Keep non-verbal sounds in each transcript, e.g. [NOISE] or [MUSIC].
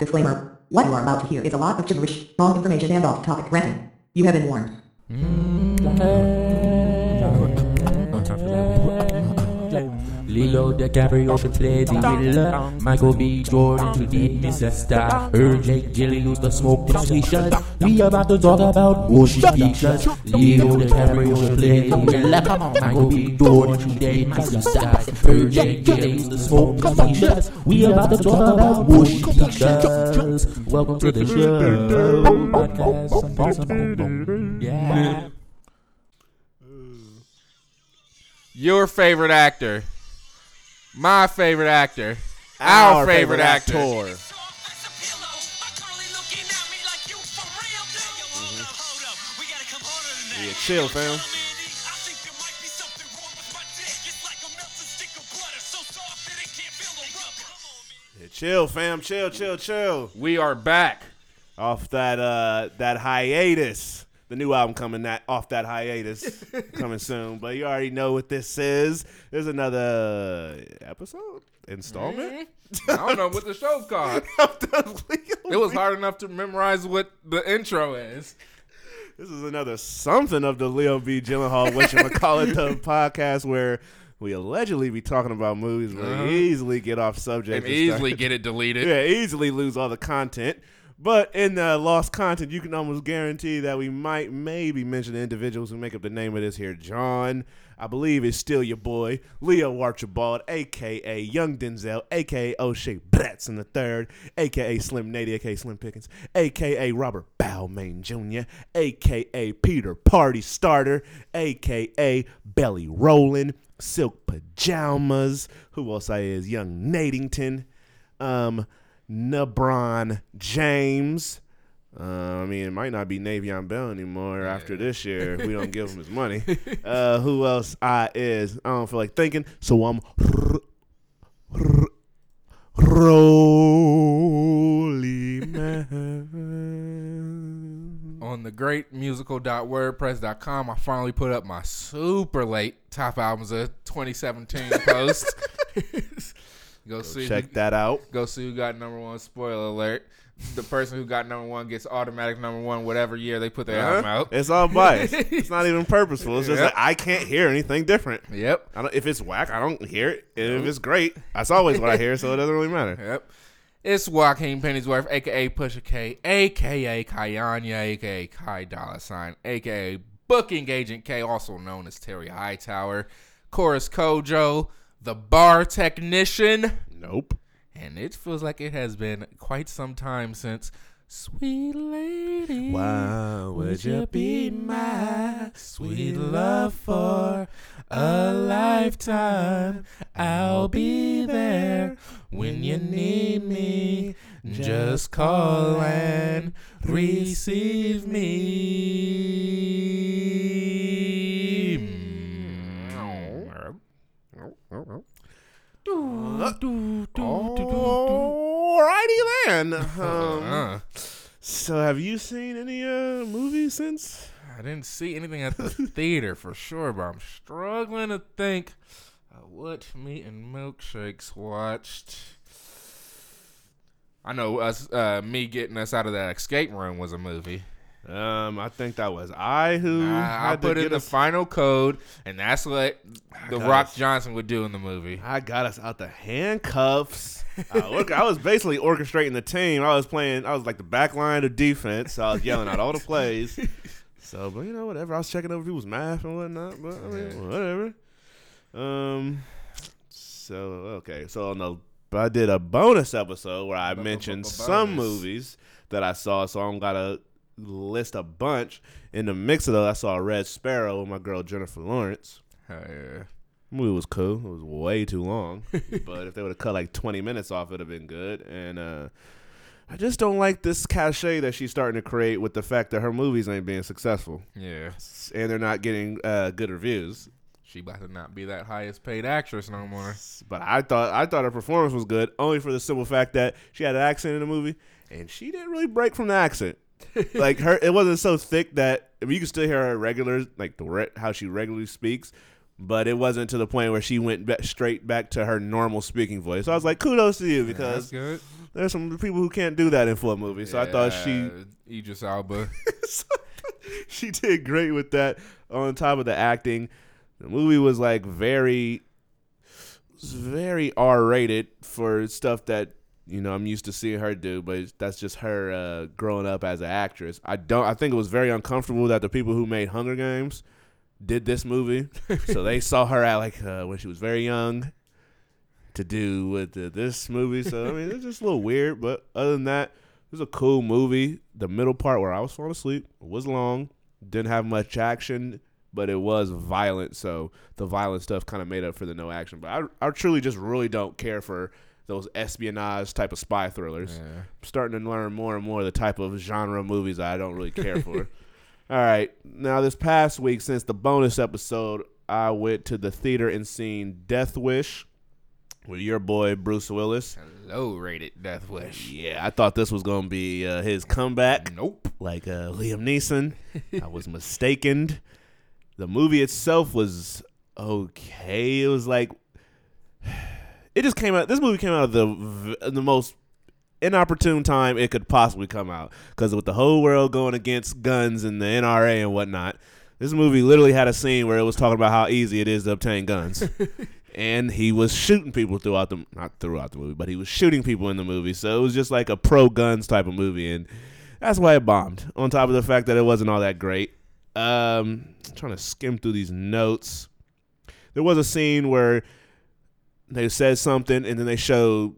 Disclaimer. What you are about to hear is a lot of gibberish, wrong information and off-topic ranting. You have been warned. Mm. Leo DiCaprio should play the villain. Michael B. Jordan should be Mr. Star. Her Jake Gyllenhaal the smoke station. We about to talk about motion pictures. Leo DiCaprio should play the villain. Michael B. Jordan should be Mr. Star. Her Jake Gyllenhaal the smoke station. We about to talk about motion pictures. Welcome to the show. Podcast. Yeah. Your favorite actor. My favorite actor. Our, favorite, actor. Yeah, chill, fam. Yeah, chill, fam. Chill, chill, chill. We are back. Off that uh that hiatus. The new album coming that off that hiatus [LAUGHS] coming soon. But you already know what this is. There's another episode installment. [LAUGHS] I don't know what the show's called. [LAUGHS] It was hard enough to memorize what the intro is. This is another something of the Leo B. Gyllenhaal, what you call it, the podcast where we allegedly be talking about movies, but Uh-huh. easily get off subject And and easily get it deleted. yeah, easily lose all the content. But in the lost content, you can almost guarantee that we might maybe mention the individuals who make up the name of this here. John, I believe, is still your boy, Leo Archibald, aka Young Denzel, aka O'Shea in the Third, aka Slim Nady, aka Slim Pickens, aka Robert Balmain Jr., aka Peter Party Starter, aka Belly Rollin', Silk Pajamas. Who else I is? Young Nadington um, LeBron James. Uh, I mean, it might not be Le'Veon Bell anymore after this year if we don't give him his money. [LAUGHS] Uh, who else I is? I don't feel like thinking, so I'm Rolly Man. On the great musical.wordpress.com, I finally put up my super late top albums of 2017 post. [LAUGHS] [LAUGHS] go see Check that out. Go see who got number one. Spoiler alert: the person who got number one gets automatic number one whatever year they put their album out. It's all biased. it's not even [LAUGHS] purposeful. It's just Yep. like I can't hear anything different. Yep. I don't, if it's whack, I don't hear it. If it's great, that's always what I hear, so it doesn't really matter. Yep. It's Joaquin Pennyworth, aka Pusha K, aka Kayanya, aka Kai Dollar Sign, aka Booking Agent K, also known as Terry Hightower, Chorus Kojo, the bar technician, Nope. and it feels like it has been quite some time since Sweet Lady. Why would you be my sweet love for a lifetime. I'll be there when you need me. Just call and receive me. Alrighty then. Um, Uh, so, have you seen any uh movies since? I didn't see anything at the [LAUGHS] theater for sure, but I'm struggling to think of what me and milkshakes watched. I know us, uh, me getting us out of that escape room was a movie. Um, I think that was I who I, I put in the us. final code, and that's what The Rock us. Johnson would do in the movie. I got us out the handcuffs. uh, look, I was basically orchestrating the team. I was playing. I was like the back line of defense. So I was yelling out all the plays. So, but you know, whatever. I was checking over people's math and whatnot. But I mean, whatever. Um. So okay. So on the, but I did a bonus episode where I mentioned some movies that I saw. So I'm gotta list a bunch. In the mix of those, I saw Red Sparrow with my girl Jennifer Lawrence. Hell yeah. movie was cool. It was way too long, [LAUGHS] but if they would have cut like 20 minutes off, it'd have been good. And uh, I just don't like this cachet that she's starting to create with the fact that her movies ain't being successful Yeah. and they're not getting uh, good reviews. She about to not be that highest paid actress no more. But I thought I thought her performance was good, only for the simple fact that she had an accent in the movie, and she didn't really break from the accent. [LAUGHS] like her, it wasn't so thick that I mean, you can still hear her regular, like the re- how she regularly speaks, but it wasn't to the point where she went straight back to her normal speaking voice. So I was like, kudos to you because good. there's some people who can't do that in for a movie. So I thought she Yeah, Idris Elba. [LAUGHS] she did great with that. On top of the acting, the movie was like very, very R rated for stuff that you know I'm used to seeing her do. But that's just her uh, growing up as an actress. I don't. I think it was very uncomfortable that the people who made Hunger Games did this movie, so they [LAUGHS] saw her at like uh, when she was very young to do with the, this movie. So I mean, it's just a little weird. But other than that, it was a cool movie. The middle part where I was falling asleep was long. Didn't have much action, but it was violent. So the violent stuff kind of made up for the no action. But I, I truly just really don't care for those espionage type of spy thrillers. Yeah. I'm starting to learn more and more the type of genre movies I don't really care for. [LAUGHS] All right. Now, this past week, since the bonus episode, I went to the theater and seen Death Wish with your boy Bruce Willis. Low rated Death Wish. Yeah, I thought this was going to be uh, his comeback, Nope. like uh, Liam Neeson. I was mistaken. The movie itself was okay. It was like it just came out. This movie came out of the the most inopportune time it could possibly come out because with the whole world going against guns and the NRA and whatnot, this movie literally had a scene where it was talking about how easy it is to obtain guns. [LAUGHS] and he was shooting people throughout the not throughout the movie, but he was shooting people in the movie. So it was just like a pro guns type of movie, and that's why it bombed. On top of the fact that it wasn't all that great. Um, I'm trying to skim through these notes. There was a scene where they said something, and then they showed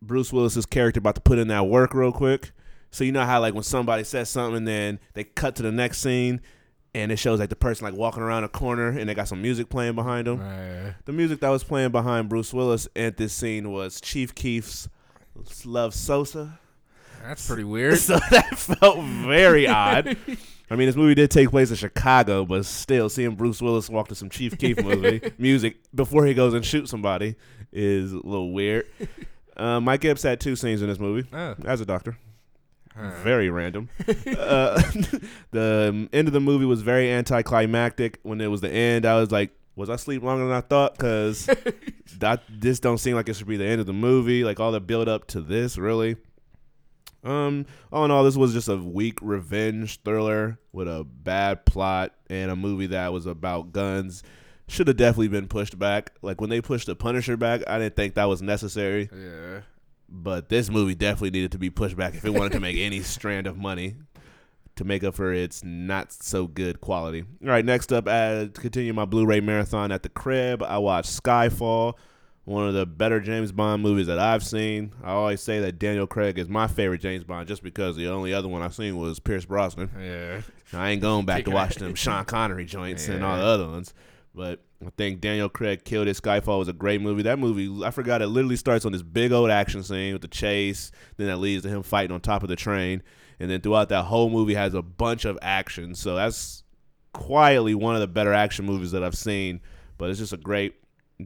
Bruce Willis's character about to put in that work real quick. So you know how like when somebody says something, and then they cut to the next scene, and it shows like the person like walking around a corner, and they got some music playing behind them. Right. The music that was playing behind Bruce Willis at this scene was Chief Keef's Love Sosa. That's pretty weird. [LAUGHS] So that felt very odd. [LAUGHS] I mean, this movie did take place in Chicago, but still, seeing Bruce Willis walk to some Chief Keef [LAUGHS] movie music before he goes and shoots somebody is a little weird. [LAUGHS] Uh, Mike Epps had two scenes in this movie Oh. as a doctor. Huh. Very random. [LAUGHS] uh, the end of the movie was very anticlimactic. When it was the end, I was like, "Was I sleep longer than I thought?" Because that this don't seem like it should be the end of the movie. Like all the build up to this, really. Um, all in all, this was just a weak revenge thriller with a bad plot and a movie that was about guns. Should have definitely been pushed back. Like when they pushed the Punisher back, I didn't think that was necessary. Yeah. But this movie definitely needed to be pushed back if it wanted to make any [LAUGHS] strand of money to make up for its not so good quality. All right, next up, uh, continue my Blu-ray marathon at the crib, I watched Skyfall, one of the better James Bond movies that I've seen. I always say that Daniel Craig is my favorite James Bond just because the only other one I've seen was Pierce Brosnan. Yeah. I ain't going back to watch them Sean Connery joints and all the other ones. But I think Daniel Craig killed it. Skyfall was a great movie. That movie, I forgot, it literally starts on this big old action scene with the chase. Then that leads to him fighting on top of the train. And then throughout that whole movie has a bunch of action. So that's quietly one of the better action movies that I've seen. But it's just a great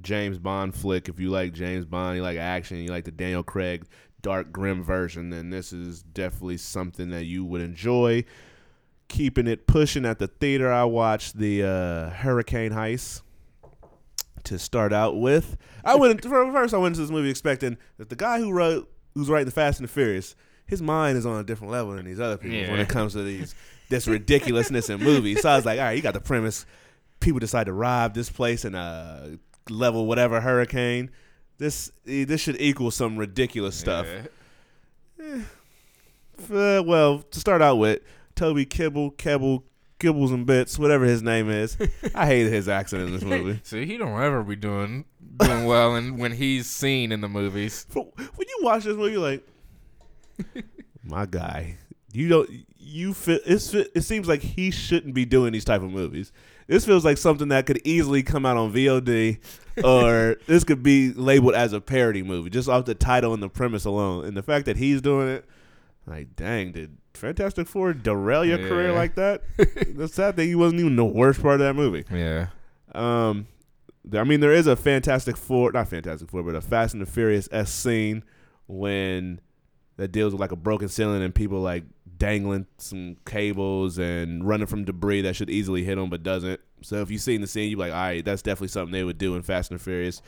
James Bond flick. If you like James Bond, you like action, you like the Daniel Craig dark grim version, then this is definitely something that you would enjoy. Keeping it pushing at the theater, I watched the uh, Hurricane Heist to start out with. I went for first. I went into this movie expecting that the guy who wrote, who's writing the Fast and the Furious, his mind is on a different level than these other people when it comes to these [LAUGHS] this ridiculousness in movies. So I was like, all right, you got the premise. People decide to rob this place and uh, level whatever hurricane. This eh, this should equal some ridiculous stuff. Yeah. Uh, well, to start out with, Toby Kibble, Kebble, Kibbles and Bits, whatever his name is. I hated his accent in this [LAUGHS] movie. See, he don't ever be doing doing well, and when he's seen in the movies. When you watch this movie, you're like, [LAUGHS] my guy, you don't, you feel, it's, it seems like he shouldn't be doing these type of movies. This feels like something that could easily come out on VOD, or [LAUGHS] this could be labeled as a parody movie just off the title and the premise alone. And the fact that he's doing it, like, dang, did Fantastic Four derail your career like that? [LAUGHS] the sad thing, he wasn't even the worst part of that movie. Yeah. Um, I mean, there is a Fantastic Four, not Fantastic Four, but a Fast and the Furious S scene when that deals with like a broken ceiling and people like dangling some cables and running from debris that should easily hit him but doesn't. So if you've seen the scene, you're like, all right, that's definitely something they would do in Fast and Furious.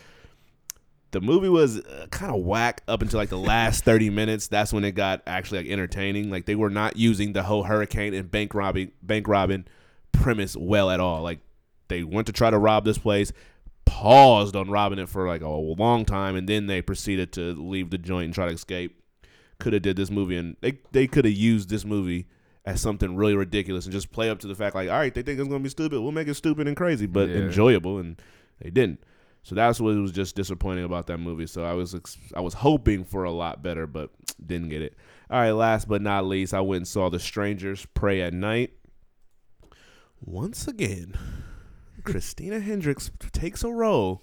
The movie was uh, kind of whack up until like the last 30 minutes. That's when it got actually like entertaining. Like they were not using the whole hurricane and bank robbing bank robbing premise well at all. Like they went to try to rob this place, paused on robbing it for like a long time, and then they proceeded to leave the joint and try to escape. Could have did this movie, and they they could have used this movie as something really ridiculous and just play up to the fact like, all right, they think it's gonna be stupid, we'll make it stupid and crazy, but Yeah. enjoyable, and they didn't. So that's what was just disappointing about that movie. So I was ex- I was hoping for a lot better, but didn't get it. All right, last but not least, I went and saw The Strangers Prey at Night. Once again, [LAUGHS] Christina Hendricks takes a role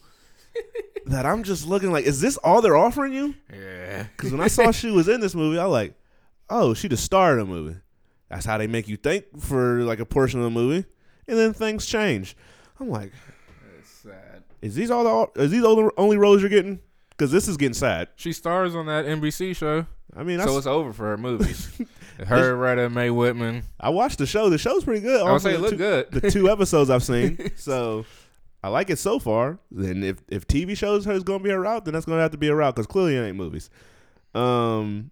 that I'm just looking like, is this all they're offering you? Yeah. [LAUGHS] Because when I saw she was in this movie, I was like, oh, she the star of the movie. That's how they make you think for like a portion of the movie, and then things change. I'm like, It's sad. is these all the is these all the only roles you're getting? Because this is getting sad. She stars on that NBC show, I mean, so s- it's over for her movies. [LAUGHS] her, Retta, Mae Whitman. I watched the show. The show's pretty good. I would say it looked good. the two [LAUGHS] episodes I've seen. So I like it so far. Then if if TV shows her is going to be a route, then that's going to have to be a route because clearly it ain't movies. Um,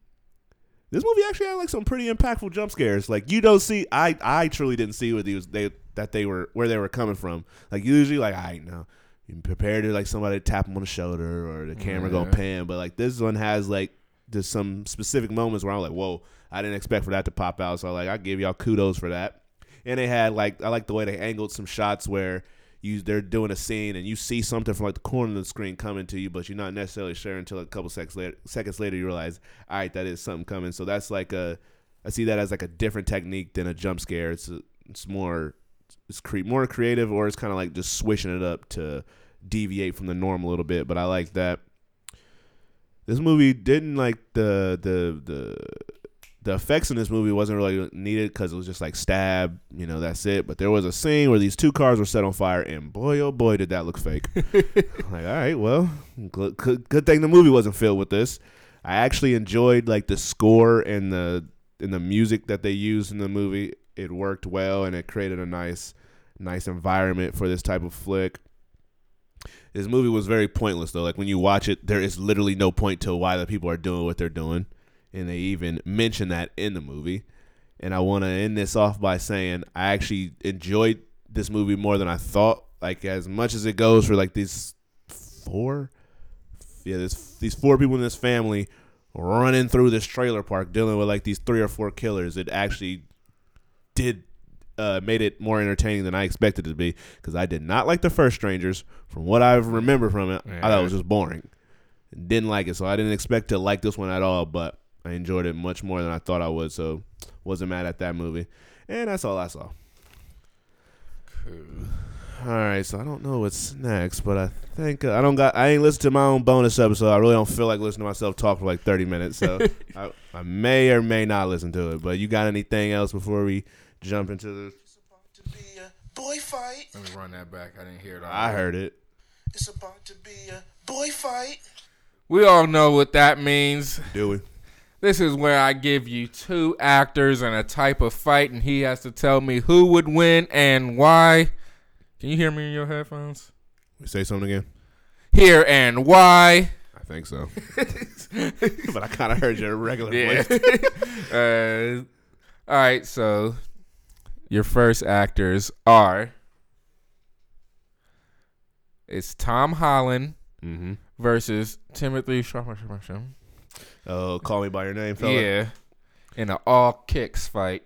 this movie actually had like some pretty impactful jump scares. Like you don't see, I I truly didn't see what these they that they were where they were coming from. Like usually, like I know you prepare to like somebody tap them on the shoulder or the camera Yeah. gonna pan, but like this one has like there's some specific moments where I'm like, whoa, I didn't expect for that to pop out. So like I give y'all kudos for that. And they had like I like the way they angled some shots where you they're doing a scene and you see something from like the corner of the screen coming to you, but you're not necessarily sure until a couple seconds later. Seconds later, you realize, all right, that is something coming. So that's like a I see that as like a different technique than a jump scare. It's it's more it's cre- more creative or it's kind of like just swishing it up to deviate from the norm a little bit. But I like that. This movie didn't like the the the the effects in this movie wasn't really needed because it was just like stab, you know, that's it. But there was a scene where these two cars were set on fire, and boy, oh boy, did that look fake. [LAUGHS] like, all right, well, good, good, good thing the movie wasn't filled with this. I actually enjoyed like the score and the and the music that they used in the movie. It worked well, and it created a nice, nice environment for this type of flick. This movie was very pointless though. Like when you watch it, there is literally no point to why the people are doing what they're doing and they even mention that in the movie. And I want to end this off by saying I actually enjoyed this movie more than I thought. Like as much as it goes for like these four, yeah, this these four people in this family running through this trailer park dealing with like these three or four killers. It actually did uh, made it more entertaining than I expected it to be because I did not like the first Strangers. From what I remember from it, I thought it was just boring. Didn't like it, so I didn't expect to like this one at all. But I enjoyed it much more than I thought I would, so wasn't mad at that movie. And that's all I saw. All right, so I don't know what's next, but I think uh, I don't got. I ain't listened to my own bonus episode. I really don't feel like listening to myself talk for like thirty minutes, so [LAUGHS] I, I may or may not listen to it. But you got anything else before we jump into the? It's about to be a boy fight. Let me run that back. I didn't hear it. all I right. heard it. It's about to be a boy fight. We all know what that means. Do we? This is where I give you two actors and a type of fight, and he has to tell me who would win and why. Can you hear me in your headphones? Say something again. Here and why. I think so. [LAUGHS] [LAUGHS] but I kind of heard your regular Yeah. voice. [LAUGHS] uh, all right, so your first actors are it's Tom Holland Mm-hmm. versus Timothée Chalamet. Oh, call me by your name, fella. Yeah, in an all kicks fight.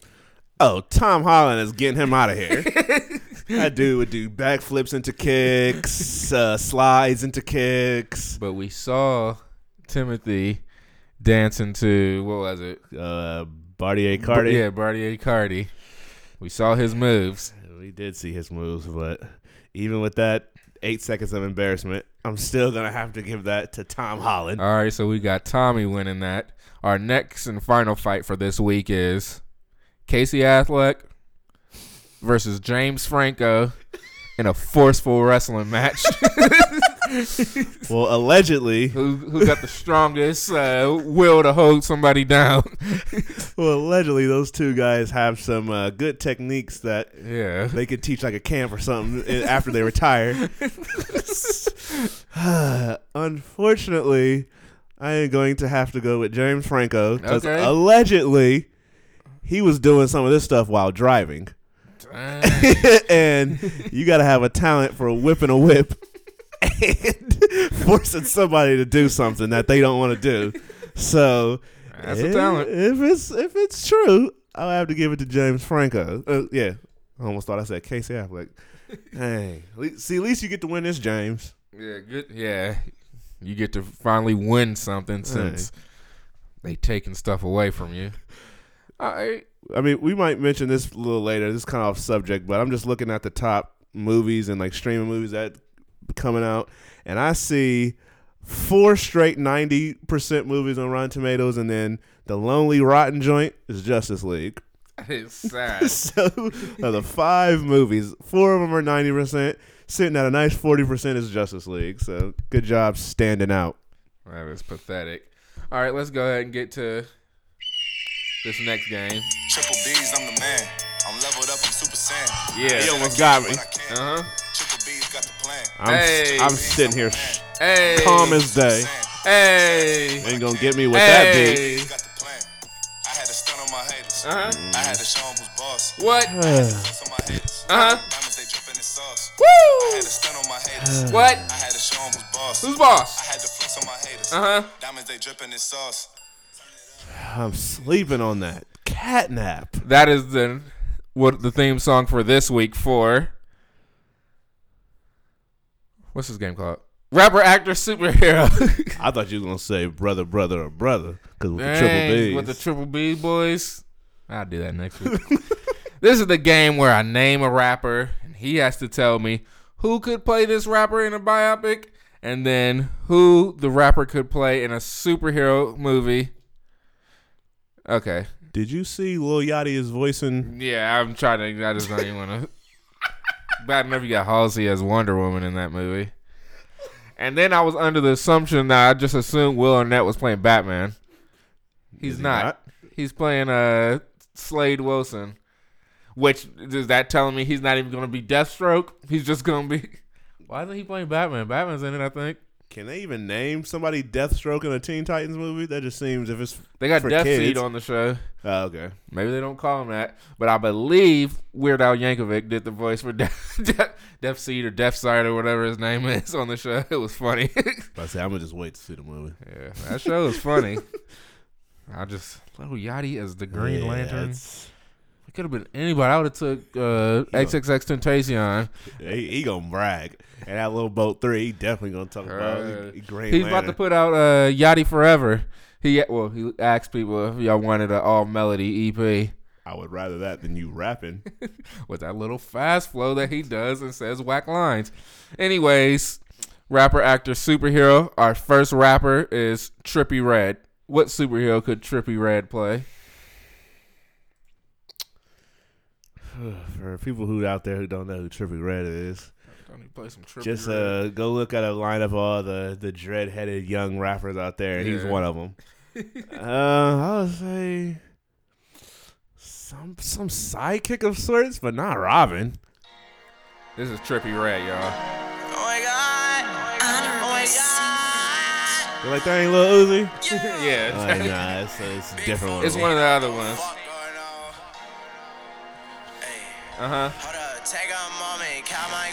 Oh, Tom Holland is getting him out of here. [LAUGHS] that dude would do backflips into kicks, uh, slides into kicks, But we saw Timothée dancing to what was it? uh, Bartier Cardi. Yeah, Bartier Cardi. We saw his moves. We did see his moves, but even with that eight seconds of embarrassment, I'm still gonna have to give that to Tom Holland. All right, so we got Tommy winning that. Our next and final fight for this week is Casey Affleck versus James Franco in a forceful wrestling match. [LAUGHS] [LAUGHS] well, allegedly, Who who got the strongest uh, will to hold somebody down? [LAUGHS] well, allegedly, those two guys have some uh, good techniques that yeah. they could teach like a camp or something after they retire. [LAUGHS] [SIGHS] Unfortunately, I am going to have to go with James Franco because Okay. allegedly he was doing some of this stuff while driving. And you got to have a talent for whipping a whip and [LAUGHS] forcing somebody to do something that they don't want to do. So That's a if- talent. If it's if it's true, I'll have to give it to James Franco. Uh, yeah, I almost thought I said Casey Affleck. [LAUGHS] Hey, see, at least you get to win this, James. Yeah, good. Yeah, you get to finally win something since they taking stuff away from you. All right. I mean, we might mention this a little later. This is kind of off subject, but I'm just looking at the top movies and like streaming movies that coming out, and I see four straight 90% movies on Rotten Tomatoes, and then the lonely rotten joint is Justice League. It's [LAUGHS] sad. so [LAUGHS] of the five movies, four of them are 90%. Sitting at a nice 40% is Justice League. So good job standing out. that is pathetic. All right, let's go ahead and get to this next game. Triple B's, I'm the man. I'm leveled up, I'm super saiyan. Yeah. He almost got me. When I can. Uh huh. I'm, Hey. I'm sitting here sh- Hey. calm as day. Hey. Ain't gonna get me with that beat. Hey. Got the. I had to stun on my haters. Huh. I had to show 'em who's boss. What? Flex on my haters. [SIGHS] Uh huh. Diamonds, they drippin' in sauce. I Woo. had to stun on my haters. [SIGHS] What? I had to show 'em who's boss. Who's boss? I had to flex on my haters. Uh huh. Diamonds, they drippin' in sauce. I'm sleeping on that. Catnap. That is the what the theme song for this week for. What's this game called? Rapper, actor, superhero. [LAUGHS] I thought you were gonna say brother, brother, or brother, because with the triple B's. With the triple B boys. I'll do that next week. [LAUGHS] this is the game where I name a rapper and he has to tell me who could play this rapper in a biopic and then who the rapper could play in a superhero movie. Okay. Did you see Lil Yachty is voicing? Yeah, I'm trying to. I just don't even want to. Bad enough you got Halsey as Wonder Woman in that movie. And then I was under the assumption that I just assumed Will Arnett was playing Batman. He's he not. not? He's playing uh Slade Wilson. Which is that telling me he's not even going to be Deathstroke? He's just going to be. Why isn't he playing Batman? Batman's in it, I think. Can they even name somebody Deathstroke in a Teen Titans movie? That just seems if it's They got for Death kids. Seed on the show. Oh, okay. Maybe they don't call him that, but I believe Weird Al Yankovic did the voice for [LAUGHS] Death, Death, Death Seed or Death Side or whatever his name [LAUGHS] is on the show. It was funny. [LAUGHS] I say I'm gonna just wait to see the movie. yeah, that show was funny. I just Little Yachty as the Green Yeah, Lantern. it's- could have been anybody. I would have took uh, XXX Tentacion. He, he gonna brag. And that little boat three, he definitely gonna talk about Uh, Green He's about to put out uh, Yachty Forever. He well, he asked people if y'all wanted an all melody EP. I would rather that than you rapping. [LAUGHS] with that little fast flow that he does and says whack lines. Anyways, rapper, actor, superhero. Our first rapper is Trippie Redd. What superhero could Trippie Redd play? [SIGHS] For people who out there who don't know who Trippie Redd is, Don't play some Trippy just Red? uh, go look at a line of all the the dread headed young rappers out there, and he's one of them. [LAUGHS] uh, I would say some some sidekick of sorts, but not Robin. This is Trippie Redd, y'all. Oh my god. Oh my god. You like that ain't Lil Uzi? [LAUGHS] yeah, Oh, nah, it's, it's a different one. it's one of the other ones. Count my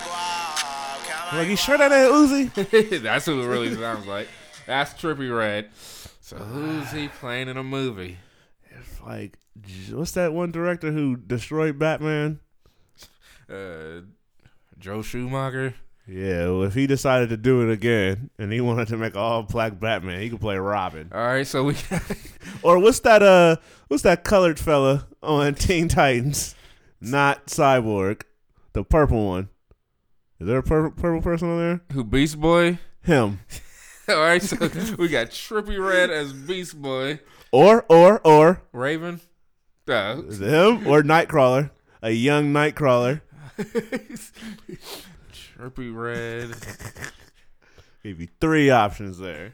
Like, you sure that ain't Uzi? [LAUGHS] That's who it really sounds like. That's Trippie Redd. So who's he playing in a movie? It's like, what's that one director who destroyed Batman? Uh, Joel Schumacher. Yeah, well, if he decided to do it again and he wanted to make all black Batman, he could play Robin. All right, so we [LAUGHS] Or what's that? Uh, what's that colored fella on [LAUGHS] Teen Titans? Not Cyborg, the purple one. Is there a purple, purple person on there? who Beast Boy. Him. [LAUGHS] All right, so [LAUGHS] we got Trippie Redd as Beast Boy, Or or or Raven. Uh, is it him or Nightcrawler? A young Nightcrawler. [LAUGHS] Trippie Redd. Give you three options there.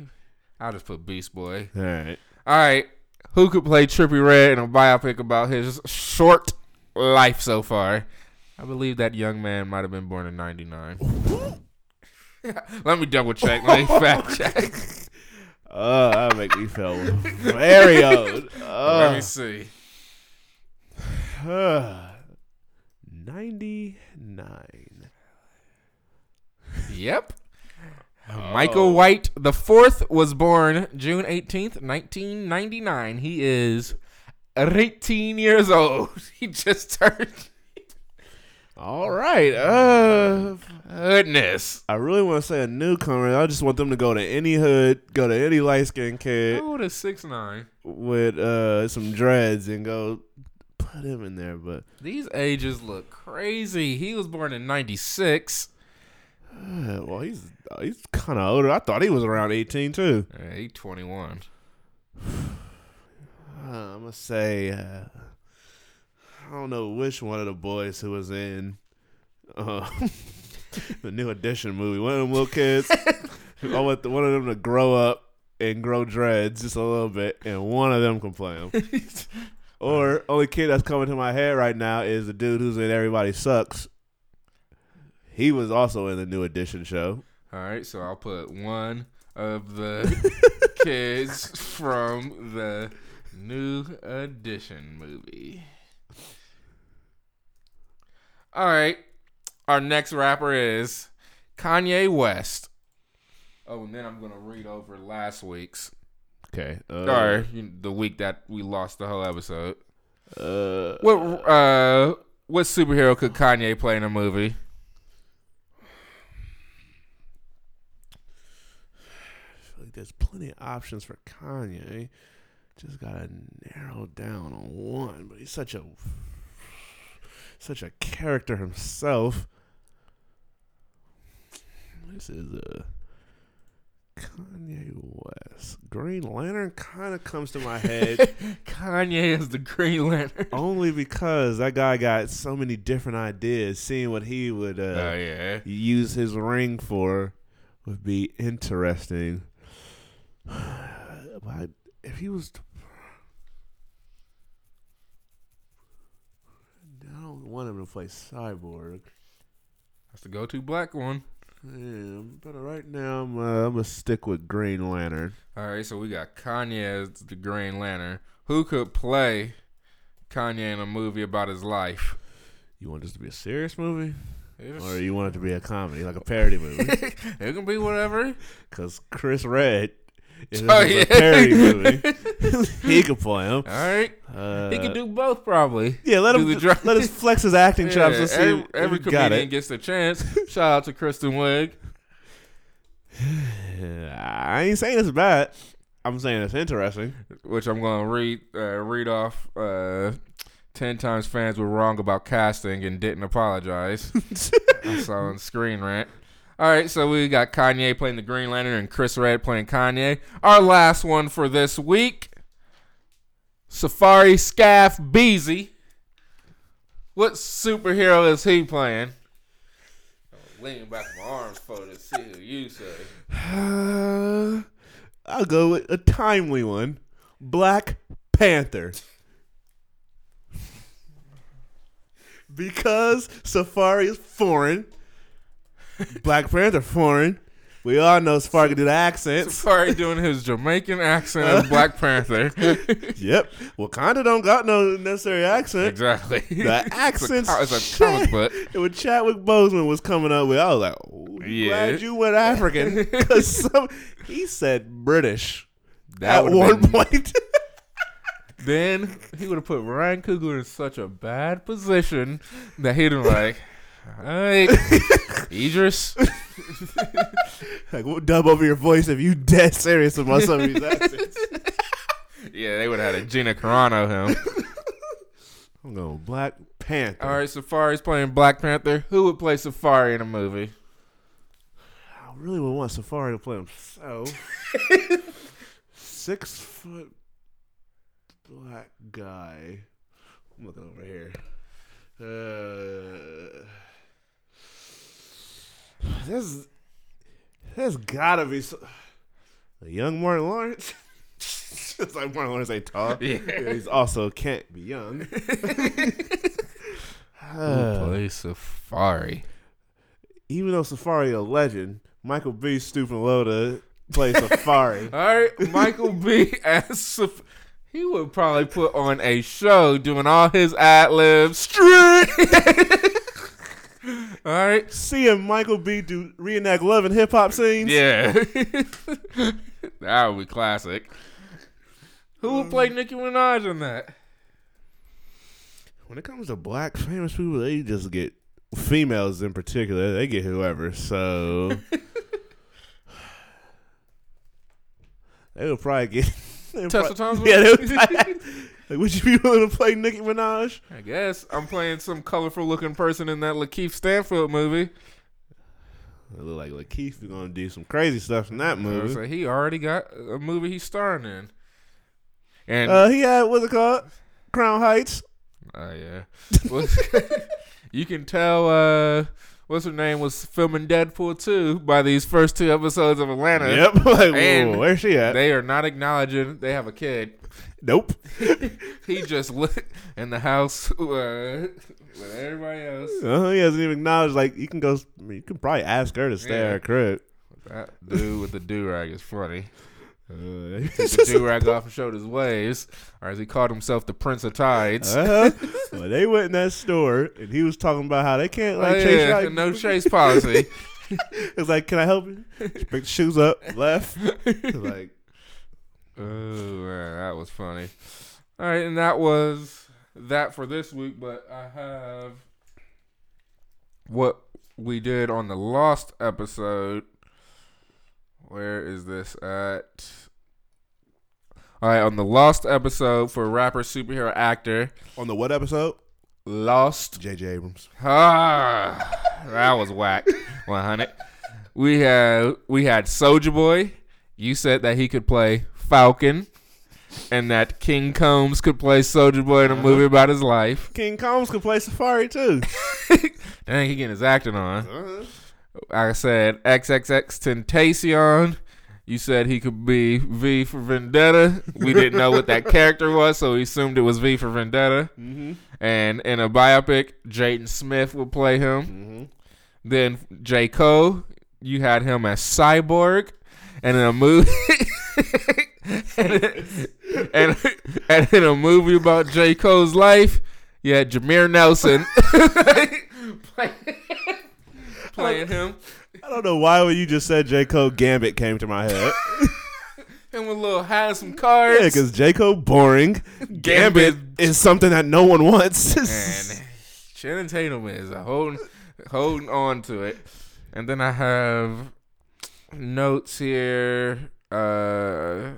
I'll just put Beast Boy. All right. All right. Who could play Trippie Redd in a biopic about his short life so far? I believe that young man might have been born in 99. [LAUGHS] Let me double check. Let me [LAUGHS] fact check. Uh, oh, that make me feel very old. Let Oh. me uh. see. [SIGHS] 99. Yep. Michael White the fourth was born June 18th, 1999. He is 18 years old. [LAUGHS] He just turned All right. Uh, goodness. I really want to say a newcomer. I just want them to go to any hood, go to any light skinned kid old is six nine? with uh, some dreads and go put him in there. But These ages look crazy. He was born in 96. uh, well, he's he's kind of older. I thought he was around 18 too. Uh, he 21. [SIGHS] [SIGHS] [SIGHS] Uh, I'm gonna say uh, I don't know which one of the boys who was in uh, [LAUGHS] the new edition movie. One of them little kids. [LAUGHS] I want the, one of them to grow up and grow dreads just a little bit, and one of them can play him. [LAUGHS] or only kid that's coming to my head right now is the dude who's in Everybody Sucks. He was also in the new edition show. All right, so I'll put one of the kids from the new edition movie. All right, our next rapper is Kanye West. Oh, and then I'm gonna read over last week's, Okay. Uh, or the week that we lost the whole episode. Uh, What uh, what superhero could Kanye play in a movie? feel like there's plenty of options for Kanye. Just gotta narrow down on one. But he's such a such a character himself. This is a Kanye West. Green Lantern kind of comes to my head [LAUGHS] Kanye is the Green Lantern. [LAUGHS] only because that guy got so many different ideas. Seeing what he would uh, Oh yeah. use his ring for would be interesting. [SIGHS] But if he was, to, I don't want him to play Cyborg. That's the go-to black one. Yeah, but right now I'm uh, I'm gonna stick with Green Lantern. All right, so we got Kanye as the Green Lantern. Who could play Kanye in a movie about his life? You want this to be a serious movie, or you want it to be a comedy, like a parody movie? [LAUGHS] it can be whatever. [LAUGHS] Because Chris Redd is Oh, yeah. parody [LAUGHS] movie. he could play him. All right, Uh, he can do both probably. Yeah, let do him [LAUGHS] let us flex his acting chops. Let's see every, if every comedian gets a chance. Shout out to Kristen Wiig. [SIGHS] I ain't saying it's bad. I'm saying it's interesting. which I'm gonna read uh, read off. Uh, Ten times fans were wrong about casting and didn't apologize. [LAUGHS] I saw on Screen Rant. All right, so we got Kanye playing the Green Lantern and Chris Redd playing Kanye. Our last one for this week, Safaree Scaff Beezy. What superhero is he playing? I'm leaning back my arms for to see who you say. Uh, [SIGHS] I'll go with a timely one. Black Panther. because Safaree is foreign. Black Panther foreign. We all know can do the accents. Safaree doing his Jamaican accent as [LAUGHS] Black Panther. Yep. Wakanda don't got no necessary accent. exactly. The accents. It's a, it's a comic book. And when Chadwick Boseman was coming up with, I was like, oh, Yeah. glad you went African. [LAUGHS] Because he said British That at one been- point. Then he would have put Ryan Coogler in such a bad position that he'd have like, all right, [LAUGHS] Idris. [LAUGHS] like, we'll dub over your voice if you dead serious about some of these accents. Yeah, they would have had a Gina Carano him. [LAUGHS] I'm going Black Panther. All right, Safaree's playing Black Panther. Who would play Safaree in a movie? I really would want Safaree to play him. So Six foot black guy. I'm looking over here. Uh, there's There's gotta be some, a young Martin Lawrence. [LAUGHS] it's like Martin Lawrence ain't tall. Yeah. he's also can't be young. [LAUGHS] Uh, Play [SIGHS] Safaree. even though Safaree a legend, Michael B. stupid low to play Safaree. [LAUGHS] All right, Michael B. as Saf- he would probably put on a show doing all his ad libs. Straight. All right. Seeing Michael B. do reenact love and hip hop scenes. Yeah. [LAUGHS] that would be classic. Who would play mm. Nicki Minaj in that? When it comes to black famous people, they just get females in particular. They get whoever. So [LAUGHS] they would probably get [LAUGHS] Tessa Thompson? Yeah, they would probably, like, would you be willing to play Nicki Minaj? I guess I'm playing some colorful looking person in that Lakeith Stanfield movie. It look like Lakeith is gonna do some crazy stuff in that movie. So he already got a movie he's starring in. And Uh, he had what's it called? Crown Heights. Oh yeah. Well, [LAUGHS] you can tell uh what's her name was filming Deadpool 2 by these first two episodes of Atlanta. Yep. [LAUGHS] like, And whoa, where's she at? They are not acknowledging they have a kid. Nope. [LAUGHS] He just lit in the house uh, [LAUGHS] with everybody else. Uh, he hasn't even acknowledged. Like you can go. You can probably ask her to stay at her crib. That dude with the do rag is funny. Uh, [LAUGHS] Took the do rag off and showed his ways, or as he called himself, the Prince of Tides. uh-huh. well, they went in that store and he was talking about how they can't like Oh, chase yeah, out. no chase policy. It's like, can I help you? She picked the shoes up, left. Like, Oh man, that was funny. All right, and that was that for this week. But I have what we did on the Lost episode. Where is this at? All right, on the Lost episode for rapper, superhero, actor, on the what episode? Lost. J.J. Abrams. Ah, that was whack. One hundred. We had we had Soulja Boy. You said that he could play Falcon, and that King Combs could play Soulja Boy in a movie about his life. [LAUGHS] King Combs could play Safaree too. Dang, he getting his acting on. Uh-huh. I said XXX Tentacion. You said he could be V for Vendetta. We didn't know what that [LAUGHS] character was, so we assumed it was V for Vendetta. Mm-hmm. And in a biopic, Jaden Smith would play him. Mm-hmm. Then J. Cole, you had him as Cyborg, and in a movie, [LAUGHS] [LAUGHS] and, and, and in a movie about J. Cole's life, you had Jameer Nelson playing, [LAUGHS] playing him. I don't know why when you just said J. Cole Gambit came to my head. [LAUGHS] Him with a little hat and some cards. yeah, because J. Cole boring. Gambit Gambit is something that no one wants. and Channing Tatum is holding holding on to it. And then I have notes here. Uh,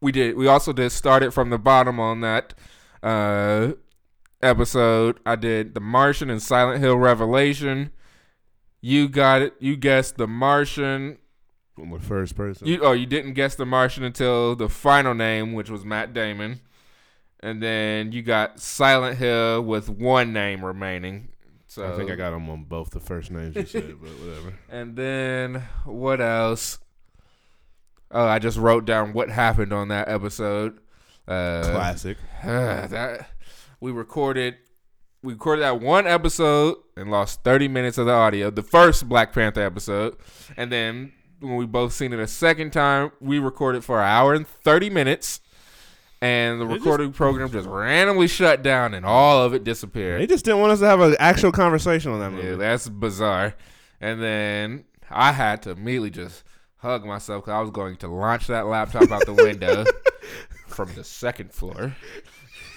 we did. We also did started from the bottom on that uh, episode. I did The Martian and Silent Hill Revelation. You got it. You guessed The Martian. I'm the first person. You oh you didn't guess the Martian until the final name, which was Matt Damon, and then you got Silent Hill with one name remaining. So I think I got them on both the first names you said, but whatever. [LAUGHS] And then what else? Oh, I just wrote down what happened on that episode. Uh, Classic. [SIGHS] that we recorded. We recorded that one episode and lost 30 minutes of the audio, the first Black Panther episode. And then when we both seen it a second time, we recorded for an hour and 30 minutes. And the just- recording program just randomly shut down and all of it disappeared. They just didn't want us to have an actual conversation on that movie. Yeah, that's bizarre. And then I had to immediately just hug myself because I was going to launch that laptop out the window [LAUGHS] from the second floor.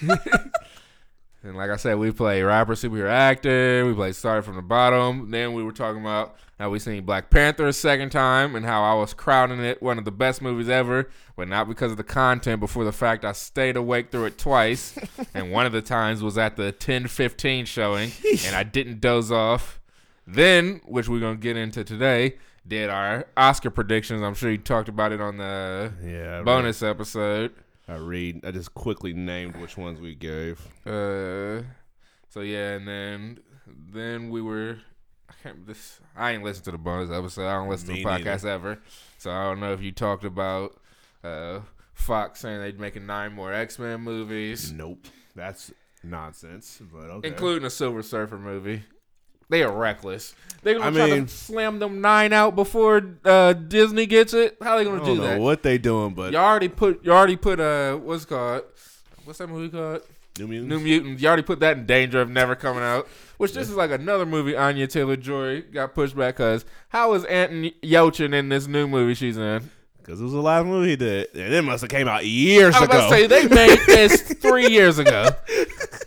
[LAUGHS] and like I said, we play rapper, superhero, actor. We play started from the bottom. Then we were talking about how we seen Black Panther a second time and how I was crowding it one of the best movies ever, but not because of the content, but for the fact I stayed awake through it twice. [LAUGHS] and one of the times was at the 10:15 showing, and I didn't doze off. Then, which we're gonna get into today, did our Oscar predictions. I'm sure you talked about it on the Yeah. Bonus episode. I read. I just quickly named which ones we gave. Uh, so yeah, and then then we were I can't. This I ain't listened to the bonus episode. I don't listen Me to the podcast ever, so I don't know if you talked about uh, Fox saying they'd making nine more X Men movies, Nope. That's nonsense. But okay. including a Silver Surfer movie. They are reckless. They're gonna I try mean- to slam them nine out before uh, Disney gets it. How are they gonna don't do that? what they doing, but You already put. You already put. Uh, what's called? What's that movie called? New Mutants. New Mutants. You already put that in danger of never coming out. Which this is like another movie Anya Taylor Joy got pushed back because how is Anton Yelchin in this new movie she's in? Because it was the last movie he did. And it must have came out years I was ago. about to say they made [LAUGHS] this three years ago.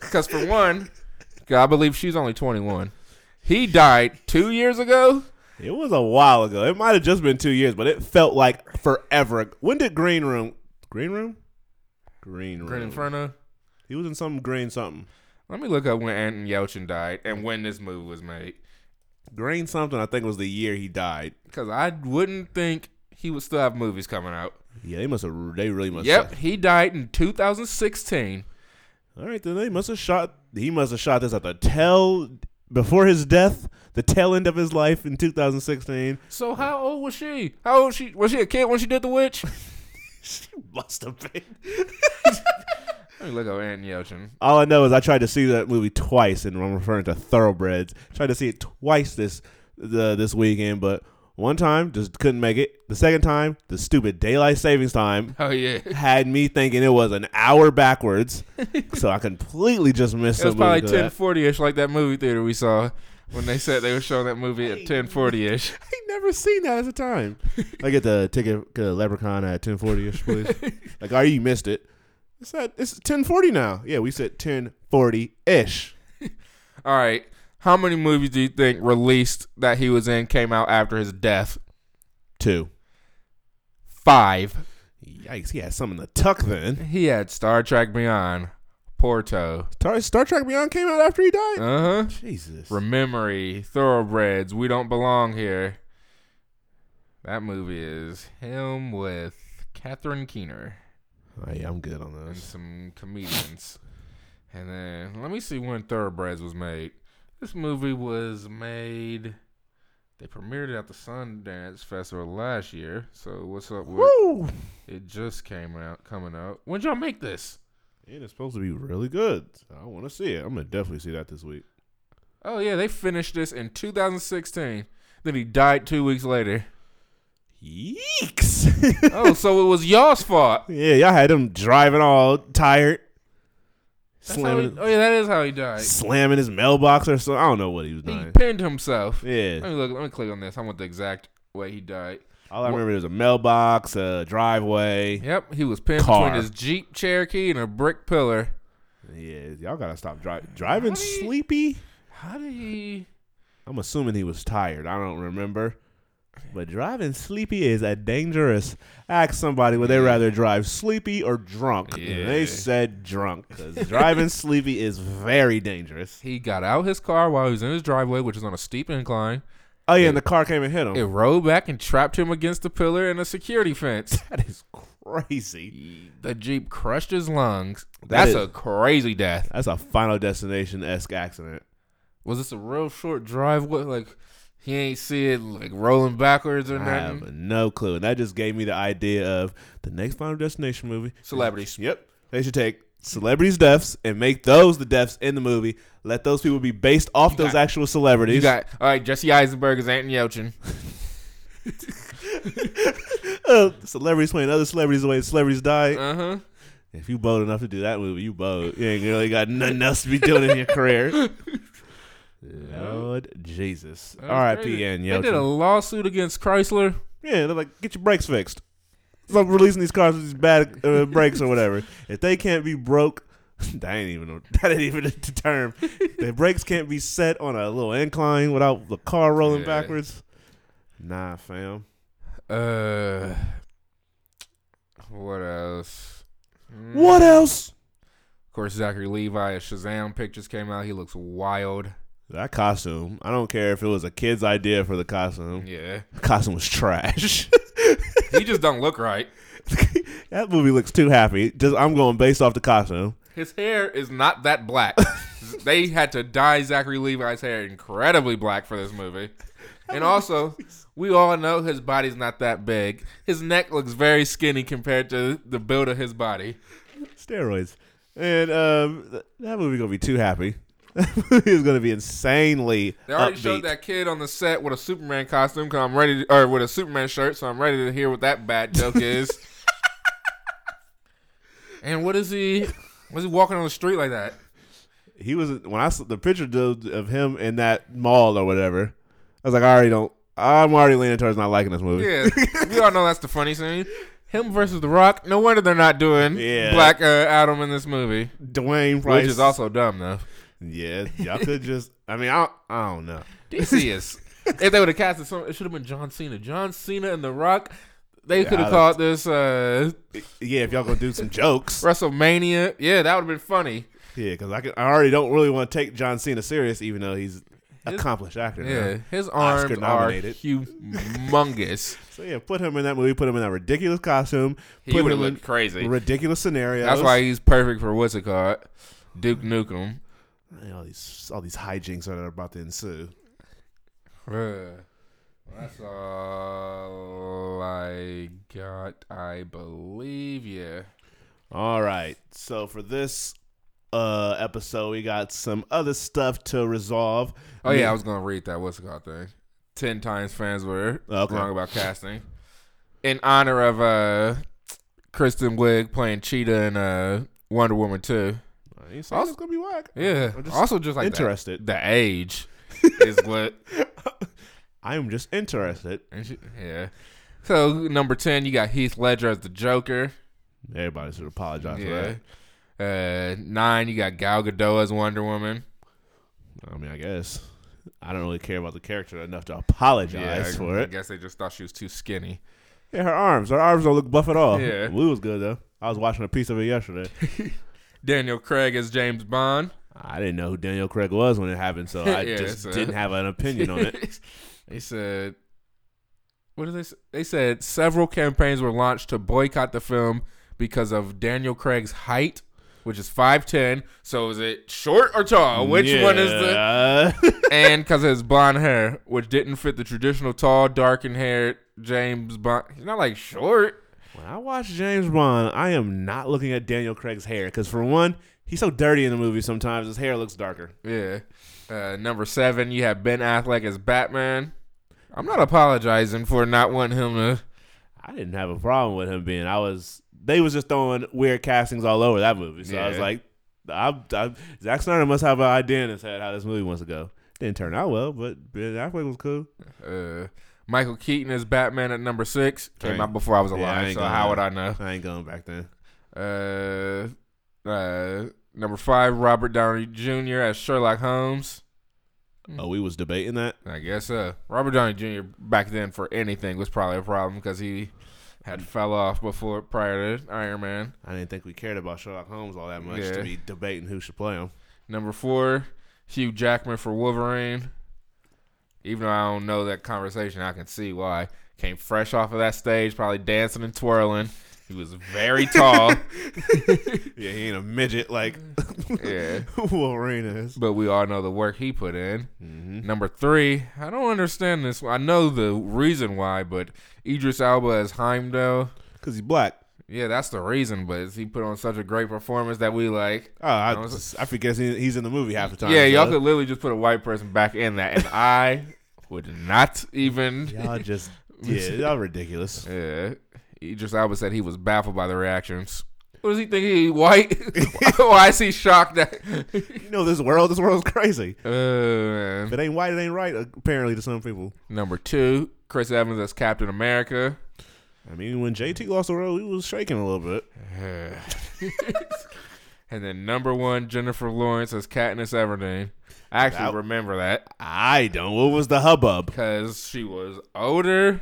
Because for one, I believe she's only twenty one. He died two years ago. it was a while ago. It might have just been two years, but it felt like forever. When did Green Room? Green Room? Green Room. Green Inferno. He was in some green something. Let me look up when Anton Yelchin died and when this movie was made. Green something, I think was the year he died. Because I wouldn't think he would still have movies coming out. Yeah, they must have. They really must. Yep, Have. he died in 2016. All right, then they must have shot. He must have shot this at the tail before his death, the tail end of his life in 2016. So how old was she? How old she was she a kid when she did the witch? [LAUGHS] She must have been. [LAUGHS] Let me look up Anton Yelchin. All I know is I tried to see that movie twice, and I'm referring to Thoroughbreds. Tried to see it twice this the this weekend, but one time just couldn't make it. The second time, the stupid daylight savings time [LAUGHS] Oh yeah, had me thinking it was an hour backwards, [LAUGHS] so I completely just missed it was the movie. probably ten forty ish, like that movie theater we saw when they said they were showing that movie at [LAUGHS] ten forty ish. I ain't never seen that as a time. I get the ticket, a Leprechaun at ten forty ish, please. like, oh, you missed it. It's at it's ten forty now. Yeah, we said ten forty ish. All right, how many movies do you think released that he was in came out after his death? Two. Five. Yikes! He had some in the tuck then. He had Star Trek Beyond, Porto, Star, Star Trek Beyond came out after he died. uh huh, Jesus. Rememory, Thoroughbreds, We Don't Belong Here. That movie is him with Catherine Keener. Oh, yeah, I'm good on those. and some comedians. And then let me see when Thoroughbreds was made. This movie was made. They premiered it at the Sundance Festival last year. So what's up with Woo! it? Just came out, coming out. When y'all make this? And it's supposed to be really good. I want to see it. I'm gonna definitely see that this week. Oh yeah, they finished this in 2016. Then he died two weeks later. Yeeks! [LAUGHS] Oh, so it was y'all's fault. yeah, y'all had him driving all tired, That's he, oh yeah, that is how he died. slamming his mailbox or something. I don't know what he was He doing. pinned himself. Yeah. Let me look. Let me click on this. I want the exact way he died. All I remember is a mailbox, a driveway. Yep, he was pinned Car. between his Jeep Cherokee and a brick pillar. Yeah, y'all gotta stop dri- driving How sleepy. How did he? I'm assuming he was tired. I don't remember. But driving sleepy is a dangerous. Ask somebody would they rather drive sleepy or drunk. And they said drunk because driving sleepy is very dangerous. He got out his car while he was in his driveway, which is on a steep incline. Oh yeah, and the car came and hit him. It rolled back and trapped him against a pillar and a security fence. [LAUGHS] that is crazy. The Jeep crushed his lungs. That That's is- a crazy death. That's a Final Destination esque accident. Was this a real short driveway? Like he ain't see it like rolling backwards or I have no clue, and that just gave me the idea of the next Final Destination movie. Celebrities. Yep, they should take celebrities' deaths and make those the deaths in the movie. Let those people be based off those got- actual celebrities. You got all right. Jesse Eisenberg is Anton Yelchin. uh, [LAUGHS] celebrities playing other celebrities the way celebrities die. Uh huh. if you bold enough to do that movie, you bold. You ain't really got nothing else to be doing in your career. [LAUGHS] Lord Jesus. R.I.P. and They did a lawsuit against Chrysler. Yeah, they're like, get your brakes fixed. Stop releasing these cars with these bad uh, brakes or whatever. If they can't be broke, [LAUGHS] that ain't even [LAUGHS] that ain't even the term. [LAUGHS] the brakes can't be set on a little incline without the car rolling Yeah. backwards. Nah, fam. Uh, what else? Mm, What else? Of course, Zachary Levi. Shazam pictures came out, he looks wild. That costume. I don't care if it was a kid's idea for the costume. Yeah, The costume was trash. [LAUGHS] he just don't look right. [LAUGHS] that movie looks too happy. Just I'm going based off the costume. His hair is not that black. [LAUGHS] They had to dye Zachary Levi's hair incredibly black for this movie. And also, we all know his body's not that big. His neck looks very skinny compared to the build of his body. Steroids. And um, th- that movie gonna be too happy. [LAUGHS] That movie is gonna be insanely. They already upbeat. showed that kid on the set with a Superman costume, cause I'm ready, to, or with a Superman shirt, so I'm ready to hear what that bad joke is. [LAUGHS] and what is he? Was he walking on the street like that? He was when I saw the picture of of him in that mall or whatever. I was like, I already don't. I'm already leaning towards not liking this movie. Yeah, [LAUGHS] we all know that's the funny scene. Him versus The Rock. No wonder they're not doing Yeah. Black uh, Adam in this movie, Dwayne Price, which is also dumb though. Yeah. Y'all could just. I mean, I don't, I don't know. DC is. [LAUGHS] if they would have casted some, it should have been John Cena. John Cena and The Rock. They Yeah, could have called this uh, Yeah, if y'all gonna do some jokes, WrestleMania. Yeah, that would have been funny. yeah, because I can, I already don't really want to take John Cena serious, even though he's accomplished actor. now. Yeah, his arms Oscar are humongous. [LAUGHS] So yeah, put him in that movie. Put him in that ridiculous costume. He put would him have in looked crazy. ridiculous scenario. That's why he's perfect for what's it called, Duke Nukem. Yeah, all these all these hijinks that are about to ensue. Uh, That's all I got, I believe. Yeah. All right. So for this uh episode, we got some other stuff to resolve. Oh yeah, I was gonna read that what's it called thing. Ten times fans were Okay. wrong about casting. In honor of uh Kristen Wiig playing Cheetah in uh Wonder Woman 2. Ain't saying it's gonna be whack. Yeah. I'm just also just like the- interested. The, age [LAUGHS] is what [LAUGHS] I am just interested. yeah. So number ten, you got Heath Ledger as the Joker. Everybody should apologize Yeah. for Uh nine, you got Gal Gadot as Wonder Woman. I mean, I guess I don't really care about the character enough to apologize I, for I it. I guess they just thought she was too skinny. Yeah, her arms, her arms don't look buff at all. Yeah. Blue was good though. I was watching a piece of it yesterday. [LAUGHS] Daniel Craig as James Bond. I didn't know who Daniel Craig was when it happened, so [LAUGHS] I Yeah, just so- didn't have an opinion on it. [LAUGHS] they said, what did they say? They said several campaigns were launched to boycott the film because of Daniel Craig's height, which is 5'10. So is it short or tall? Which one is the. the? [LAUGHS] And because of his blonde hair, which didn't fit the traditional tall, darkened haired James Bond. He's not like short. When I watch James Bond, I am not looking at Daniel Craig's hair because for one, he's so dirty in the movie. Sometimes his hair looks darker. Yeah. Uh, number seven, you have Ben Affleck as Batman. I'm not apologizing for not wanting him to. I didn't have a problem with him being. I was. They was just throwing weird castings all over that movie. So I was like, I, I, Zack Snyder must have an idea in his head how this movie wants to go. Didn't turn out well, but Ben Affleck was cool. Uh, Michael Keaton as Batman at number six. Came out before I was Yeah, I alive, so how would I know? I ain't going back then. Uh, uh, number five, Robert Downey Jr. as Sherlock Holmes. Oh, we was debating that. I guess uh, Robert Downey Jr. back then for anything was probably a problem because he had fell off before prior to Iron Man. I didn't think we cared about Sherlock Holmes all that much Yeah. to be debating who should play him. Number four, Hugh Jackman for Wolverine. Even though I don't know that conversation, I can see why. Came fresh off of that stage, probably dancing and twirling. He was very [LAUGHS] tall. Yeah, he ain't a midget like [LAUGHS] yeah. [LAUGHS] Wolverine is. But we all know the work he put in. Mm-hmm. Number three, I don't understand this. I know the reason why, but Idris Elba as Heimdall. Cause he's black. Yeah, that's the reason. But he put on such a great performance that we like. Oh, I, I forget he's in the movie half the time. yeah, y'all could literally just put a white person back in that, and I would not even. [LAUGHS] Y'all just [LAUGHS] yeah, y'all ridiculous. Yeah, Idris Elba said he was baffled by the reactions. What does he think? He white? [LAUGHS] Why is he shocked that? You know this world. This world's crazy. uh, man. If it ain't white, it ain't right. Apparently, to some people. Number two, Chris Evans as Captain America. I mean, when JT lost the role, he was shaking a little bit. [LAUGHS] and then number one, Jennifer Lawrence as Katniss Everdeen. I actually That- remember that I don't. What was the hubbub? because she was older.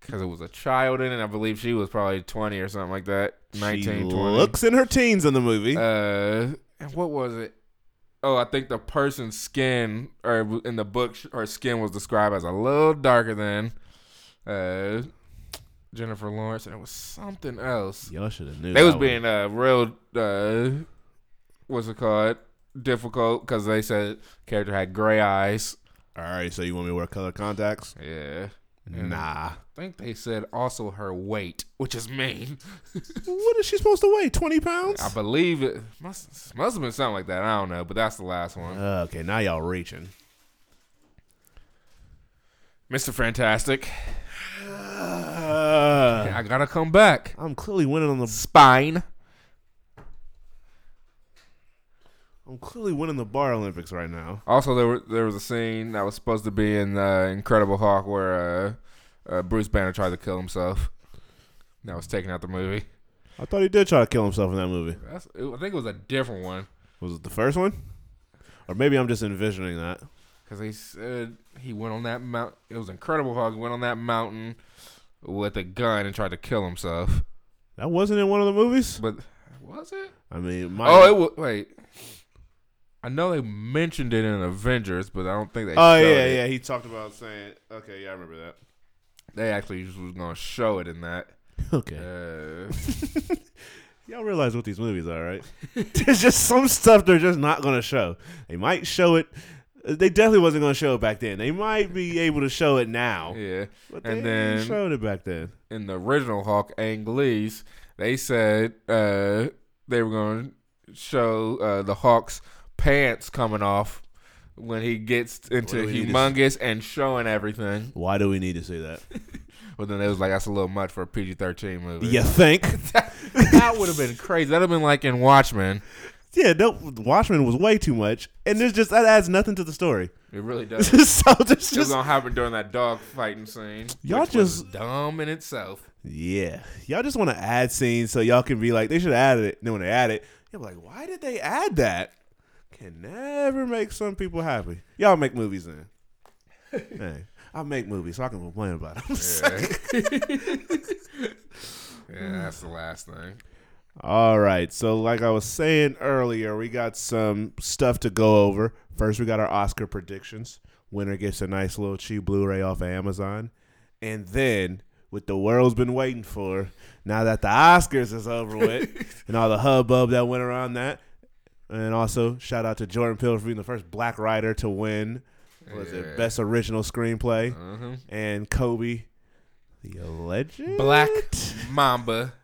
Because it was a child in it. I believe she was probably 20 or something like that. 19, she 20. looks in her teens in the movie. Uh, and what was it? Oh, I think the person's skin, or in the book, her skin was described as a little darker than uh, Jennifer Lawrence, and it was something else. Y'all should have knew. They was that being uh, real. Uh, what's it called? difficult because they said character had gray eyes. All right, so you want me to wear color contacts? Yeah. And Nah. I think they said also her weight, which is mean. [LAUGHS] What is she supposed to weigh? Twenty pounds? I believe it must must have been something like that. I don't know, but that's the last one. okay, now y'all reaching. Mr. Fantastic. I gotta come back. I'm clearly winning on the. Spine. I'm clearly winning the bar Olympics right now. Also, there were, there was a scene that was supposed to be in uh, Incredible Hulk where uh, uh, Bruce Banner tried to kill himself. That was taken out the movie. I thought he did try to kill himself in that movie. That's, I think it was a different one Was it the first one? Or maybe I'm just envisioning that. Because they said he went on that mount. It was Incredible Hulk. He went on that mountain with a gun and tried to kill himself. That wasn't in one of the movies. But was it? I mean, my, Oh, it was. Wait. I know they mentioned it in Avengers, but I don't think they. Oh yeah, it. yeah. He talked about saying. Okay, yeah, I remember that. They actually was to show it in that. [LAUGHS] Okay. Uh, [LAUGHS] Y'all realize what these movies are, right? [LAUGHS] There's just some stuff they're just not going to show. They might show it. They definitely wasn't going to show it back then. They might be able to show it now, yeah. but they And then- showed it back then. in the original Hulk, Ang Lee's, they said uh, they were going to show uh, the Hulk's pants coming off when he gets into do we need to humongous and showing everything. Why do we need to see that? [LAUGHS] But then it was like that's a little much for a PG thirteen movie. You think? [LAUGHS] that would have been crazy. That'd have been like in Watchmen. Yeah, no. Watchmen was way too much, and there's just that adds nothing to the story. It really [LAUGHS] does. so was just gonna happen during that dog fighting scene. Y'all just- dumb in itself. yeah, y'all just want to add scenes so y'all can be like they should have added it. And then when they add it, you're like, why did they add that? Can never make some people happy. Y'all make movies then. [LAUGHS] hey, I make movies, so I can complain about them. [LAUGHS] Yeah. yeah, that's the last thing. All right. So, like I was saying earlier, we got some stuff to go over. First, we got our Oscar predictions. Winner gets a nice little cheap Blu ray off of Amazon. And then, what the world's been waiting for, now that the Oscars is over with [LAUGHS] and all the hubbub that went around that. And also, shout out to Jordan Peele for being the first black writer to win. Was Yeah. it Best Original Screenplay? Uh-huh. And Kobe, the legend. Black Mamba.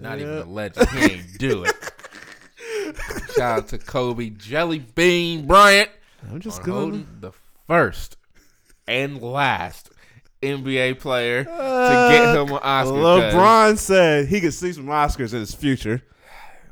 Not even a legend. He ain't do it. [LAUGHS] Shout out to Kobe Jelly Bean Bryant I'm just going. the first and last NBA player to Uh, get him an Oscar. LeBron said he could see some Oscars in his future.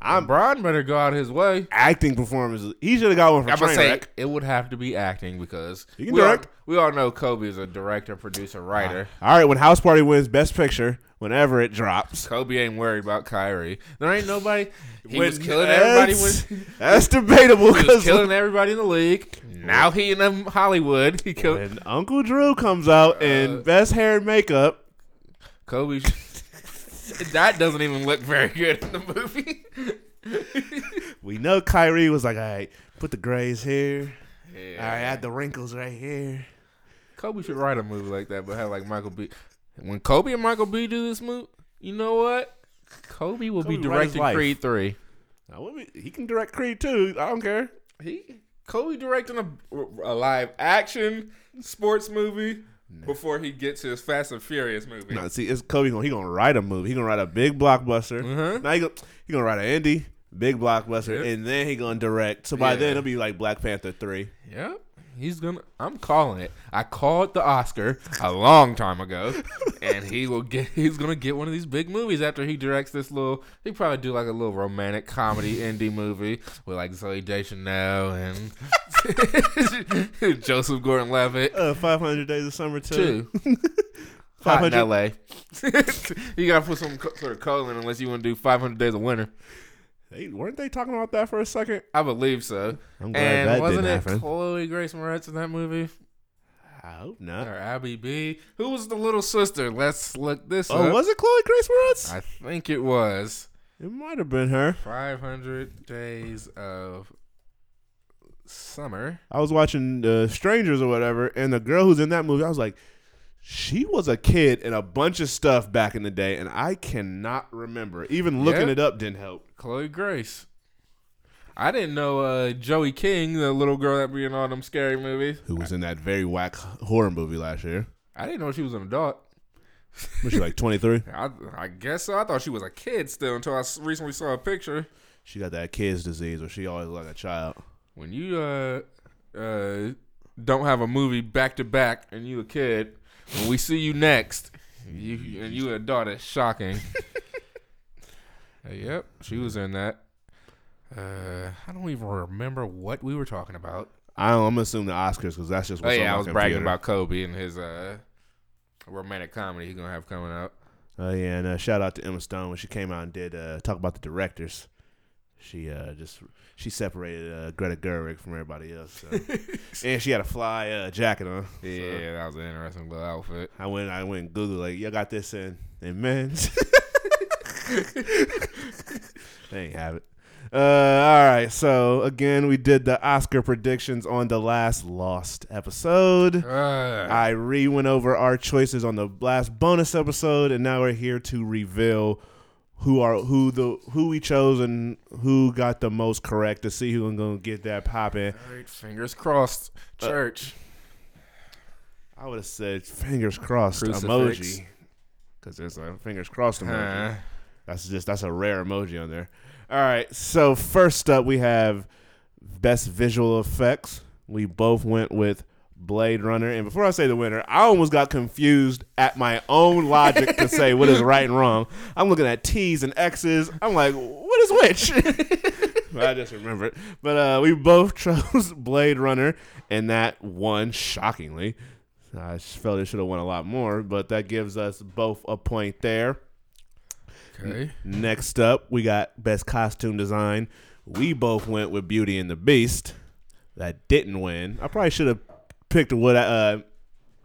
I'm LeBron better go out his way. acting performances. He should have got one from I'm gonna say Trainwreck. it would have to be acting because He can we all, direct. we all know Kobe is a director, producer, writer. All right, when House Party wins Best Picture, whenever it drops, Kobe ain't worried about Kyrie. There ain't nobody. He When- was killing everybody that's- when that's debatable he was because killing everybody in the league. Now he in Hollywood. He killed when Uncle Drew comes out in Uh, Best Hair and Makeup, Kobe. [LAUGHS] that doesn't even look very good in the movie. [LAUGHS] we know Kyrie was like, "All right, put the grays here. yeah. All right, add the wrinkles right here." Kobe should write a movie like that, but have like Michael B. When Kobe and Michael B. do this move, you know what? Kobe will Kobe be directing. Creed three. Now, what we- he can direct Creed two. I don't care. He Kobe directing a, a live action sports movie before he gets his Fast and Furious movie. No, see, it's Kobe. Gonna, he gonna write a movie. He gonna write a big blockbuster. Mhm. Now he gonna, he gonna write an indie, big blockbuster, Yep. and then he gonna direct. So by Yeah. then it'll be like Black Panther three. Yep. He's gonna. I'm calling it. I called the Oscar a long time ago, [LAUGHS] and he will get. He's gonna get one of these big movies after he directs this little. He probably do like a little romantic comedy [LAUGHS] indie movie with like Zooey Deschanel and [LAUGHS] Joseph Gordon-Levitt. Uh, Five Hundred Days of Summer too. Two. Hot in 500 L.A. you gotta put some sort of colon unless you want to do 500 Days of Winter. They, weren't they talking about that for a second? I believe so. I'm glad And that wasn't didn't it happen. Chloe Grace Moretz in that movie? I hope not. Or Abby B? Who was the little sister? Let's look this Oh, up. was it Chloe Grace Moretz? I think it was it might have been her. 500 Days of Summer. I was watching uh, Strangers or whatever, and the girl who's in that movie, I was like, she was a kid in a bunch of stuff back in the day, and I cannot remember. Even looking Yeah. it up didn't help. Chloe Grace. I didn't know uh, Joey King, the little girl that be in all them scary movies. Who was in that very whack horror movie last year? I didn't know she was an adult. Was she like [LAUGHS] 23? I, I guess so. I thought she was a kid still until I recently saw a picture. She got that kid's disease where she always like a child. When you uh uh don't have a movie back to back and you a kid, when we see you next, you and you adult, it's shocking. [LAUGHS] Uh, yep, she was in that. Uh, I don't even remember what we were talking about. I don't, I'm gonna assume the Oscars because that's just Oh what's on yeah, I was bragging about Kobe and his uh romantic comedy he's gonna have coming out. Oh yeah, and uh, shout out to Emma Stone when she came out and did uh, talk about the directors. She uh, just she separated uh, Greta Gerwig from everybody else, so. [LAUGHS] and she had a fly uh, jacket on. so Yeah, that was an interesting little outfit. I went I went and Googled like y'all got this in in men's. [LAUGHS] [LAUGHS] they ain't have it. Uh, all right, so again, we did the Oscar predictions on the last Lost episode. Uh, I re went over our choices on the last bonus episode, and now we're here to reveal who are who the who we chose and who got the most correct to see who's gonna get that popping. all right, fingers crossed. Uh, Church. I would have said fingers crossed Crucifix. emoji because there's a fingers crossed emoji. Huh. That's just that's a rare emoji on there. All right, so first up we have best visual effects. We both went with Blade Runner, and before I say the winner, I almost got confused at my own logic to say what is right and wrong. I'm looking at T's and X's. I'm like, what is which? [LAUGHS] I just remember it. But uh, we both [LAUGHS] chose Blade Runner, and that won shockingly. I felt it should have won a lot more, but that gives us both a point there. Okay. Next up, we got best costume design. We both went with Beauty and the Beast. That didn't win. I probably should have picked what uh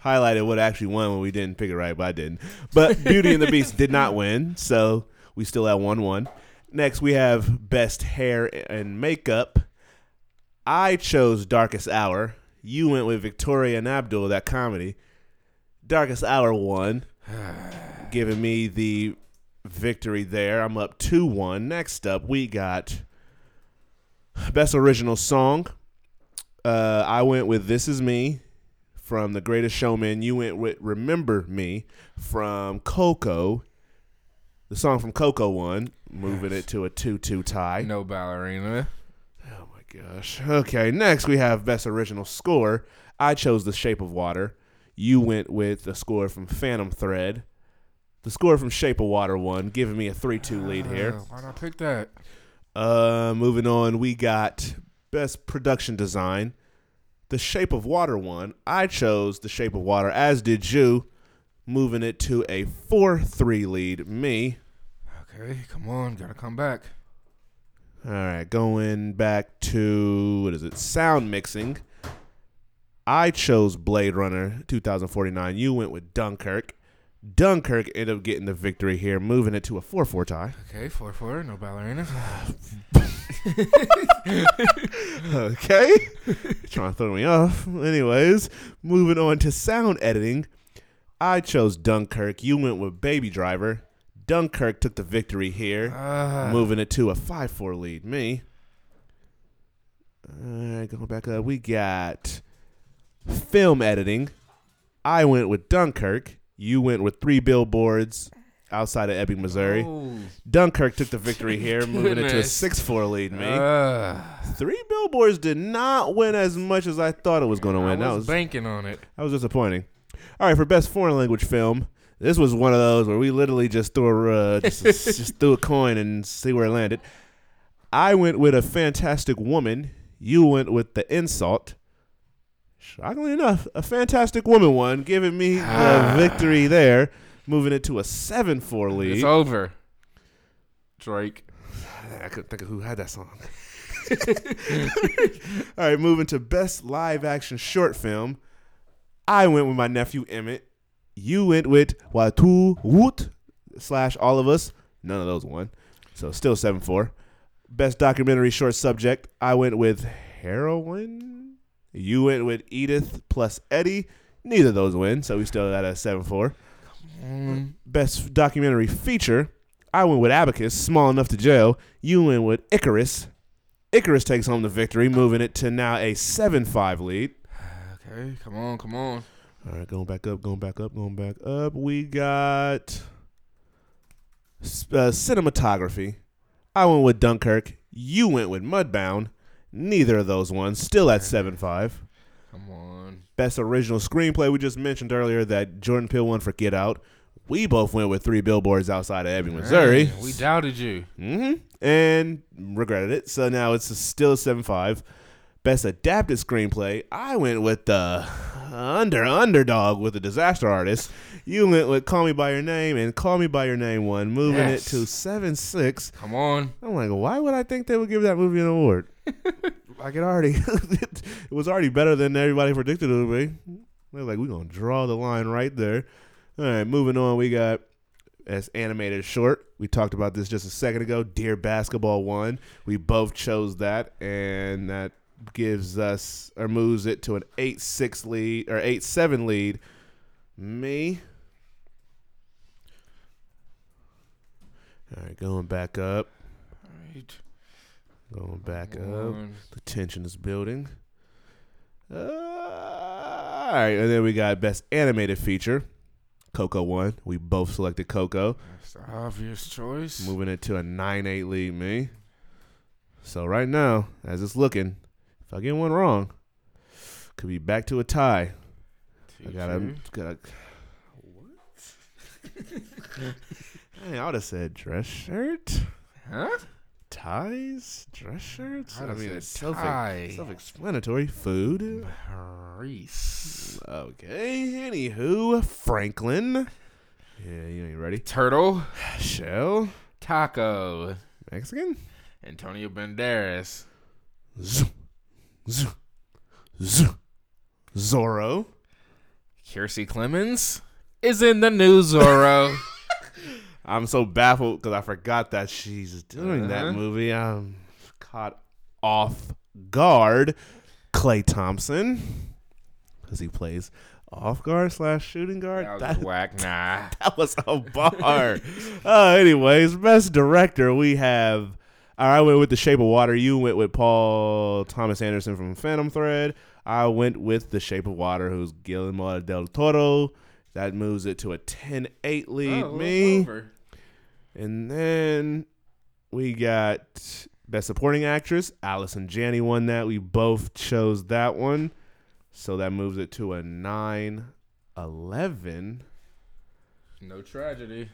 highlighted what actually won when we didn't pick it right, but I didn't. But Beauty and the Beast did not [LAUGHS] win, so we still have one one. Next, we have best hair and makeup. I chose Darkest Hour. You went with Victoria and Abdul, that comedy. Darkest Hour won, [SIGHS] giving me the victory there. I'm up 2 1. Next up, we got Best Original Song. Uh, I went with This Is Me from The Greatest Showman. You went with Remember Me from Coco. The song from Coco won, moving it to a 2 2 tie. No ballerina. Oh my gosh. Okay, next we have Best Original Score. I chose The Shape of Water. You went with the score from Phantom Thread. The score from Shape of Water won, giving me a 3 2 lead here. Uh, why not pick that? Uh, moving on, we got Best Production Design. The Shape of Water won. I chose The Shape of Water, as did you, moving it to a 4 3 lead. Me. Okay, come on, gotta come back. All right, going back to what is it? Sound mixing. I chose Blade Runner 2049. You went with Dunkirk. Dunkirk ended up getting the victory here, moving it to a 4-4 tie. Okay, four four, no ballerina. [SIGHS] [LAUGHS] Okay. Trying to throw me off. Anyways, moving on to sound editing. I chose Dunkirk. You went with Baby Driver. Dunkirk took the victory here, Uh, moving it to a 5 4 lead. Me. All right, going back up. We got film editing. I went with Dunkirk. You went with Three Billboards outside of Ebbing, Missouri. oh, Dunkirk took the victory here, [LAUGHS] moving it to a 6 4 lead. Me. uh, Three billboards did not win as much as I thought it was going to I win. was, that was banking on it. that was disappointing. All right, for best foreign language film, this was one of those where we literally just threw a uh, [LAUGHS] just, just threw a coin and see where it landed. I went with a fantastic woman. You went with the insult. Shockingly enough, a fantastic woman won, giving me the [SIGHS] victory there, moving it to a seven-four lead. It's over. Drake. [SIGHS] I couldn't think of who had that song. [LAUGHS] All right, moving to best live action short film. I went with my nephew Emmett. You went with Watu Wote slash All of Us. None of those won. So still 7 4. Best documentary short subject. I went with Heroin. You went with Edith plus Eddie. Neither of those win. So we still at a 7 4. Mm, Best documentary feature. I went with Abacus, small enough to jail. You went with Icarus. Icarus takes home the victory, moving it to now a 7 5 lead. [SIGHS] Okay, come on, come on. All right, going back up, going back up, going back up. We got uh, cinematography. I went with Dunkirk. You went with Mudbound. Neither of those ones. Still at 7 5. Come on. Best original screenplay. We just mentioned earlier that Jordan Peele won for Get Out. We both went with Three Billboards Outside of Ebbing, Missouri. Dang, we doubted you. hmm And regretted it. So now it's still 7 5. Best adapted screenplay. I went with the under underdog with the disaster artist. You went with Call Me by Your Name, and Call Me by Your Name won, moving Yes. it to 7 6. Come on. I'm like, why would I think they would give that movie an award? [LAUGHS] like it already, [LAUGHS] it was already better than everybody predicted it would be. They're like, we're gonna draw the line right there. All right, moving on. We got as animated short. We talked about this just a second ago. Dear Basketball won. We both chose that, and that gives us or moves it to an eight six lead or eight seven lead. Me. All right, going back up. All right. Going back Come up. The tension is building. Uh, all right, and then we got best animated feature. Coco won. We both selected Coco, That's the obvious choice. moving it to a nine eight lead. Me. So right now, as it's looking, if I get one wrong, could be back to a tie. I gotta, gotta. What? [LAUGHS] Hey, I would have said dress shirt, Huh? Ties, dress shirts. I have mean, it's self tie. self-explanatory. Food. Reese. Okay. Anywho, Franklin. Yeah, you ain't ready. Turtle. Shell. Taco. Mexican. Antonio Banderas. Z. Z. Z. Zorro. Kiersey Clemons is in the new Zorro. [LAUGHS] I'm so baffled because I forgot that she's doing Uh-huh. that movie. I'm caught off guard. Klay Thompson, because he plays off guard slash shooting guard. that was That, whack. [LAUGHS] Nah. that was a bar. uh, anyways, best director we have. I went with The Shape of Water. You went with Paul Thomas Anderson from Phantom Thread. I went with The Shape of Water, who's Guillermo del Toro. That moves it to a 10-8 lead. Oh, me. over. And then we got Best Supporting Actress. Allison Janney won that. We both chose that one. So that moves it to a 9 11. No tragedy.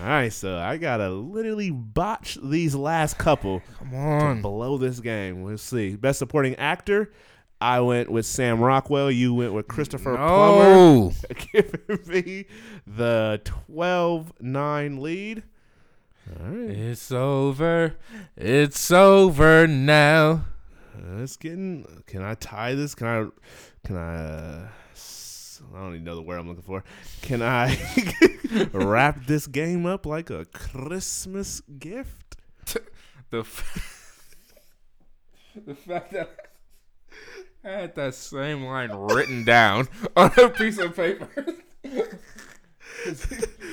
All right, so I got to literally botch these last couple Come to on. blow this game. We'll see. Best Supporting Actor. I went with Sam Rockwell. You went with Christopher Plummer. [LAUGHS] Giving me the 12 9 lead. All right. It's over. It's over now. Uh, it's getting. Can I tie this? Can I? Can I? Uh, I don't even know the word I'm looking for. Can I [LAUGHS] wrap this game up like a Christmas gift? [LAUGHS] The f- the fact that I had that same line written down [LAUGHS] on a piece of paper. [LAUGHS]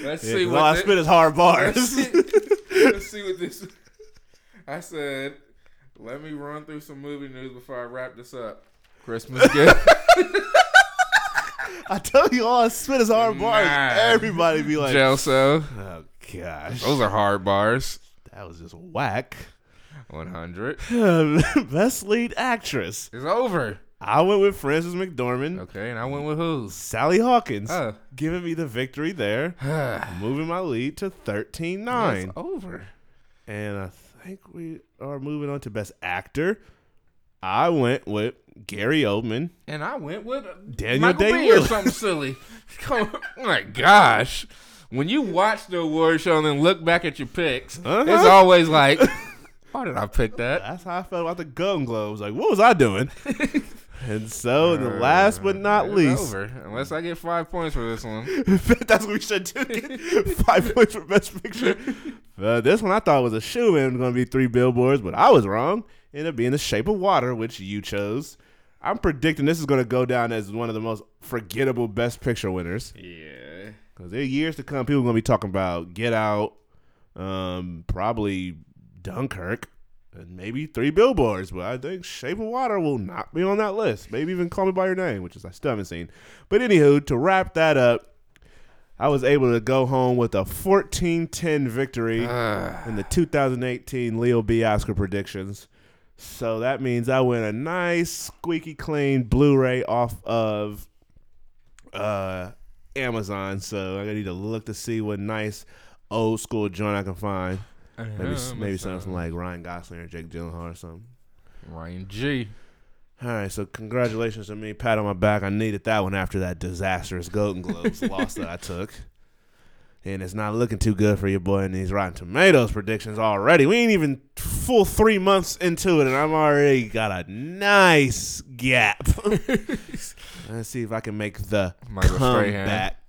Let's Yeah, see what all I spit is hard let's, bars. see, [LAUGHS] let's see what this. I said, let me run through some movie news before I wrap this up. Christmas gift. I tell you, all I spit is hard bars. Nah. Everybody be like, Gelso. "Oh gosh, Those are hard bars. that was just whack." 100 [LAUGHS] Best lead actress. is over. I went with Frances McDormand. Okay, and I went with who? Sally Hawkins Oh. giving me the victory there, [SIGHS] moving my lead to 13 9. It's over. And I think we are moving on to Best Actor. I went with Gary Oldman. And I went with Daniel Michael B. or Day-Lewis. something [LAUGHS] silly. Oh my gosh. When you watch the award show and then look back at your picks, Uh-huh. it's always like, [LAUGHS] why did I pick that? That's how I felt about the Golden Globes. Like, what was I doing? [LAUGHS] and so, the last but not least, over. Unless I get five points for this one. [LAUGHS] that's what we should do. Get [LAUGHS] Five points for Best Picture. Uh, this one I thought was a shoe in going to be three billboards, but I was wrong. Ended up being The Shape of Water, which you chose. I'm predicting this is going to go down as one of the most forgettable Best Picture winners. Yeah. Because are years to come, people are going to be talking about Get Out, um, probably Dunkirk, and maybe three billboards. But I think Shape of Water will not be on that list. Maybe even Call Me by Your Name, which is I still haven't seen. But anywho, to wrap that up, I was able to go home with a 14-10 victory in the 2018 Leo B Oscar predictions. So that means I win a nice squeaky clean Blu-ray off of uh, Amazon. So I need to look to see what nice old school joint I can find. Maybe maybe something like Ryan Gosling or Jake Gyllenhaal or something. Ryan G. All right, so congratulations to me. Pat on my back. I needed that one after that disastrous Golden Globes [LAUGHS] loss that I took. And it's not looking too good for your boy in these Rotten Tomatoes predictions already. We ain't even full three months into it, and I'm already got a nice gap. [LAUGHS] Let's see if I can make the Might go straight hand. comeback.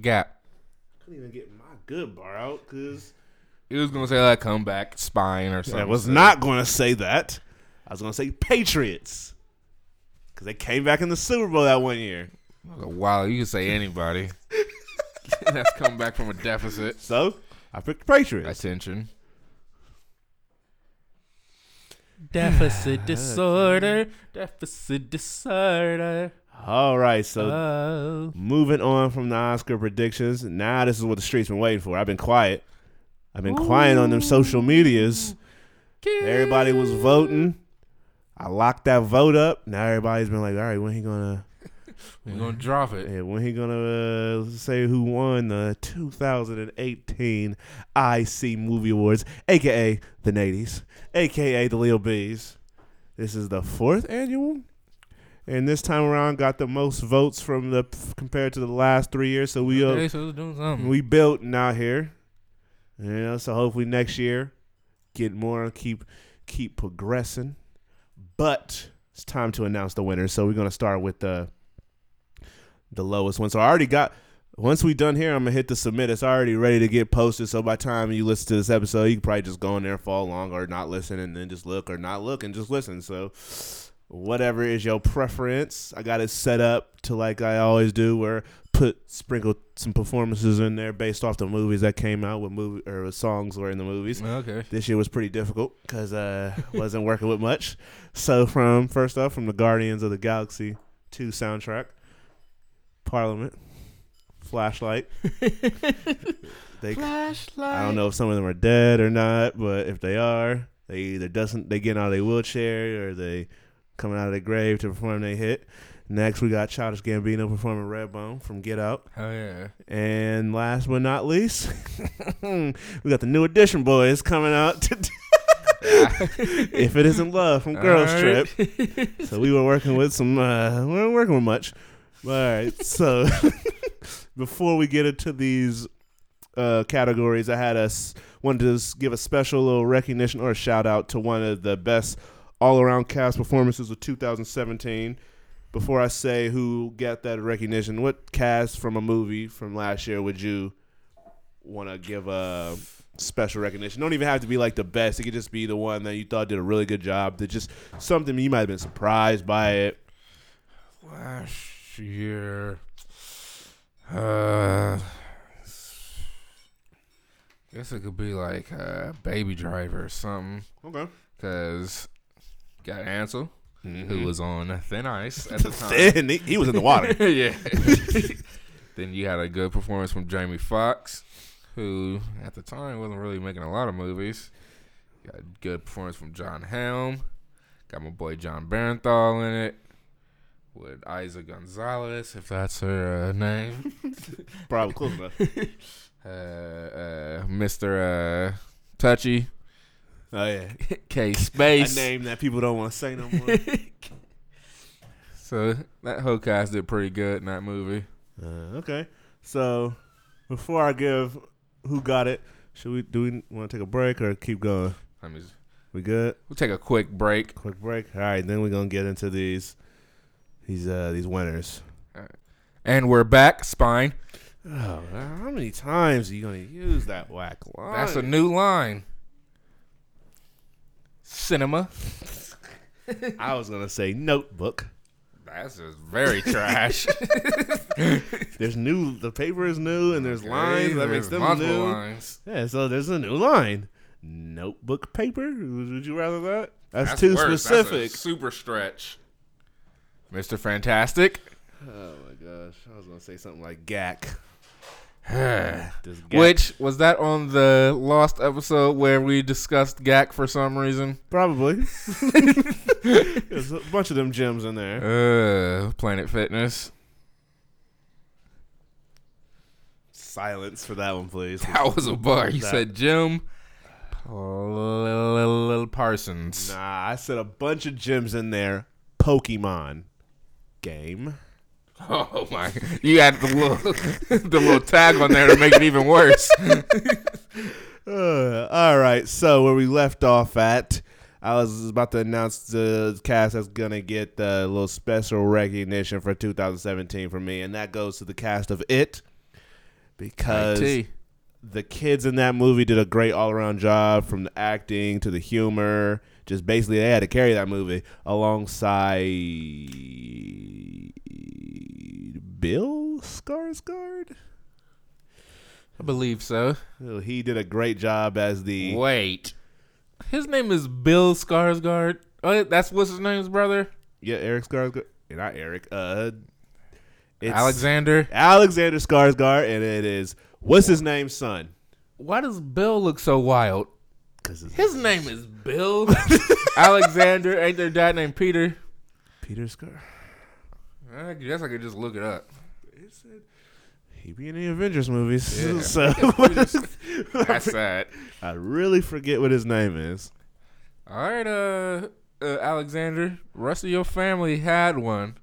Gap. I couldn't even get my good bar out because He was gonna say that comeback spine or something. I was not going to say that. I was going to say Patriots because they came back in the Super Bowl that one year. Wow, you can say anybody. [LAUGHS] That's come back from a deficit. So I picked the Patriots. Attention. Deficit disorder. Deficit disorder. All right, so Oh. moving on from the Oscar predictions. Now this is what the streets been waiting for. I've been quiet. I've been quiet on them social medias. Everybody was voting. I locked that vote up. Now everybody's been like, all right, when he gonna We're gonna drop it. yeah, when he gonna uh, say who won the 2018 IC Movie Awards, aka the Nadies, aka the Leo B's. This is the fourth annual, and this time around got the most votes from the compared to the last three years. So we uh, Okay, so doing something. we built now here, know. So hopefully next year, get more, keep keep progressing. But it's time to announce the winner. So we're gonna start with the the lowest one. So I already got. Once we done here, I'm gonna hit the submit. It's already ready to get posted. So by the time you listen to this episode, you can probably just go in there follow along, or not listen and then just look, or not look and just listen. So whatever is your preference, I got it set up to like I always do, where put sprinkle some performances in there based off the movies that came out with movie or with songs were in the movies. Okay. This year was pretty difficult because uh [LAUGHS] wasn't working with much. So from first off from the Guardians of the Galaxy two soundtrack, Parliament, Flashlight. [LAUGHS] they Flashlight. I don't know if some of them are dead or not, but if they are, they either doesn't they get out of their wheelchair or they coming out of the grave to perform their hit. Next, we got Childish Gambino performing Redbone from Get Out. Oh yeah. And last but not least, [LAUGHS] we got the new edition boys coming out today. [LAUGHS] if it isn't love from Girls Alright. Trip. So we were working with some. Uh, we weren't working with much. All right. So [LAUGHS] before we get into these uh, categories, I had us wanted to give a special little recognition or a shout out to one of the best all around cast performances of 2017. Before I say who got that recognition, what cast from a movie from last year would you want to give a special recognition? Don't even have to be like the best. It could just be the one that you thought did a really good job. That just something you might have been surprised by it. Last year. Uh. Guess it could be like uh, Baby Driver or something. Okay. Cause got Ansel, Mm-hmm. who was on thin ice at the [LAUGHS] time. Then he, he was in the water. [LAUGHS] yeah. [LAUGHS] then you had a good performance from Jamie Foxx, who at the time wasn't really making a lot of movies. Got a good performance from John Helm. Got my boy Jon Bernthal in it. With Isa Gonzalez, if that's her uh, name. Probably close enough. uh, uh, Mr. Uh, Touchy. Oh yeah, [LAUGHS] K a Space. name that people don't want to say no more. [LAUGHS] So that whole cast did pretty good in that movie. uh, okay, so before I give who got it, should we do we want to take a break or keep going? I mean, We good? we'll take a quick break. Quick break. All right, then we're gonna get into these these uh these winners. And we're back, Spine. Oh, how many times are you gonna use that whack line? That's a new line. Cinema. [LAUGHS] I was gonna say notebook. That's just very trash. [LAUGHS] There's new. The paper is new, and there's lines that makes them multiple new. lines. Yeah, so there's a new line. notebook paper. Would you rather that? That's, That's too worse. That's a specific. super stretch. Mr. Fantastic. oh my gosh, I was gonna say something like gack. [SIGHS] Which was that on the lost episode where we discussed GAC for some reason? probably [LAUGHS] [LAUGHS] there's a bunch of them gems in there. Uh, Planet Fitness. Silence for that one, please. That was a bar. You That- said Jim Parsons. Nah, I said a bunch of gems in there. Pokemon game. [LAUGHS] Oh my! You had the little [LAUGHS] the little tag on there to make it even worse. [LAUGHS] Uh, all right, so where we left off at, I was about to announce the cast that's gonna get the little special recognition for 2017 for me, and that goes to the cast of It because IT. the kids in that movie did a great all around job from the acting to the humor. Just basically, they had to carry that movie alongside Bill Skarsgård. I believe so. Oh, He did a great job as the Wait, his name is Bill Skarsgård. Oh, that's what's his name's brother, yeah Eric Skarsgård, not Eric. Uh, it's Alexander. Alexander Skarsgård, and it is what's his name's son? Why does Bill look so wild? Because His name [LAUGHS] is Bill Alexander. Ain't their dad named Peter? Peter Skar. I guess I could just look it up. He be in the Avengers movies, Yeah. [LAUGHS] so [LAUGHS] That's [LAUGHS] sad. I really forget what his name is. All right, uh, uh, Alexander, rest of your family had one.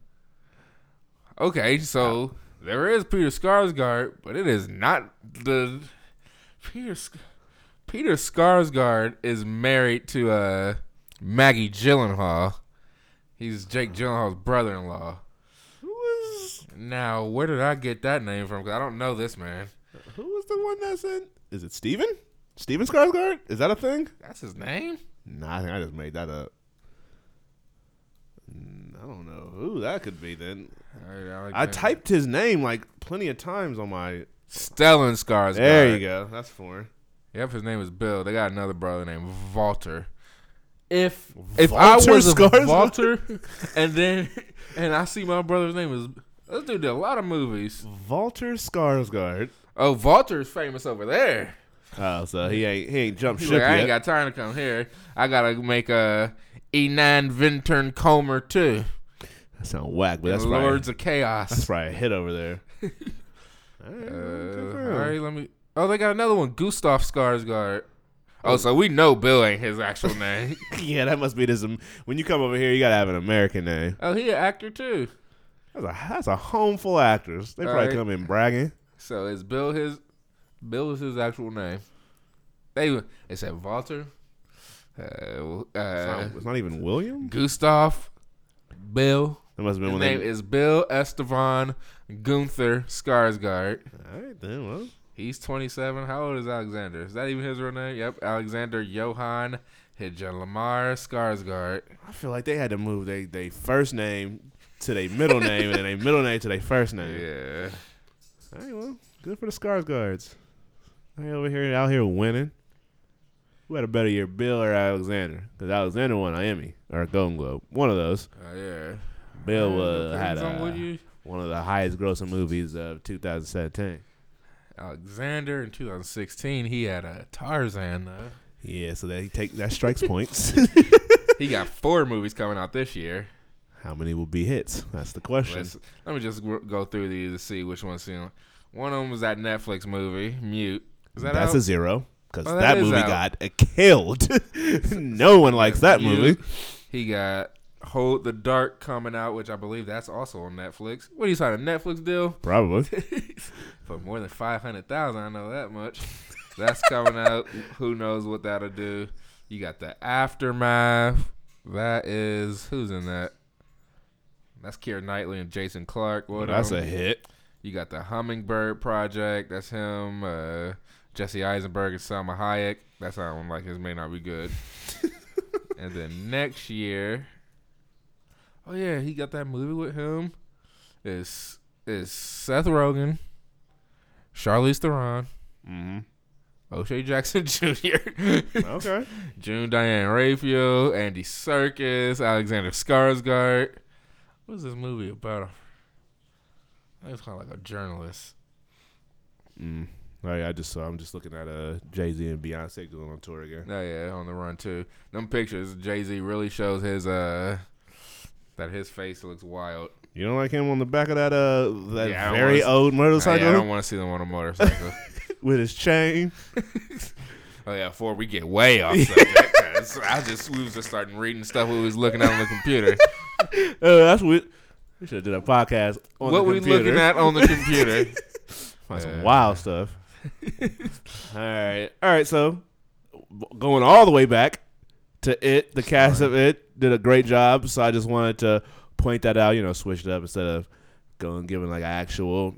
Okay, so there is Peter Skarsgård, but it is not the Peter. Sk- Peter Skarsgård is married to uh Maggie Gyllenhaal. He's Jake Gyllenhaal's brother-in-law. Who was Now, where did I get that name from? 'Cause I don't know this man. who was the one that said? Is it Steven? Steven Skarsgård? Is that a thing? That's his name. Nah, I think I just made that up. Mm, I don't know who that could be then. All right, I Alexander. typed his name like plenty of times on my. Stellan Skarsgård. There you go. That's four. Yep, his name is Bill. They got another brother named Walter. If if I Walter was a Walter, and then and I see my brother's name is this dude did a lot of movies. Walter Skarsgård. Oh, Walter's famous over there. Oh, so he ain't he ain't jumped He's ship like, I yet. ain't got time to come here. I gotta make a E9 Vintern Comer too. that sound whack, but that's probably, Lords of Chaos. that's probably a hit over there. [LAUGHS] All right, Uh, good for all him. right, let me. Oh, they got another one, Gustav Skarsgård. Oh, so we know Bill ain't his actual [LAUGHS] name. Yeah, that must be this. When you come over here, you gotta have an American name. oh, he an actor too. That's a that's a home full of actors. They probably Alright. come in bragging. So is Bill his Bill is his actual name. They they said Walter, uh, It's uh, not, it's not even William. Gustav, Bill. That must have been His name of them. is Bill Estevan Gunther Skarsgård. All right, then. Well, He's 27. How old is Alexander? Is that even his real name? Yep, Alexander Johann Hidja Lamar Skarsgård. I feel like they had to move they they first name to their middle name and then their middle name to their first name. Yeah. All right, well, good for the Skarsgårds. They over here out here winning. Who had a better year, Bill or Alexander? Because Alexander won an Emmy or a Golden Globe. One of those. Oh yeah. Bill Uh, uh, had a, I'm with you. one of the highest grossing movies of 2017. Alexander in 2016, he had a Tarzan though. Yeah, so that he take that strikes [LAUGHS] points. He got four movies coming out this year. How many will be hits? That's the question. Let's, let me just go through these to see which one's seen. One of them was that Netflix movie, Mute. That That's out? a zero because Oh, that that, movie out. got killed. [LAUGHS] no one likes that Mute. movie. He got Hold the Dark coming out, which I believe that's also on Netflix. What do you sign a Netflix deal Probably. [LAUGHS] for more than five hundred thousand? I know that much. That's coming out. Who knows what that'll do? You got the Aftermath. That is who's in that? That's Keira Knightley and Jason Clarke. What That's a hit. You got the Hummingbird Project. That's him. Uh, Jesse Eisenberg and Salma Hayek. That sounds like his may not be good. [LAUGHS] and then next year, oh yeah, he got that movie with him. Is is Seth Rogen, Charlize Theron, Mm-hmm. O'Shea Jackson [LAUGHS] Jr., Okay. June Diane Raphael, Andy Serkis, Alexander Skarsgård. What is this movie about? I think it's kind of like a journalist. Mm. Oh yeah, I just saw. I'm just looking at uh Jay Z and Beyonce going on tour again. Oh yeah, on the run too. Them pictures, Jay Z really shows his uh that his face looks wild. You don't like him on the back of that uh that Yeah, very wanna- old motorcycle yeah, I don't want to see them on a motorcycle. [LAUGHS] [LAUGHS] with his chain. oh yeah, before we get way off subject, [LAUGHS] I just we was just starting reading stuff we was looking at on the computer. Uh, that's what we should have did a podcast on what the we computer. looking at on the [LAUGHS] computer? Find some wild stuff. all right, all right. So going all the way back to it, the cast of it did a great job. So I just wanted to point that out. You know, switch it up instead of going giving like actual.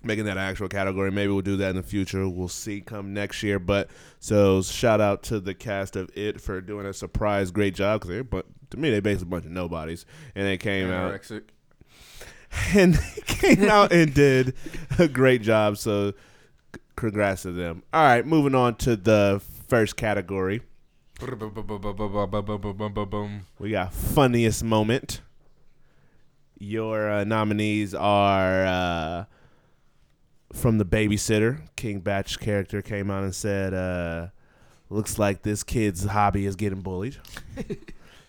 Making that actual category. Maybe we'll do that in the future. We'll see come next year. But so shout out to the cast of it for doing a surprise great job because they but to me they basically a bunch of nobodies and they came out [LAUGHS] and they came out and did a great job. So, congrats to them. All right, moving on to the first category. We got funniest moment. Your uh, nominees are uh, from the babysitter. King Bach character came out and said, uh, "Looks like this kid's hobby is getting bullied."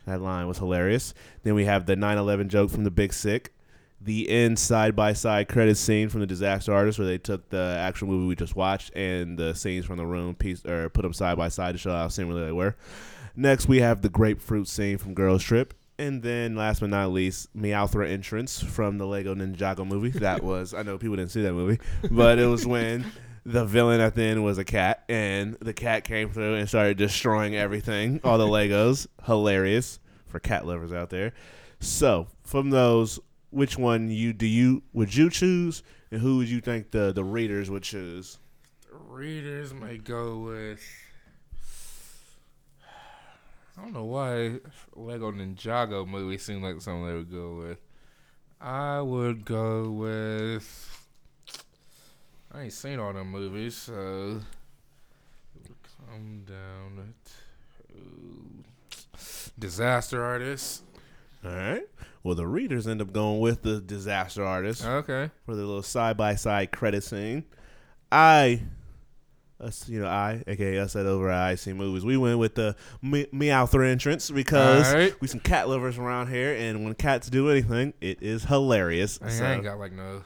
That line was hilarious. Then we have the 9/11 joke from the Big Sick. The end side by side credit scene from the Disaster Artist, where they took the actual movie we just watched and the scenes from the room, piece or put them side by side to show how similar they were. Next, we have the grapefruit scene from Girls Trip. And then, last but not least, Meowthra entrance from the Lego Ninjago movie. That [LAUGHS] was, I know people didn't see that movie, but it was when the villain at the end was a cat, and the cat came through and started destroying everything, all the Legos. [LAUGHS] Hilarious for cat lovers out there. So, from those, which one you do you would you choose, and who would you think the the readers would choose? Readers might go with. I don't know why Lego Ninjago movie seemed like something they would go with. I would go with. I ain't seen all them movies, so. Come down to. Disaster Artist. All right. Well, the readers end up going with the disaster artist. Okay. for the little side by side credit scene. I, us, you know, I, aka us at over I see Movies, we went with the me- Meowthra entrance because Alright. we some cat lovers around here, and when cats do anything, it is hilarious. I, So- I ain't got like no.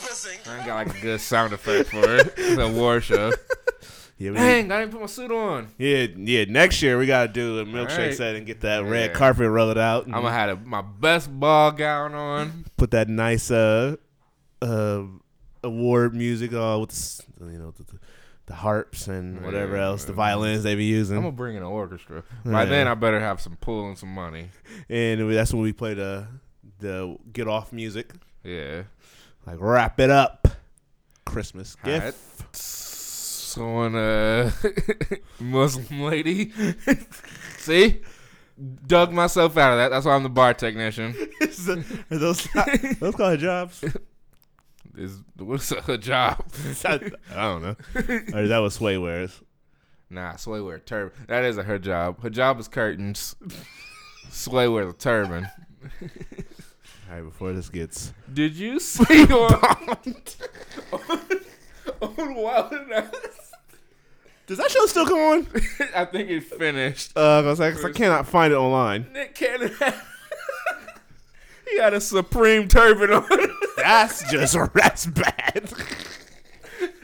Pussy. I ain't got like a good sound effect for it. It's a war show. [LAUGHS] yeah, we Dang, I didn't put my suit on. yeah, yeah. Next year we gotta do a milkshake Alright. set and get that red carpet rolled out. I'm gonna have a, my best ball gown on. put that nice uh uh award music on with the, you know the, the, the harps and whatever Yeah, else the violins they be using. I'm gonna bring in an orchestra. By Yeah. then, I better have some pull and some money. and that's when we play the the get off music, Yeah. Like wrap it up, Christmas Alright. gift. So on uh [LAUGHS] Muslim lady. [LAUGHS] See? Dug myself out of that. That's why I'm the bar technician. Are those [LAUGHS] those called jobs? Is what's a job? I, don't know. Or that was Sway wears. Nah, Sway wear a turban. That isn't her job. Her job is curtains. Sway wears a turban. All right, before this gets Did you [LAUGHS] see on, [LAUGHS] on Wild and does that show still come on? [LAUGHS] I think it finished. Uh, 'cause I, 'cause I cannot find it online. Nick Cannon had, he had a Supreme turban on. That's just that's bad.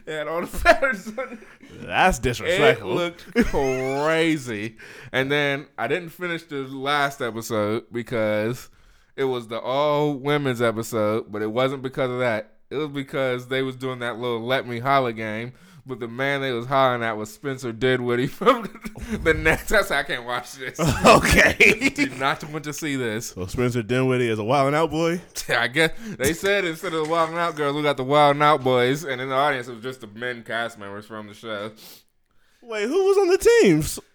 and all the patterns on it. That's It looked crazy. And then I didn't finish the last episode because it was the all women's episode, but it wasn't because of that. It was because they was doing that little let me holler game. But the man they was hollering at was Spencer Dinwiddie [LAUGHS] from the oh. next. That's why I can't watch this. [LAUGHS] okay. [LAUGHS] Do not want to see this. so Spencer Dinwiddie is a wild and out boy. I guess they said instead of the Wild and Out girls, we got the Wild and Out boys, and in the audience it was just the men cast members from the show. Wait, who was on the teams? [SIGHS]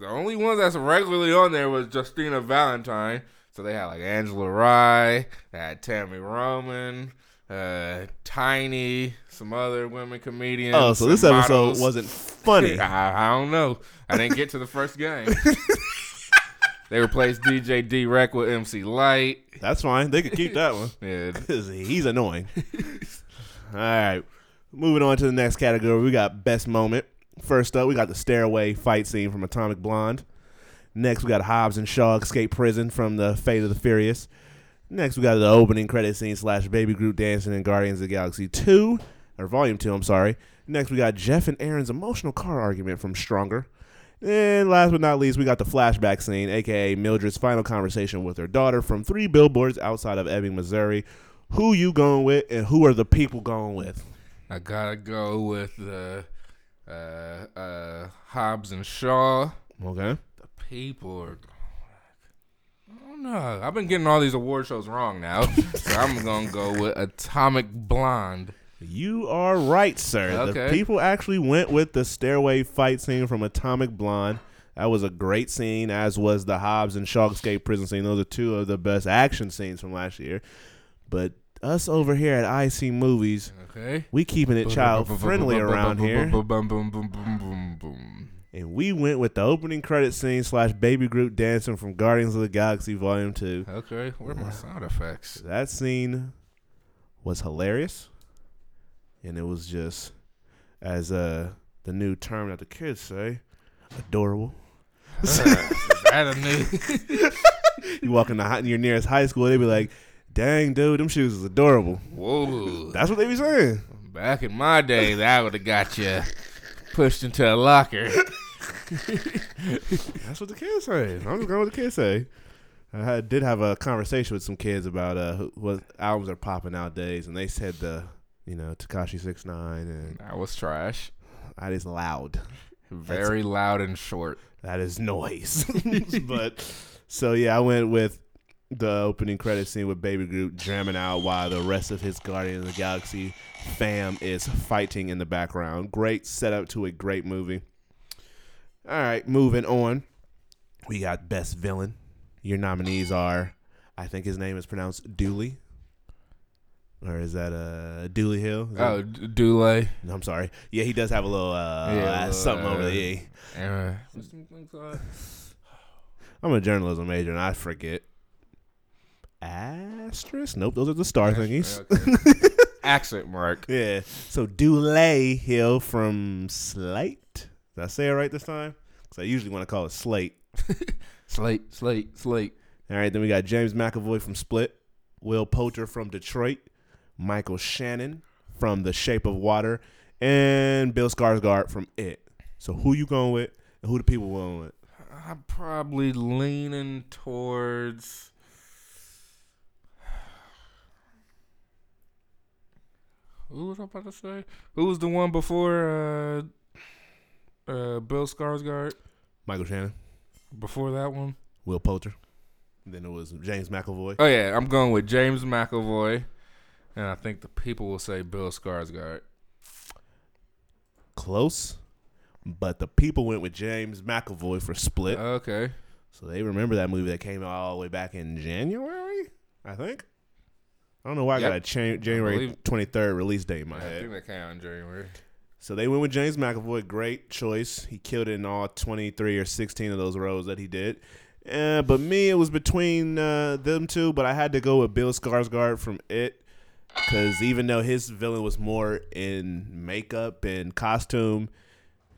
The only ones that's regularly on there was Justina Valentine. So they had like Angela Rye, they had Tami Roman, uh, Tiny, some other women comedians. Oh, so this some episode wasn't funny. [LAUGHS] I, I don't know. I didn't get to the first game. [LAUGHS] they replaced DJ D-Wrek with MC Lyte. That's fine. They could keep that one. [LAUGHS] Yeah, he's annoying. All right. Moving on to the next category, we got best moment. First up, we got the stairway fight scene from Atomic Blonde. Next, we got Hobbs and Shaw escape prison from the Fate of the Furious. Next, we got the opening credit scene slash baby group dancing in Guardians of the Galaxy 2, or Volume 2, I'm sorry. Next, we got Jeff and Aaron's emotional car argument from Stronger. And last but not least, we got the flashback scene, aka Mildred's final conversation with her daughter from three billboards outside of Ebbing, Missouri. Who you going with, and who are the people going with? I gotta go with the uh, uh, Hobbs and Shaw. Okay. People are. I don't know. I've been getting all these award shows wrong now, [LAUGHS] so I'm gonna go with Atomic Blonde. You are right, sir. The people actually went with the stairway fight scene from Atomic Blonde. That was a great scene, as was the Hobbs and Shaw escape prison scene. Those are two of the best action scenes from last year. But us over here at IC Movies, Okay. we keeping it child friendly around here. And we went with the opening credit scene slash baby group dancing from Guardians of the Galaxy Volume 2. Okay, where are my sound effects? That scene was hilarious. And it was just, as uh, the new term that the kids say, adorable. [LAUGHS] Is that a new? [LAUGHS] You walk in, the, your nearest high school, they'd be like, dang, dude, them shoes is adorable. Whoa! That's what they be saying. Back in my day, that would have got you pushed into a locker. [LAUGHS] That's what the kids say. I'm just going with the kids say. I had, did have a conversation with some kids about uh, who- what albums are popping nowadays, and they said the, you know, Tekashi Six Nine, and That was trash. that is loud. Very loud and short. That is noise. [LAUGHS] [LAUGHS] but so yeah, I went with the opening credit scene with Baby Group jamming out while the rest of his Guardians of the Galaxy fam is fighting in the background. Great setup to a great movie. All right, moving on. We got best villain. Your nominees are, I think his name is pronounced Dooley, or is that uh Dooley Hill? Is Oh, D- Dule. no, I'm sorry. Yeah, he does have a little uh, Yeah, uh, something over uh, there. Yeah. Uh, [SIGHS] I'm a journalism major and I forget. Asterisk? Nope, those are the star thingies. okay. [LAUGHS] Accent mark. Yeah. So Dooley Hill from Slate. Did I say it right this time? Because I usually want to call it Slate. [LAUGHS] Slate, slate, slate. All right, then we got James McAvoy from Split, Will Poulter from Detroit, Michael Shannon from The Shape of Water, and Bill Skarsgård from It. So who you going with, and who the people going with? I'm probably leaning towards. [SIGHS] Who was I about to say? Who was the one before uh, uh, Bill Skarsgård? Michael Shannon, Before that one? Will Poulter. Then it was James McAvoy. Oh yeah, I'm going with James McAvoy, and I think the people will say Bill Skarsgård. Close, but the people went with James McAvoy for Split. Okay. So they remember that movie that came out all the way back in January, I think. I don't know why I got a cha- January 23rd release date in my Yeah, I head. think that came out in January. So they went with James McAvoy. Great choice. He killed it in all 23 or 16 of those roles that he did. Uh, but me, it was between uh, them two, but I had to go with Bill Skarsgård from It. Because even though his villain was more in makeup and costume,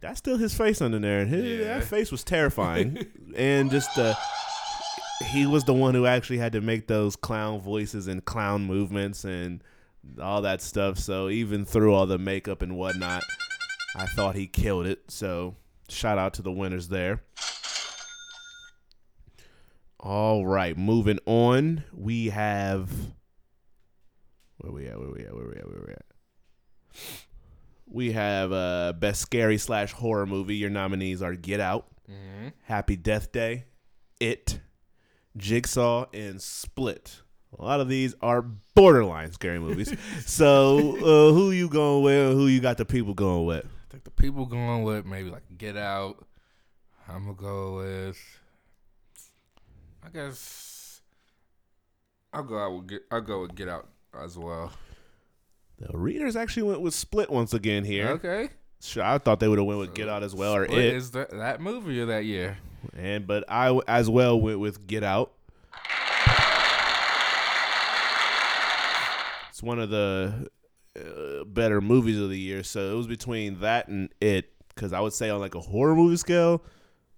that's still his face under there. And his, Yeah. that face was terrifying. [LAUGHS] and just uh, he was the one who actually had to make those clown voices and clown movements and all that stuff. So even through all the makeup and whatnot, I thought he killed it. So shout out to the winners there. All right, moving on. We have where we at? Where we at? Where we at? Where we at? We have uh best scary slash horror movie. Your nominees are Get Out, Mm-hmm. Happy Death Day, It, Jigsaw, and Split. A lot of these are borderline scary movies. so, uh, who you going with? Who you got the people going with? I think the people going with maybe like Get Out. I'm gonna go with. I guess I'll go out with Get. I'll go with Get Out as well. The readers actually went with Split once again here. Okay. Sure, I thought they would have went with Get Out as well, or What It, is that, that movie of that year? and but I as well went with Get Out. It's one of the uh, better movies of the year, so it was between that and It. Because I would say on like a horror movie scale,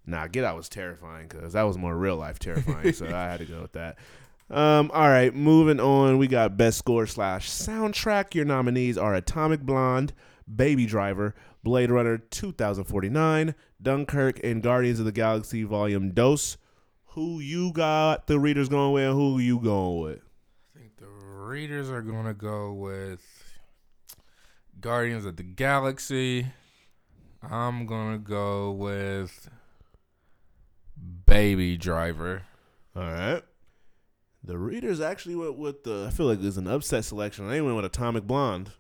nah, Get Out was terrifying because that was more real life terrifying. so I had to go with that. Um, all right, moving on. We got best score slash soundtrack. Your nominees are Atomic Blonde, Baby Driver, Blade Runner 2049, Dunkirk, and Guardians of the Galaxy Volume Dos. Who you got the readers going with? Who you going with? I readers are gonna go with Guardians of the Galaxy. I'm gonna go with Baby Driver. All right. The readers actually went with the. I feel like there's an upset selection. They went with Atomic Blonde.